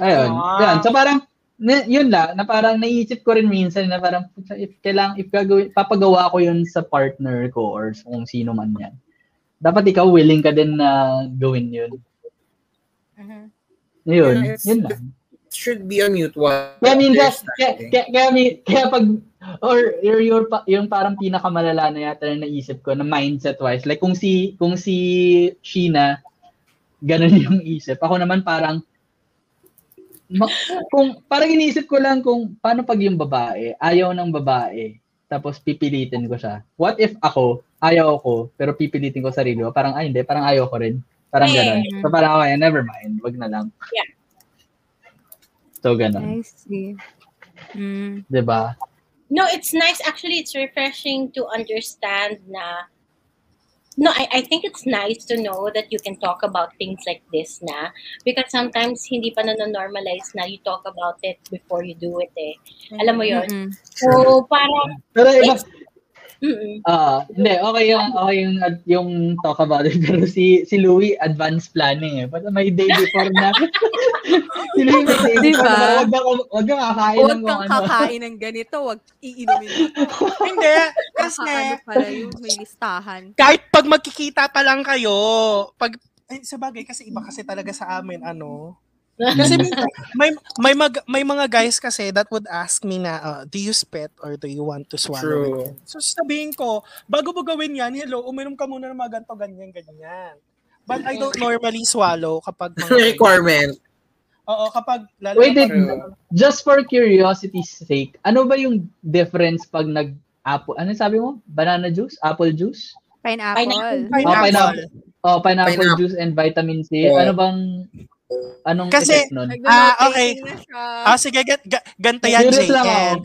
Ayun. Ah. Yan. So parang, na, yun lang, na parang naisip ko rin minsan na parang, "Putya, if kailang, if gagawin, papagawa ko yun sa partner ko or kung sino man yan. Dapat ikaw willing ka din na gawin yun. Mhm. Yun, Yes. yun lang. Should be a mutual. Kaya minsan, kaya, kaya, kaya, pag, or or yung, pa- yung parang pinakamalala na yata na naisip ko na mindset wise like kung si kung si Sheena ganun yung isip ako naman parang ma- kung parang iniisip ko lang kung paano pag yung babae ayaw ng babae tapos pipilitin ko siya what if ako ayaw ko pero pipilitin ko sarili ko parang ay hindi parang ayaw ko rin parang ganun so parang okay never mind wag na lang Yeah. so ganun I see. Mm. 'di ba No, it's nice. Actually, it's refreshing to understand na No, I, I think it's nice to know that you can talk about things like this na because sometimes hindi pa na-normalize na you talk about it before you do it eh. Alam mo yun? Mm-mm. So, parang, pero iba Ah, hindi, okay yung, okay yung, yung talk about it. Pero si, si Louie, advanced planning eh. But may day before na. si Louie may day Di before ba? na. Wag ka, wag ka kakain ng mga kang ano. kakain ng ganito, huwag iinumin. Hindi, kasi pala yun, may listahan. kahit pag magkikita pa lang kayo, pag eh, sa bagay kasi iba kasi talaga sa amin ano. Kasi may may mag, may mga guys kasi that would ask me na uh, do you spit or do you want to swallow True. it? So sabihin ko, bago mo gawin yan, hello, uminom ka muna ng mga ganito, ganyan, ganyan. But I don't normally swallow kapag mga... requirement. Oo, kapag lalo Wait, pag- Just for curiosity's sake, ano ba yung difference pag nag apple, ano sabi mo? Banana juice? Apple juice? Pineapple. Pineapple. Oh, pineapple. pineapple. Oh, pineapple, Pineapple. juice and vitamin C. Yeah. Ano bang, anong Kasi- effect nun? Ah, okay. Ah, sige, ga- ga- ganito yan, Curious lang JN.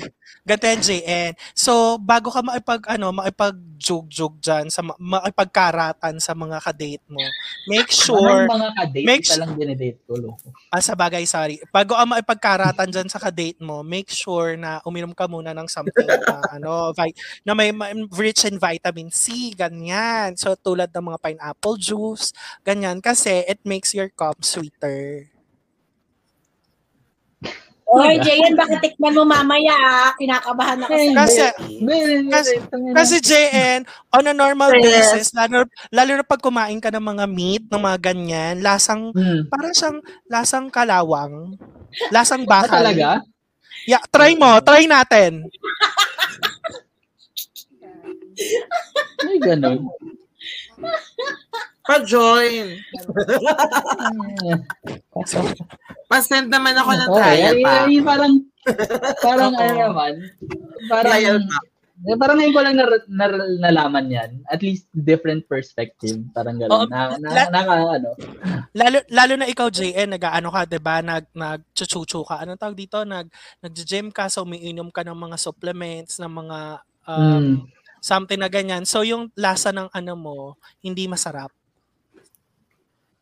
Yan, JN. So, bago ka maipag, ano, maipag-jug-jug dyan, sa, ma- maipagkaratan sa mga kadate mo, make sure, Anong mga kadate? make Isa lang dinedate ko, loko. ah, sa bagay, sorry, bago ka maipagkaratan dyan sa kadate mo, make sure na uminom ka muna ng something na, ano, vi- na may, may rich in vitamin C, ganyan. So, tulad ng mga pineapple juice, ganyan, kasi it makes your cup sweeter. Oy, Jayan, baka tikman mo mamaya ah. Kinakabahan ako sa Kasi, Kasi, Kasi- Kasi JN, on a normal basis, lalo, lalo na pag kumain ka ng mga meat, ng mga ganyan, lasang, hmm. parang siyang lasang kalawang. Lasang Ah, bakal. talaga? Yeah, try mo, try natin. Ay, ganun. Pa-join. Pa-send naman ako ng trial ay, pa. ay, parang, parang ano naman, parang, Trial pa. eh, parang ngayon ko lang na, na, nalaman yan. At least different perspective. Parang gano'n. Na, na, la- naka, ano. Lalo, lalo na ikaw, JN, nag-ano ka, 'di ba Nag, nag-chuchuchu ka. Anong tawag dito? Nag, nag-gym ka, so umiinom ka ng mga supplements, ng mga, um, Mm. something na ganyan. So, yung lasa ng ano mo, hindi masarap.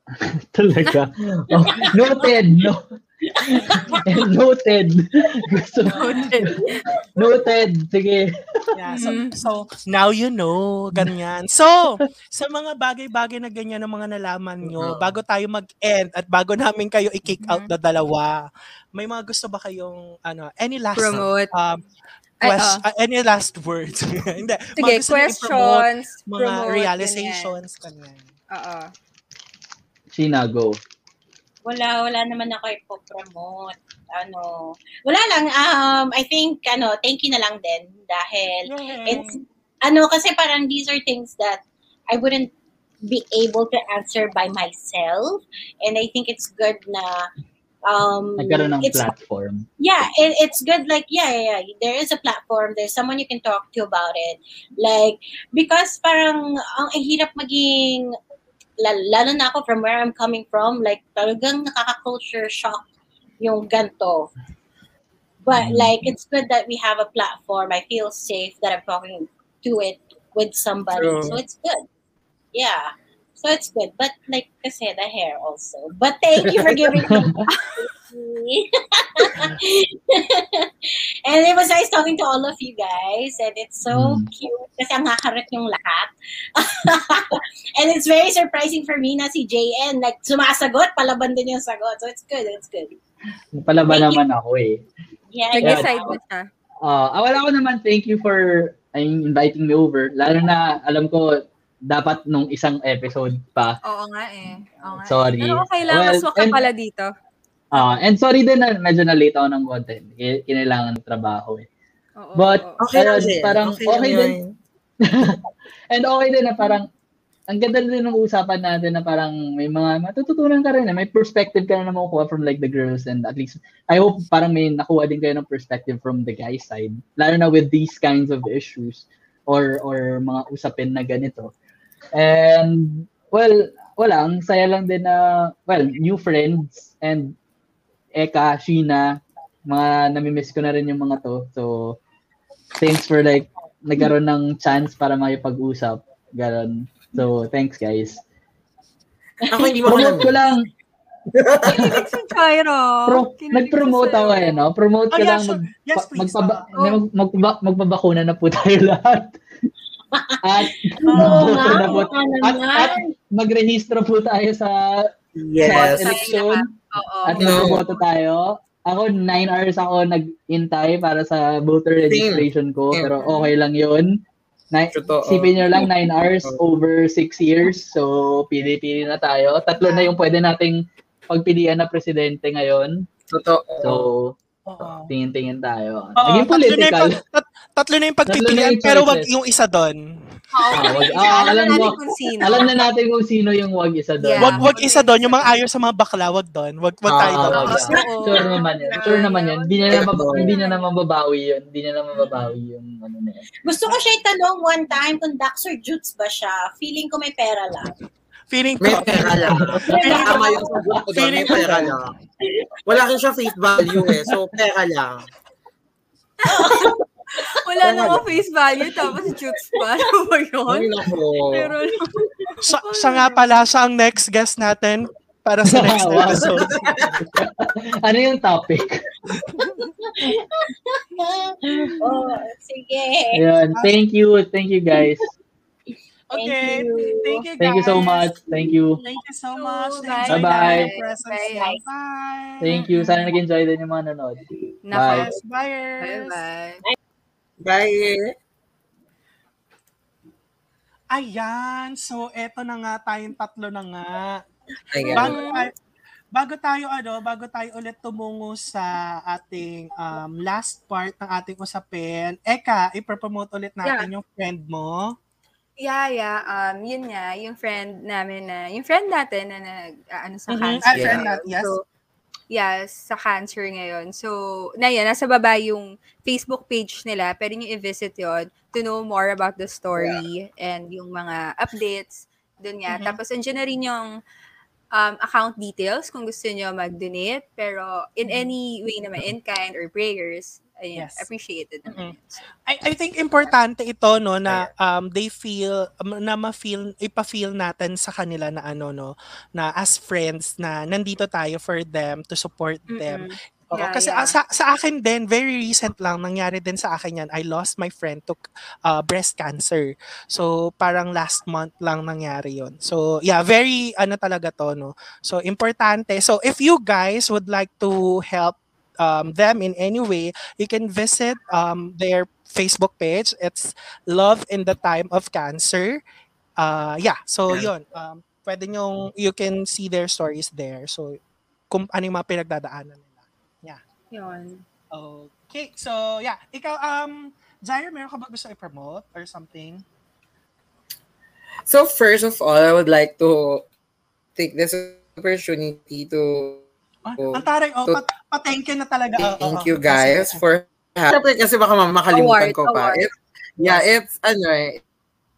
Talaga. Oh, noted. No. noted. Gusto Noted. Sige. Yeah, so, Mm. so, now you know, ganyan. So, sa mga bagay-bagay na ganyan ng mga nalaman nyo, Oo. bago tayo mag-end at bago namin kayo i-kick out na dalawa, may mga gusto ba kayong, ano, any last, Promote. um, Ay, quest- oh. uh, any last words? Hindi. Sige, mga questions, mga promote, realizations, ganyan. Oo. Sheena, go. Wala, wala naman ako ipopromote. Ano, wala lang. Um, I think, ano, thank you na lang din dahil it's, ano, kasi parang these are things that I wouldn't be able to answer by myself. And I think it's good na, um, Nagkaroon ng it's, platform. yeah, it, it's good. Like, yeah, yeah, yeah, there is a platform. There's someone you can talk to about it. Like, because parang, ang ang hirap maging, lalo, na ako from where I'm coming from, like, talagang nakaka-culture shock yung ganto. But, Mm. like, it's good that we have a platform. I feel safe that I'm talking to it with somebody. True. So, it's good. Yeah. So, it's good. But, like, kasi the hair also. But, thank you for giving me and it was nice talking to all of you guys. And it's so Mm. cute kasi ang hakarot yung lahat. and it's very surprising for me na si JN, like, sumasagot, palaban din yung sagot. So it's good, it's good. Palaba Thank you. naman ako eh. Yeah, Nag-decide yeah. na siya. Ah, uh, wala ko naman thank you for I mean, inviting me over. Lalo na alam ko dapat nung isang episode pa. Oo nga eh. Oo nga. Sorry. Pero okay lang, Well, mas waka and- pala dito. Ah, and sorry din na medyo na late ako ng content. K- Kinailangan ng trabaho eh. Oo, But. Okay lang ayun, din. parang okay, okay, din. And okay din na parang ang ganda din ng usapan natin na parang may mga matututunan ka rin. eh. May perspective ka na makukuha from like the girls and at least I hope parang may nakuha din kayo ng perspective from the guy side. Lalo na with these kinds of issues or or mga usapin na ganito. And well, wala, ang saya lang din na well, new friends and Eka, Sheena, mga namimiss ko na rin yung mga to. So thanks for like nagkaroon ng chance para makipag-usap. Ganon. So, thanks guys. Ako hindi mo Promote ko lang. Kinilig si Kyra. Pro, nag-promote ako eh, no? Promote Oh, ko yeah, lang. sure. Mag, Yes, please. magpaba, Oh. mag, magpaba- magbabakuna na po tayo lahat. at, nga, na po, oo at, naman. at magrehistro po tayo sa Yes. sa election. Oo. At No. magboboto tayo. Ako, 9 hours ako nag-intay para sa voter registration ko. Same. Pero okay lang yun. Nine, Totoo. Sipin nyo lang, 9 hours over 6 years. So, pili-pili na tayo. Tatlo na yung pwede nating pagpilian na presidente ngayon. Totoo. So, tingin-tingin tayo. Oo, Naging tatlo na yung political. Tatlo na yung pagpipilian, na yung pero wag yung isa doon. Oo, Ah, wag- kasi ah, alam alam na natin mo- kung sino. Alam na natin kung sino yung wag isa doon. Yeah. Wag wag isa doon, yung mga ayaw sa mga bakla, wag doon. Wag wag tayo Ah, doon. wag Oo. yan. Sure naman yan. Sure naman yan. Hindi niya naman, hindi niya naman mababawi yun. Hindi niya naman mababawi yung ano na yan. Gusto ko siya itanong one time kung Daxer Jutes ba siya. Feeling ko may pera lang. Feeling May ko, pera lang. Tama yung sagot ko doon, may pera lang. Wala rin siya face value eh, so pera lang. Wala namang face value, tapos shoots pa. Ano ba yun? Pero, sa, siya nga pala, siya ang next guest natin para sa next episode. ano yung topic? oh, sige. Ayan. Thank you. Thank you guys. Okay. Thank you. Thank you, guys. Thank you so much. Thank you. Thank you so much. Bye. Enjoy Bye-bye. Bye. Bye. Thank you. Sana nag-enjoy din yung mga nanonood. nako. Bye. Yes, buyers. Bye. Ayan. So, eto na nga tayong tatlo na nga. Ayan. Bago tayo, bago tayo ano, bago tayo ulit tumungo sa ating um, last part ng ating usapin, Eka, ipropromote ulit natin yung friend mo. Yeah, yeah. Um, yun nga, yung friend namin na, yung friend natin na nag, ah, ano sa Mhm. cancer. Ah, friend natin, yes. So, yes, sa cancer ngayon. So, na yan, nasa baba yung Facebook page nila. Pwede nyo i-visit yon to know more about the story and yung mga updates. Doon nga. Mhm. Tapos, andyan na rin yung um, account details kung gusto nyo mag-donate. Pero, in Mhm. any way naman, in kind or prayers, ayun, Yes. appreciated naman. yun. So, I, I think importante ito no na um they feel um, na ma-feel ipa-feel natin sa kanila na ano no na as friends na nandito tayo for them to support them. mm-mm. Oo, Yeah, kasi yeah. ah, sa, sa akin din, very recent lang, nangyari din sa akin yan. I lost my friend to uh, breast cancer. So, parang last month lang nangyari yon So, yeah, very, ano talaga to, no? So, importante. So, if you guys would like to help um, them in any way, you can visit um, their Facebook page. It's Love in the Time of Cancer. Uh, yeah, so yun. Um, pwede nyong, you can see their stories there. So, kung ano yung mga pinagdadaanan nila. Yun. Okay, so yeah, ikaw um Zaire, meron ka ba gusto i-promote or something? So first of all, I would like to take this opportunity to Ah, Oh, ang taray, oh, so- pat, pa-thank you na talaga. Thank oo. you guys for Siyempre kasi baka ma- makalimutan Award, ko pa. award. It, yeah, it's ano eh,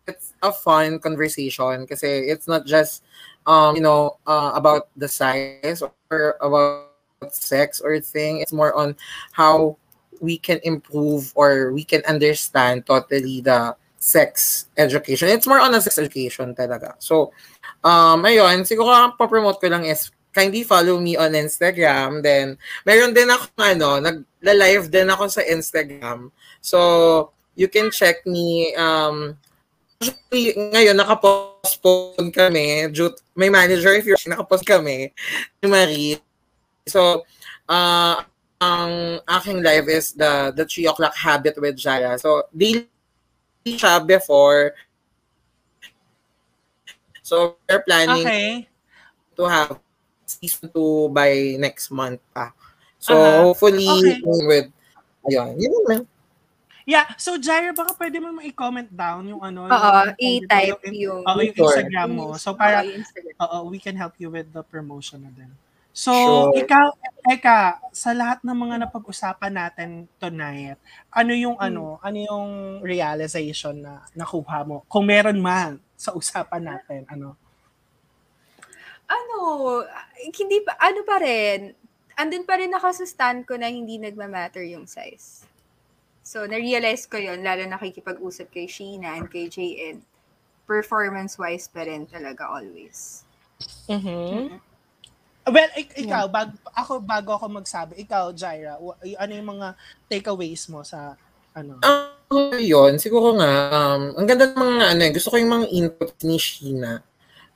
it's a fun conversation kasi it's not just um you know uh, about the size or about sex or thing. It's more on how we can improve or we can understand totally the sex education. It's more on a sex education talaga. So, um, ayun, siguro ang papromote ko lang is kindly follow me on Instagram. Then, meron din ako, ano, nagla-live din ako sa Instagram. So, you can check me. Um, actually, ngayon, nakapostpone kami. May manager, if you're nakapost kami, ni Marie. So, ah ang aking live is the the 3 o'clock habit with Jaya. So, daily siya before. So, we're planning Okay. to have season 2 by next month pa. So, Aha. hopefully, Okay. with, ayun, yun lang. Yeah, so Jaira, baka pwede mo ma-comment down yung ano. Oo, yung- i-type yung- yung- Oo, yung. Instagram mo. So, para, oo, we can help you with the promotion na din. So, Sure. ikaw, Eka, sa lahat ng mga napag-usapan natin tonight, ano yung Hmm. ano, ano yung realization na nakuha mo? Kung meron man sa usapan natin, ano? Ano, hindi pa, ano pa rin, andun pa rin ako sa stand ko na hindi nagmamatter yung size. So, na-realize ko yon lalo nakikipag-usap kay Sheena and kay JN. Performance-wise pa rin talaga always. Mhm. Well, ik- ikaw, bag, ako bago ako magsabi, ikaw, Jaira, wa- y- ano yung mga takeaways mo sa ano? Ang yun, siguro nga, um, ang ganda ng mga, ano, eh, gusto ko yung mga input ni Sheena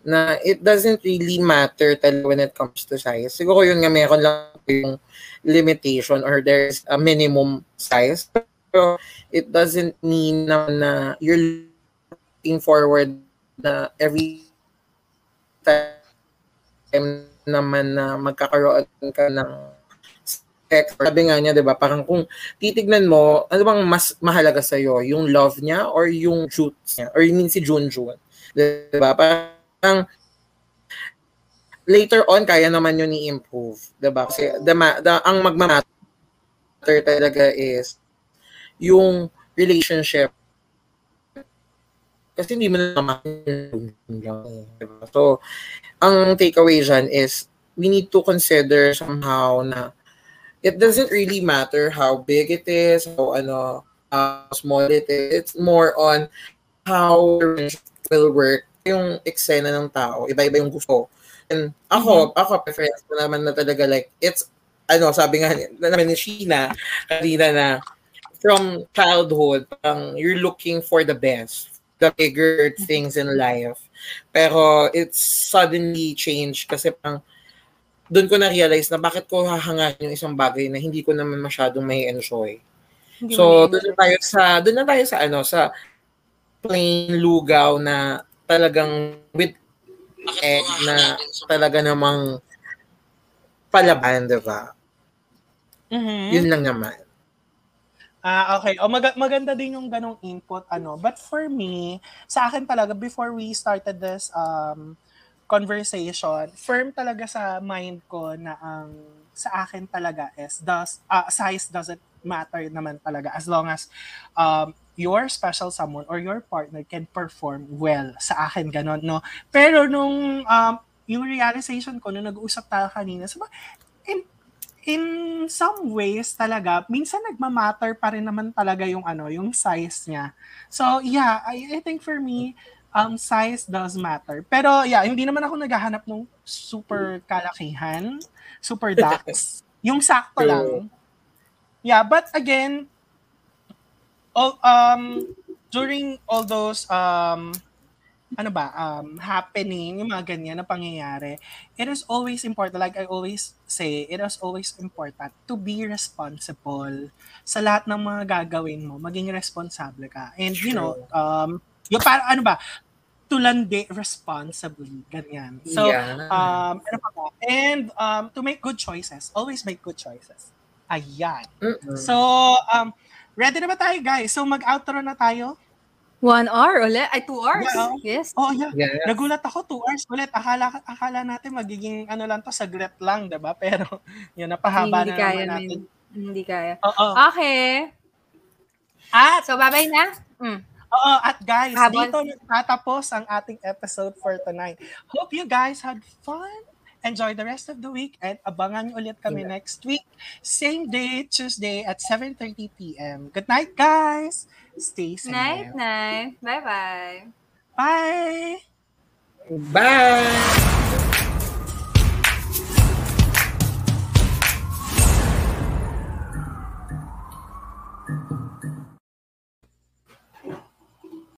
na it doesn't really matter talaga when it comes to size. Siguro yun nga, meron lang yung limitation or there's a minimum size. Pero it doesn't mean na, na you're looking forward na every time naman na magkakaroon ka ng sex. Sabi nga niya, di ba, parang kung titignan mo, ano bang mas mahalaga sa'yo? Yung love niya or yung shoots niya? Or you mean si Junjun? Di ba? Parang later on, kaya naman yun i-improve. Di ba? Kasi the, the, ang magmamatter talaga is yung relationship kasi hindi mo naman diba? So, ang takeaway dyan is we need to consider somehow na it doesn't really matter how big it is, how ano, how small it is. It's more on how will work. Yung eksena ng tao, iba-iba yung gusto. And ako, ako, preference ko naman na talaga like, it's, ano, sabi nga naman ni Sheena kanina na from childhood, parang you're looking for the best, the bigger things in life. Pero it's suddenly changed kasi parang doon ko na-realize na bakit ko hahangarin yung isang bagay na hindi ko naman masyadong may enjoy. Hindi So, doon na tayo sa doon na tayo sa ano sa plain lugaw na talagang with egg na talaga namang palaban, di ba? Mhm. Yun lang naman. Ah, okay. O mag- maganda din yung ganong input ano. But for me, sa akin talaga before we started this um conversation, firm talaga sa mind ko na ang sa akin talaga is does ah, size doesn't matter naman talaga as long as um your special someone or your partner can perform well sa akin ganon no pero nung um yung realization ko nung nag-usap tayo kanina so in in some ways talaga, minsan nagmamatter pa rin naman talaga yung ano, yung size niya. So, yeah, I, I think for me, um, size does matter. Pero, yeah, hindi naman ako naghahanap ng super kalakihan, super ducks. yung sakto lang. Yeah, but again, all, um, during all those, um, ano ba, um, happening, yung mga ganyan na pangyayari, it is always important, like I always say, it is always important to be responsible sa lahat ng mga gagawin mo. Maging responsable ka. And, you know, um, yung para, ano ba, to landi responsibly. Ganyan. So, yeah. um, ano pa ba? And um, to make good choices. Always make good choices. Ayan. Mm-mm. So, um, ready na ba tayo, guys? So, mag-outro na tayo? One hour ulit? Ay, two hours? Yeah. Yes. Oh, yeah. yeah. Nagulat ako, two hours ulit. Akala, akala natin magiging ano lang to, saglit lang, diba? Pero, yun, napahaba hindi na kaya naman na natin. yun. Hindi kaya. Oo. Okay. At, So, bye-bye na. Mm. oo, at guys, Habol. dito tatapos ang ating episode for tonight. Hope you guys had fun. Enjoy the rest of the week and abangan nyo ulit kami next week. Same day, Tuesday at 7.30 p.m. Good night, guys! Stay safe. Night, night. Bye-bye. Bye! Bye!